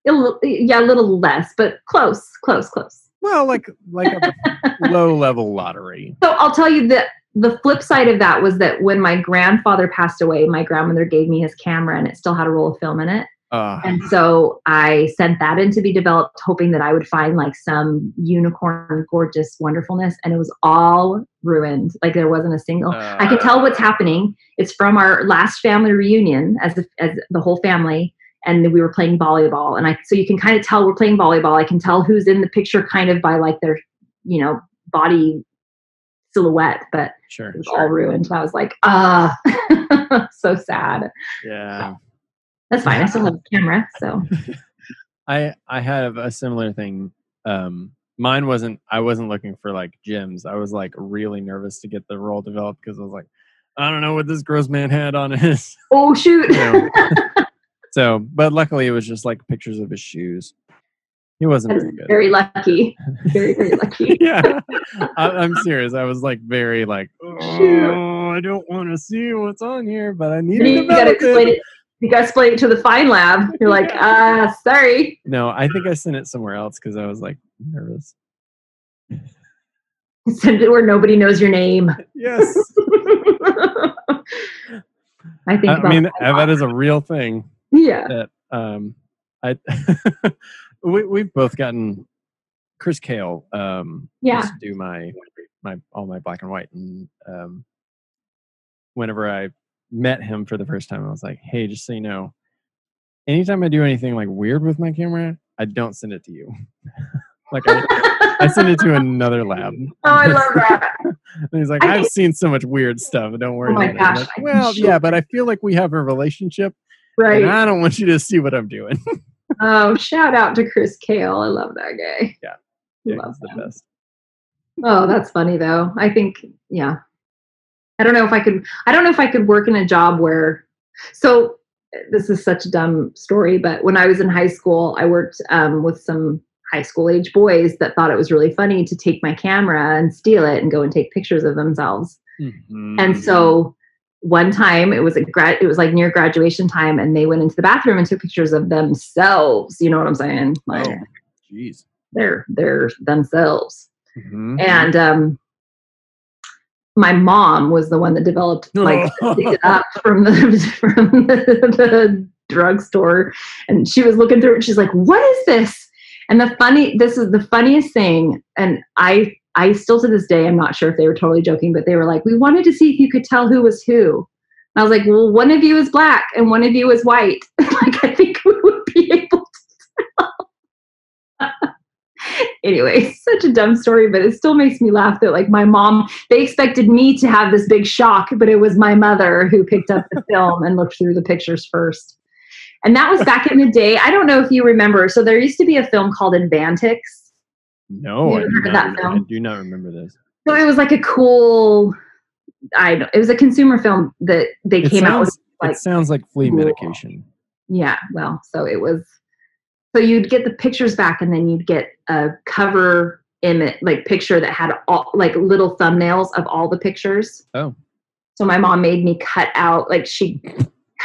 A yeah, a little less, but close, close, close. Well, like like a *laughs* low level lottery. So I'll tell you that the flip side of that was that when my grandfather passed away, my grandmother gave me his camera and it still had a roll of film in it. Uh, And so I sent that in to be developed, hoping that I would find like some unicorn gorgeous wonderfulness. And it was all ruined. Like there wasn't a single. I could tell what's happening. It's from our last family reunion as the, as the whole family. And we were playing volleyball. And I, so you can kind of tell we're playing volleyball. I can tell who's in the picture kind of by like their, you know, body silhouette, but sure. it was all ruined. And I was like, ah, *laughs* so sad. Yeah. That's fine. I still have a *laughs* camera. So I I have a similar thing. Um, mine wasn't. I wasn't looking for like gyms. I was like really nervous to get the roll developed because I was like, I don't know what this gross man had on his. *laughs* Oh shoot! Yeah. *laughs* so, but luckily it was just like pictures of his shoes. He wasn't very good. very lucky. Very very lucky. yeah, I, I'm serious. I was like very like, oh, I don't want to see what's on here, but I need to you gotta explain it. It. You gotta explain it to the find lab. You're *laughs* like, ah, sorry. No, I think I sent it somewhere else because I was like nervous. Send it where nobody knows your name. Yes, *laughs* I think. I about mean that a that lot. is a real thing. yeah. that um I *laughs* we we've both gotten Chris Kale um Yeah. used to do my my all my black and white and um whenever I met him for the first time I was like, "Hey, just so you know, anytime I do anything like weird with my camera, I don't send it to you." *laughs* like I, I send it to another lab. *laughs* Oh, I love *laughs* that. And he's like, I I've think- seen so much weird stuff. Don't oh worry Oh my about it. Gosh, like, well, sure. yeah, but I feel like we have a relationship, Right. and I don't want you to see what I'm doing. Oh, shout out to Chris Kale. I love that guy. Yeah. Yeah, love the best. Oh, that's funny though. I think, yeah. I don't know if I could. I don't know if I could work in a job where. So this is such a dumb story, but when I was in high school, I worked um, with some high school age boys that thought it was really funny to take my camera and steal it and go and take pictures of themselves. Mm-hmm. And so one time it was a grad it was like near graduation time and they went into the bathroom and took pictures of themselves. You know what I'm saying? Like oh, jeez. they're they're themselves. Mhm. And um my mom was the one that developed like it up *laughs* from the from the, the drugstore and she was looking through it and she's like, What is this? And the funny this is the funniest thing, and I I still to this day I'm not sure if they were totally joking, but they were like, We wanted to see if you could tell who was who. And I was like, Well, one of you is black and one of you is white. *laughs* like I think we would be able to tell. Anyway, *laughs* such a dumb story, but it still makes me laugh that like my mom, they expected me to have this big shock, but it was my mother who picked up the *laughs* film and looked through the pictures first. And that was back in the day. I don't know if you remember. So there used to be a film called Advantix. No, I do, not, I do not remember this. So it was like a cool I don't, it was a consumer film that they It came out with like it sounds like flea cool. medication. Yeah, well, so it was. So you'd get the pictures back, and then you'd get a cover image, like picture that had all like little thumbnails of all the pictures. Oh. So my mom made me cut out, like she,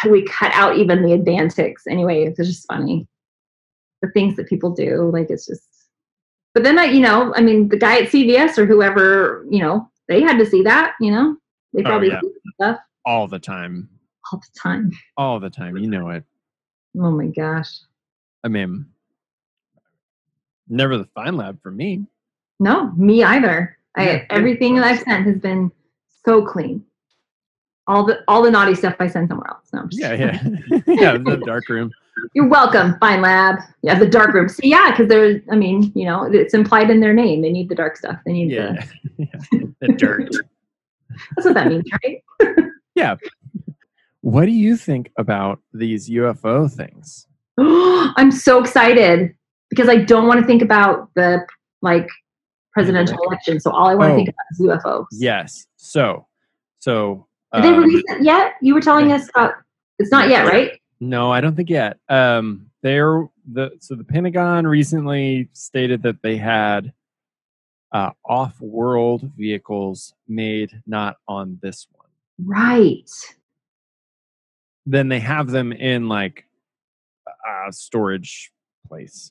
we cut out even the Advantix. Anyway, it's just funny. The things that people do, like it's just. But then I, you know, I mean, the guy at CVS or whoever, you know, they had to see that, you know, they Oh, probably yeah. see stuff All the time. all the time. All the time. You know it. Oh my gosh. I mean, never the find lab for me. No, me either. I everything that I've sent has been so clean. All the all the naughty stuff I send somewhere else. No, Yeah, yeah. *laughs* yeah, the dark room. You're welcome, Find Lab. Yeah, the dark room. See, yeah, because they're. I mean, you know, it's implied in their name. They need the dark stuff. They need Yeah. the. *laughs* yeah. The dirt. *laughs* That's what that means, right? Yeah. What do you think about these UFO things? *gasps* I'm so excited because I don't want to think about the like presidential election. So all I want to Oh. think about is UFOs. Yes. So, so. Did they um, release it yet? You were telling us about. It's not yet, right? No, I don't think yet. Um, they're the so the Pentagon recently stated that they had uh, off-world vehicles made not on this one. Right. Then they have them in like a storage place.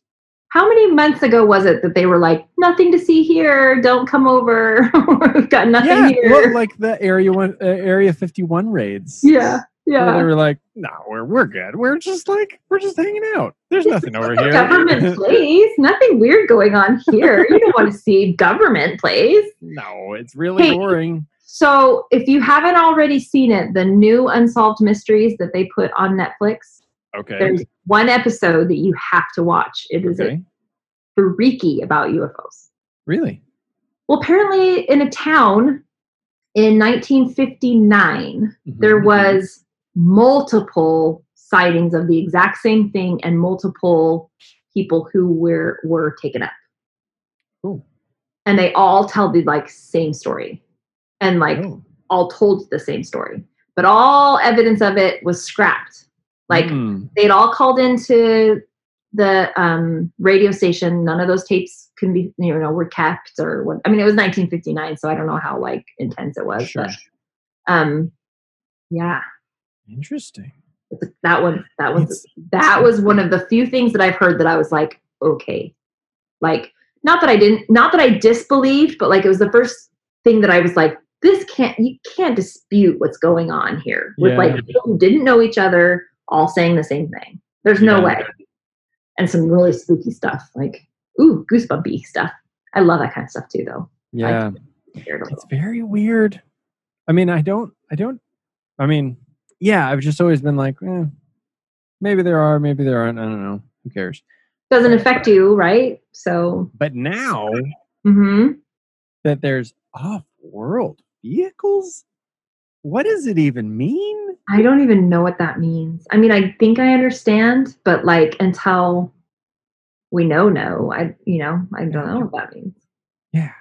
how many months ago was it that they were like, nothing to see here, don't come over, *laughs* we've got nothing yeah, here. well, like the area one, uh, area fifty one raids. yeah, where they were like, "No, we're we're good. We're just like we're just hanging out. There's nothing over here." Government *laughs* place, nothing weird going on here. You don't want to see government place. *laughs* no, it's really Hey. boring. So, if you haven't already seen it, the new Unsolved Mysteries that they put on Netflix, Okay. there's one episode that you have to watch. It is okay. freaky about UFOs. Really? Well, apparently, in a town in 1959, there Mhm. was multiple sightings of the exact same thing and multiple people who were were taken up. Cool. And they all tell the like same story. And like Oh. all told the same story. But all evidence of it was scrapped. Like Hmm. they'd all called into the um, radio station. None of those tapes can be, you know, were kept or what. I mean, it was 1959, so I don't know how like intense it was. sure. But um, yeah, Interesting. that one, that was It's- that was one of the few things that I've heard that I was like, okay, like not that I didn't, not that I disbelieved, but like it was the first thing that I was like, this can't, you can't dispute what's going on here with like people who didn't know each other all saying the same thing. There's no Yeah. way. And some really spooky stuff, like ooh, goosebumpy stuff. I love that kind of stuff too, though. Yeah. It's very weird. I mean, I don't, I don't, I mean, yeah, I've just always been like, eh, maybe there are, maybe there aren't. I don't know. Who cares? Doesn't affect you, right? So, But now hmm that there's off world vehicles, what does it even mean? I don't even know what that means. I mean, I think I understand, but like until we know, no, I, you know, I don't know what that means. Yeah.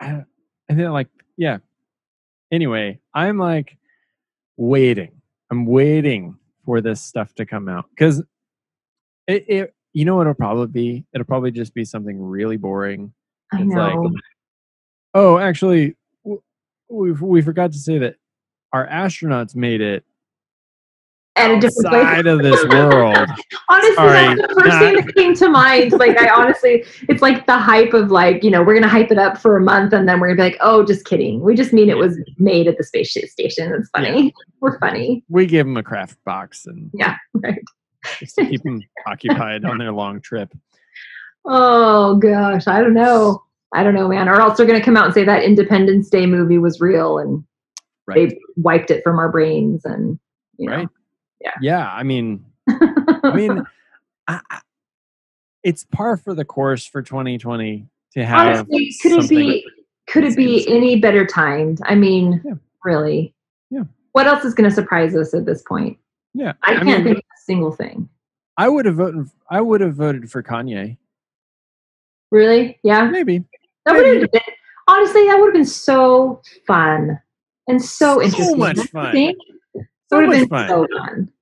I, and then, like, yeah. Anyway, I'm like waiting. I'm waiting for this stuff to come out because it, it, you know, what it'll probably be. It'll probably just be something really boring. I It's like, know. Oh, actually, we we forgot to say that our astronauts made it At a different place. outside of this world. *laughs* honestly, that's the first thing that came to mind. Like, I honestly, it's like the hype of like, you know, we're gonna hype it up for a month, and then we're gonna be like, oh, just kidding. We just mean it was made at the space station. It's funny. *laughs* We're funny. We give them a craft box and Yeah, *laughs* right. just to keep them occupied on their long trip. Oh gosh, I don't know. I don't know, man. Or else they're gonna come out and say that Independence Day movie was real and Right. they wiped it from our brains, and you know. Right. Yeah. Yeah. I mean, I *laughs* mean, I, I, it's par for the course for 2020 to have. honestly, could it be? Could it be insane. any better timed? I mean, Yeah. really. Yeah. What else is going to surprise us at this point? Yeah. I I can't mean, think of a single thing. I would have voted. I would have voted for Kanye. Really? Yeah. Maybe. That would have been honestly. That would have been so fun and so So interesting. much fun. So would have been so fun.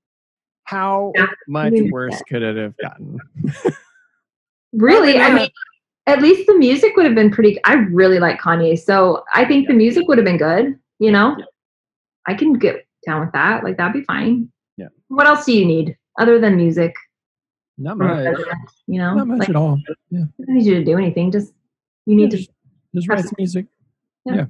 How Yeah, much worse could it have gotten? Really, I mean, at least the music would have been pretty. I really like Kanye, so I think the music would have been good. You know, Yeah. I can get down with that. Like that'd be fine. Yeah. What else do you need other than music? Not much. You know, Not much like, at all. Yeah. I don't need you to do anything. Just you need Yeah, to. just, just write some- music. Yeah.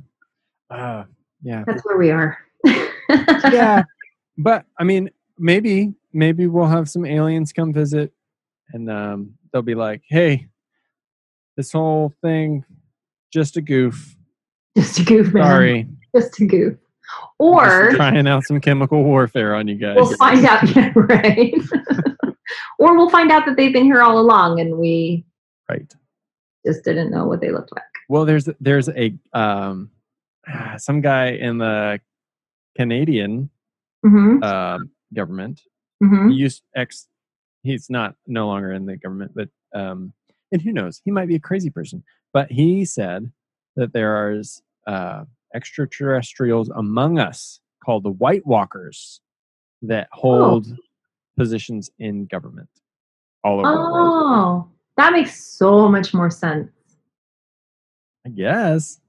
Yeah. Uh, yeah. That's where we are. yeah. *laughs* But I mean, maybe maybe we'll have some aliens come visit, and um, they'll be like, "Hey, this whole thing, just a goof. Just a goof, man. Sorry, Just a goof. Or trying out some chemical warfare on you guys." we'll find out, yeah, *laughs* right? or we'll find out that they've been here all along and we right. just didn't know what they looked like. Well, there's there's a um, *sighs* some guy in the Canadian hmm um, government. hmm He used ex. He's not no longer in the government, but um, and who knows? He might be a crazy person. But he said that there is uh, extraterrestrials among us called the White Walkers that hold positions in government all over the world. Oh, that makes so much more sense. I guess.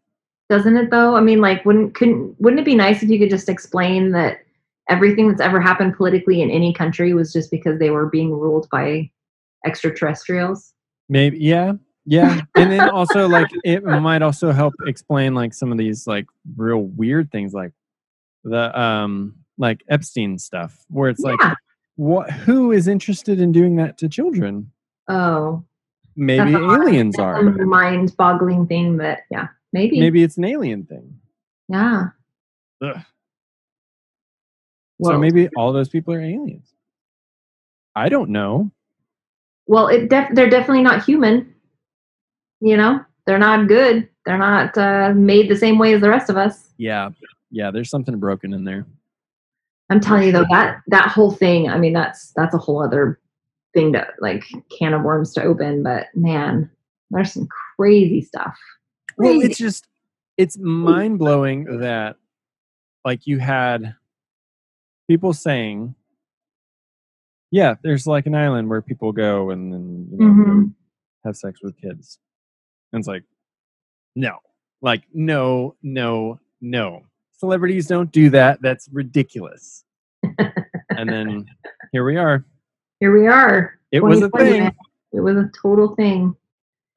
Doesn't it though? I mean, like wouldn't couldn't wouldn't it be nice if you could just explain that everything that's ever happened politically in any country was just because they were being ruled by extraterrestrials? Maybe, yeah, yeah, and then also like it might also help explain like some of these like real weird things, like the um like Epstein stuff, where it's like, what? Who is interested in doing that to children? Oh, Maybe That's aliens are. a mind-boggling thing, but yeah, maybe. Maybe it's an alien thing. Yeah. Ugh. So maybe all those people are aliens. I don't know. well, it def- they're definitely not human. You know, they're not good. They're not uh, made the same way as the rest of us. Yeah, yeah. There's something broken in there. I'm telling you though, that that whole thing. I mean, that's that's a whole other thing to like can of worms to open. But man, there's some crazy stuff. Well, it's just it's mind blowing that like you had people saying, yeah, there's like an island where people go and then you know, Mhm. have sex with kids, and it's like, no, like no, no, no. Celebrities don't do that. That's ridiculous. and then here we are. Here we are. It was a thing. It was a total thing.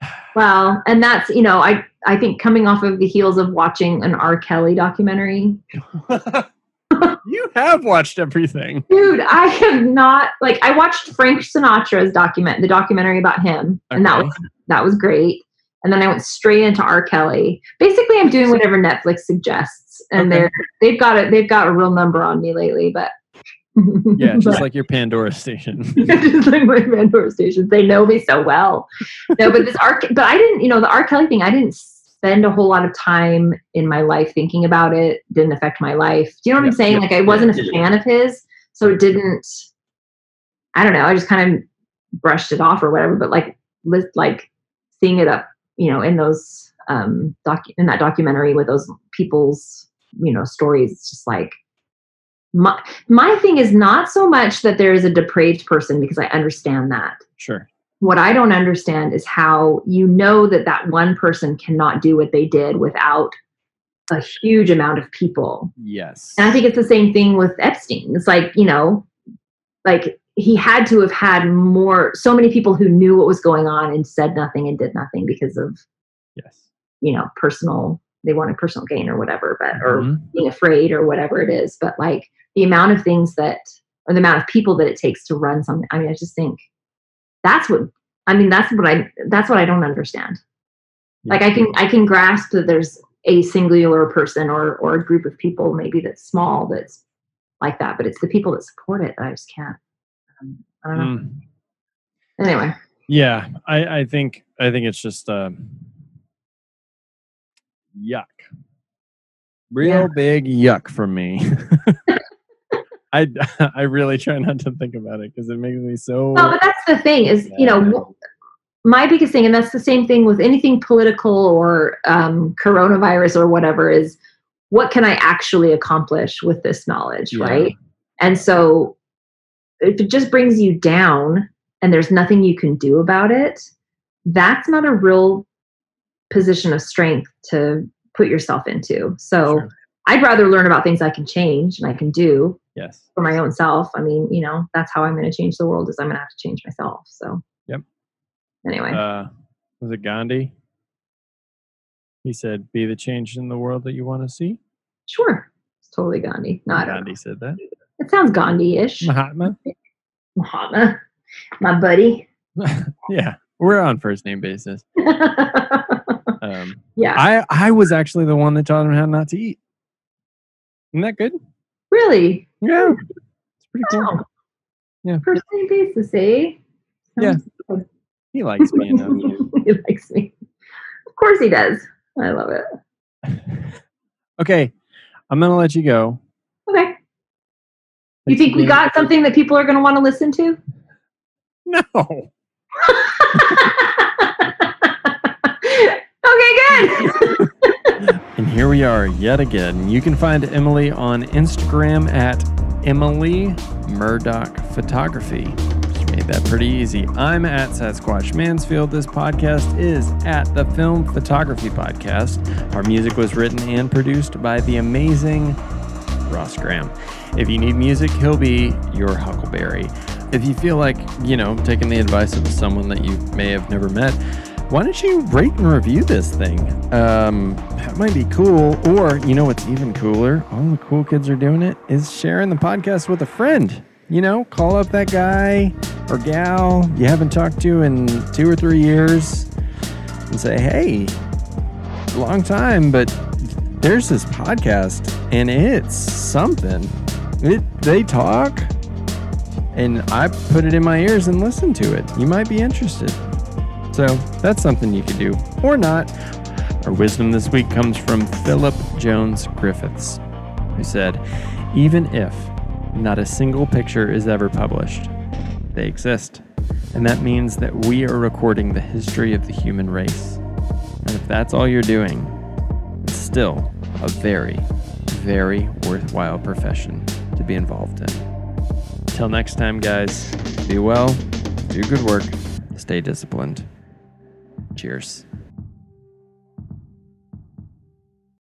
*sighs* Well, and that's you know, I I think coming off of the heels of watching an R. Kelly documentary, *laughs* you have watched everything. dude, I have not like I watched Frank Sinatra's document, the documentary about him, and that was that was great. And then I went straight into R. Kelly. Basically, I'm doing whatever Netflix suggests, and Okay. they're they've got a they've got a real number on me lately. But Yeah, just *laughs* But- like your Pandora station. *laughs* just like my Pandora stations. They know me so well. No, but this R. But I didn't. You know, the R. Kelly thing. I didn't spend a whole lot of time in my life thinking about it. Didn't affect my life. Do you know what Yeah, I'm saying? yeah, Like I wasn't a yeah. fan of his, so it didn't. I don't know. I just kind of brushed it off or whatever. But like, like seeing it up, you know, in those um doc in that documentary with those people's you know stories. It's just like my my thing is not so much that there is a depraved person because I understand that. Sure. What I don't understand is how you know that that one person cannot do what they did without a huge amount of people. Yes. And I think it's the same thing with Epstein. It's like, you know, like he had to have had more so many people who knew what was going on and said nothing and did nothing because of, yes. you know, personal they wanted personal gain or whatever, but or Mhm. being afraid or whatever it is. But like the amount of things that, or the amount of people that it takes to run something. I mean, I just think that's what, I mean, that's what I, that's what I don't understand. Like I can, I can grasp that there's a singular person or, or a group of people maybe that's small that's like that, but it's the people that support it that I just can't. Um, I don't know. Mm. Anyway, Yeah, I, I think I think it's just uh, yuck, real Yeah. big yuck for me. *laughs* I *laughs* I really try not to think about it because it makes me so. well, but that's the thing is, you know, my biggest thing, and that's the same thing with anything political or um, coronavirus or whatever, is what can I actually accomplish with this knowledge, Yeah. right? And so if it just brings you down and there's nothing you can do about it, that's not a real position of strength to put yourself into. So Sure. I'd rather learn about things I can change and I can do Yes. for my own self. I mean, you know, that's how I'm going to change the world is I'm going to have to change myself. So, Yep. Anyway, Uh, was it Gandhi? He said, "Be the change in the world that you want to see." sure. It's totally Gandhi. No, I don't know. Gandhi said that. It sounds Gandhi-ish. Mahatma. Mahatma, my buddy. *laughs* yeah, we're on first name basis. *laughs* Um, yeah, I I was actually the one that taught him how not to eat. Isn't that good? really. Yeah, it's pretty cool. Oh. Yeah. First name basis, eh? Yeah. Sounds- He likes me enough. *laughs* he likes me. Of course he does. I love it. *laughs* okay, I'm gonna let you go. Okay. You think we got something that people are going to want to listen to? No. *laughs* okay, good. And here we are yet again. You can find Emily on Instagram at Emily Murdoch Photography. She made that pretty easy. I'm at Sasquatch Mansfield. This podcast is at the Film Photography Podcast. Our music was written and produced by the amazing Ross Graham. If you need music, he'll be your Huckleberry. If you feel like, you know, taking the advice of someone that you may have never met, why don't you rate and review this thing? Um, that might be cool. Or, you know what's even cooler? All the cool kids are doing it is sharing the podcast with a friend. You know, call up that guy or gal you haven't talked to in two or three years and say, hey, long time, but there's this podcast and it's something. It, they talk and I put it in my ears and listen to it. You might be interested. So that's something you could do or not. Our wisdom this week comes from Philip Jones Griffiths, who said, Even if not a single picture is ever published, they exist. And that means that we are recording the history of the human race. And if that's all you're doing, it's still a very, very worthwhile profession to be involved in. Till next time, guys, be well, do good work, stay disciplined. Cheers.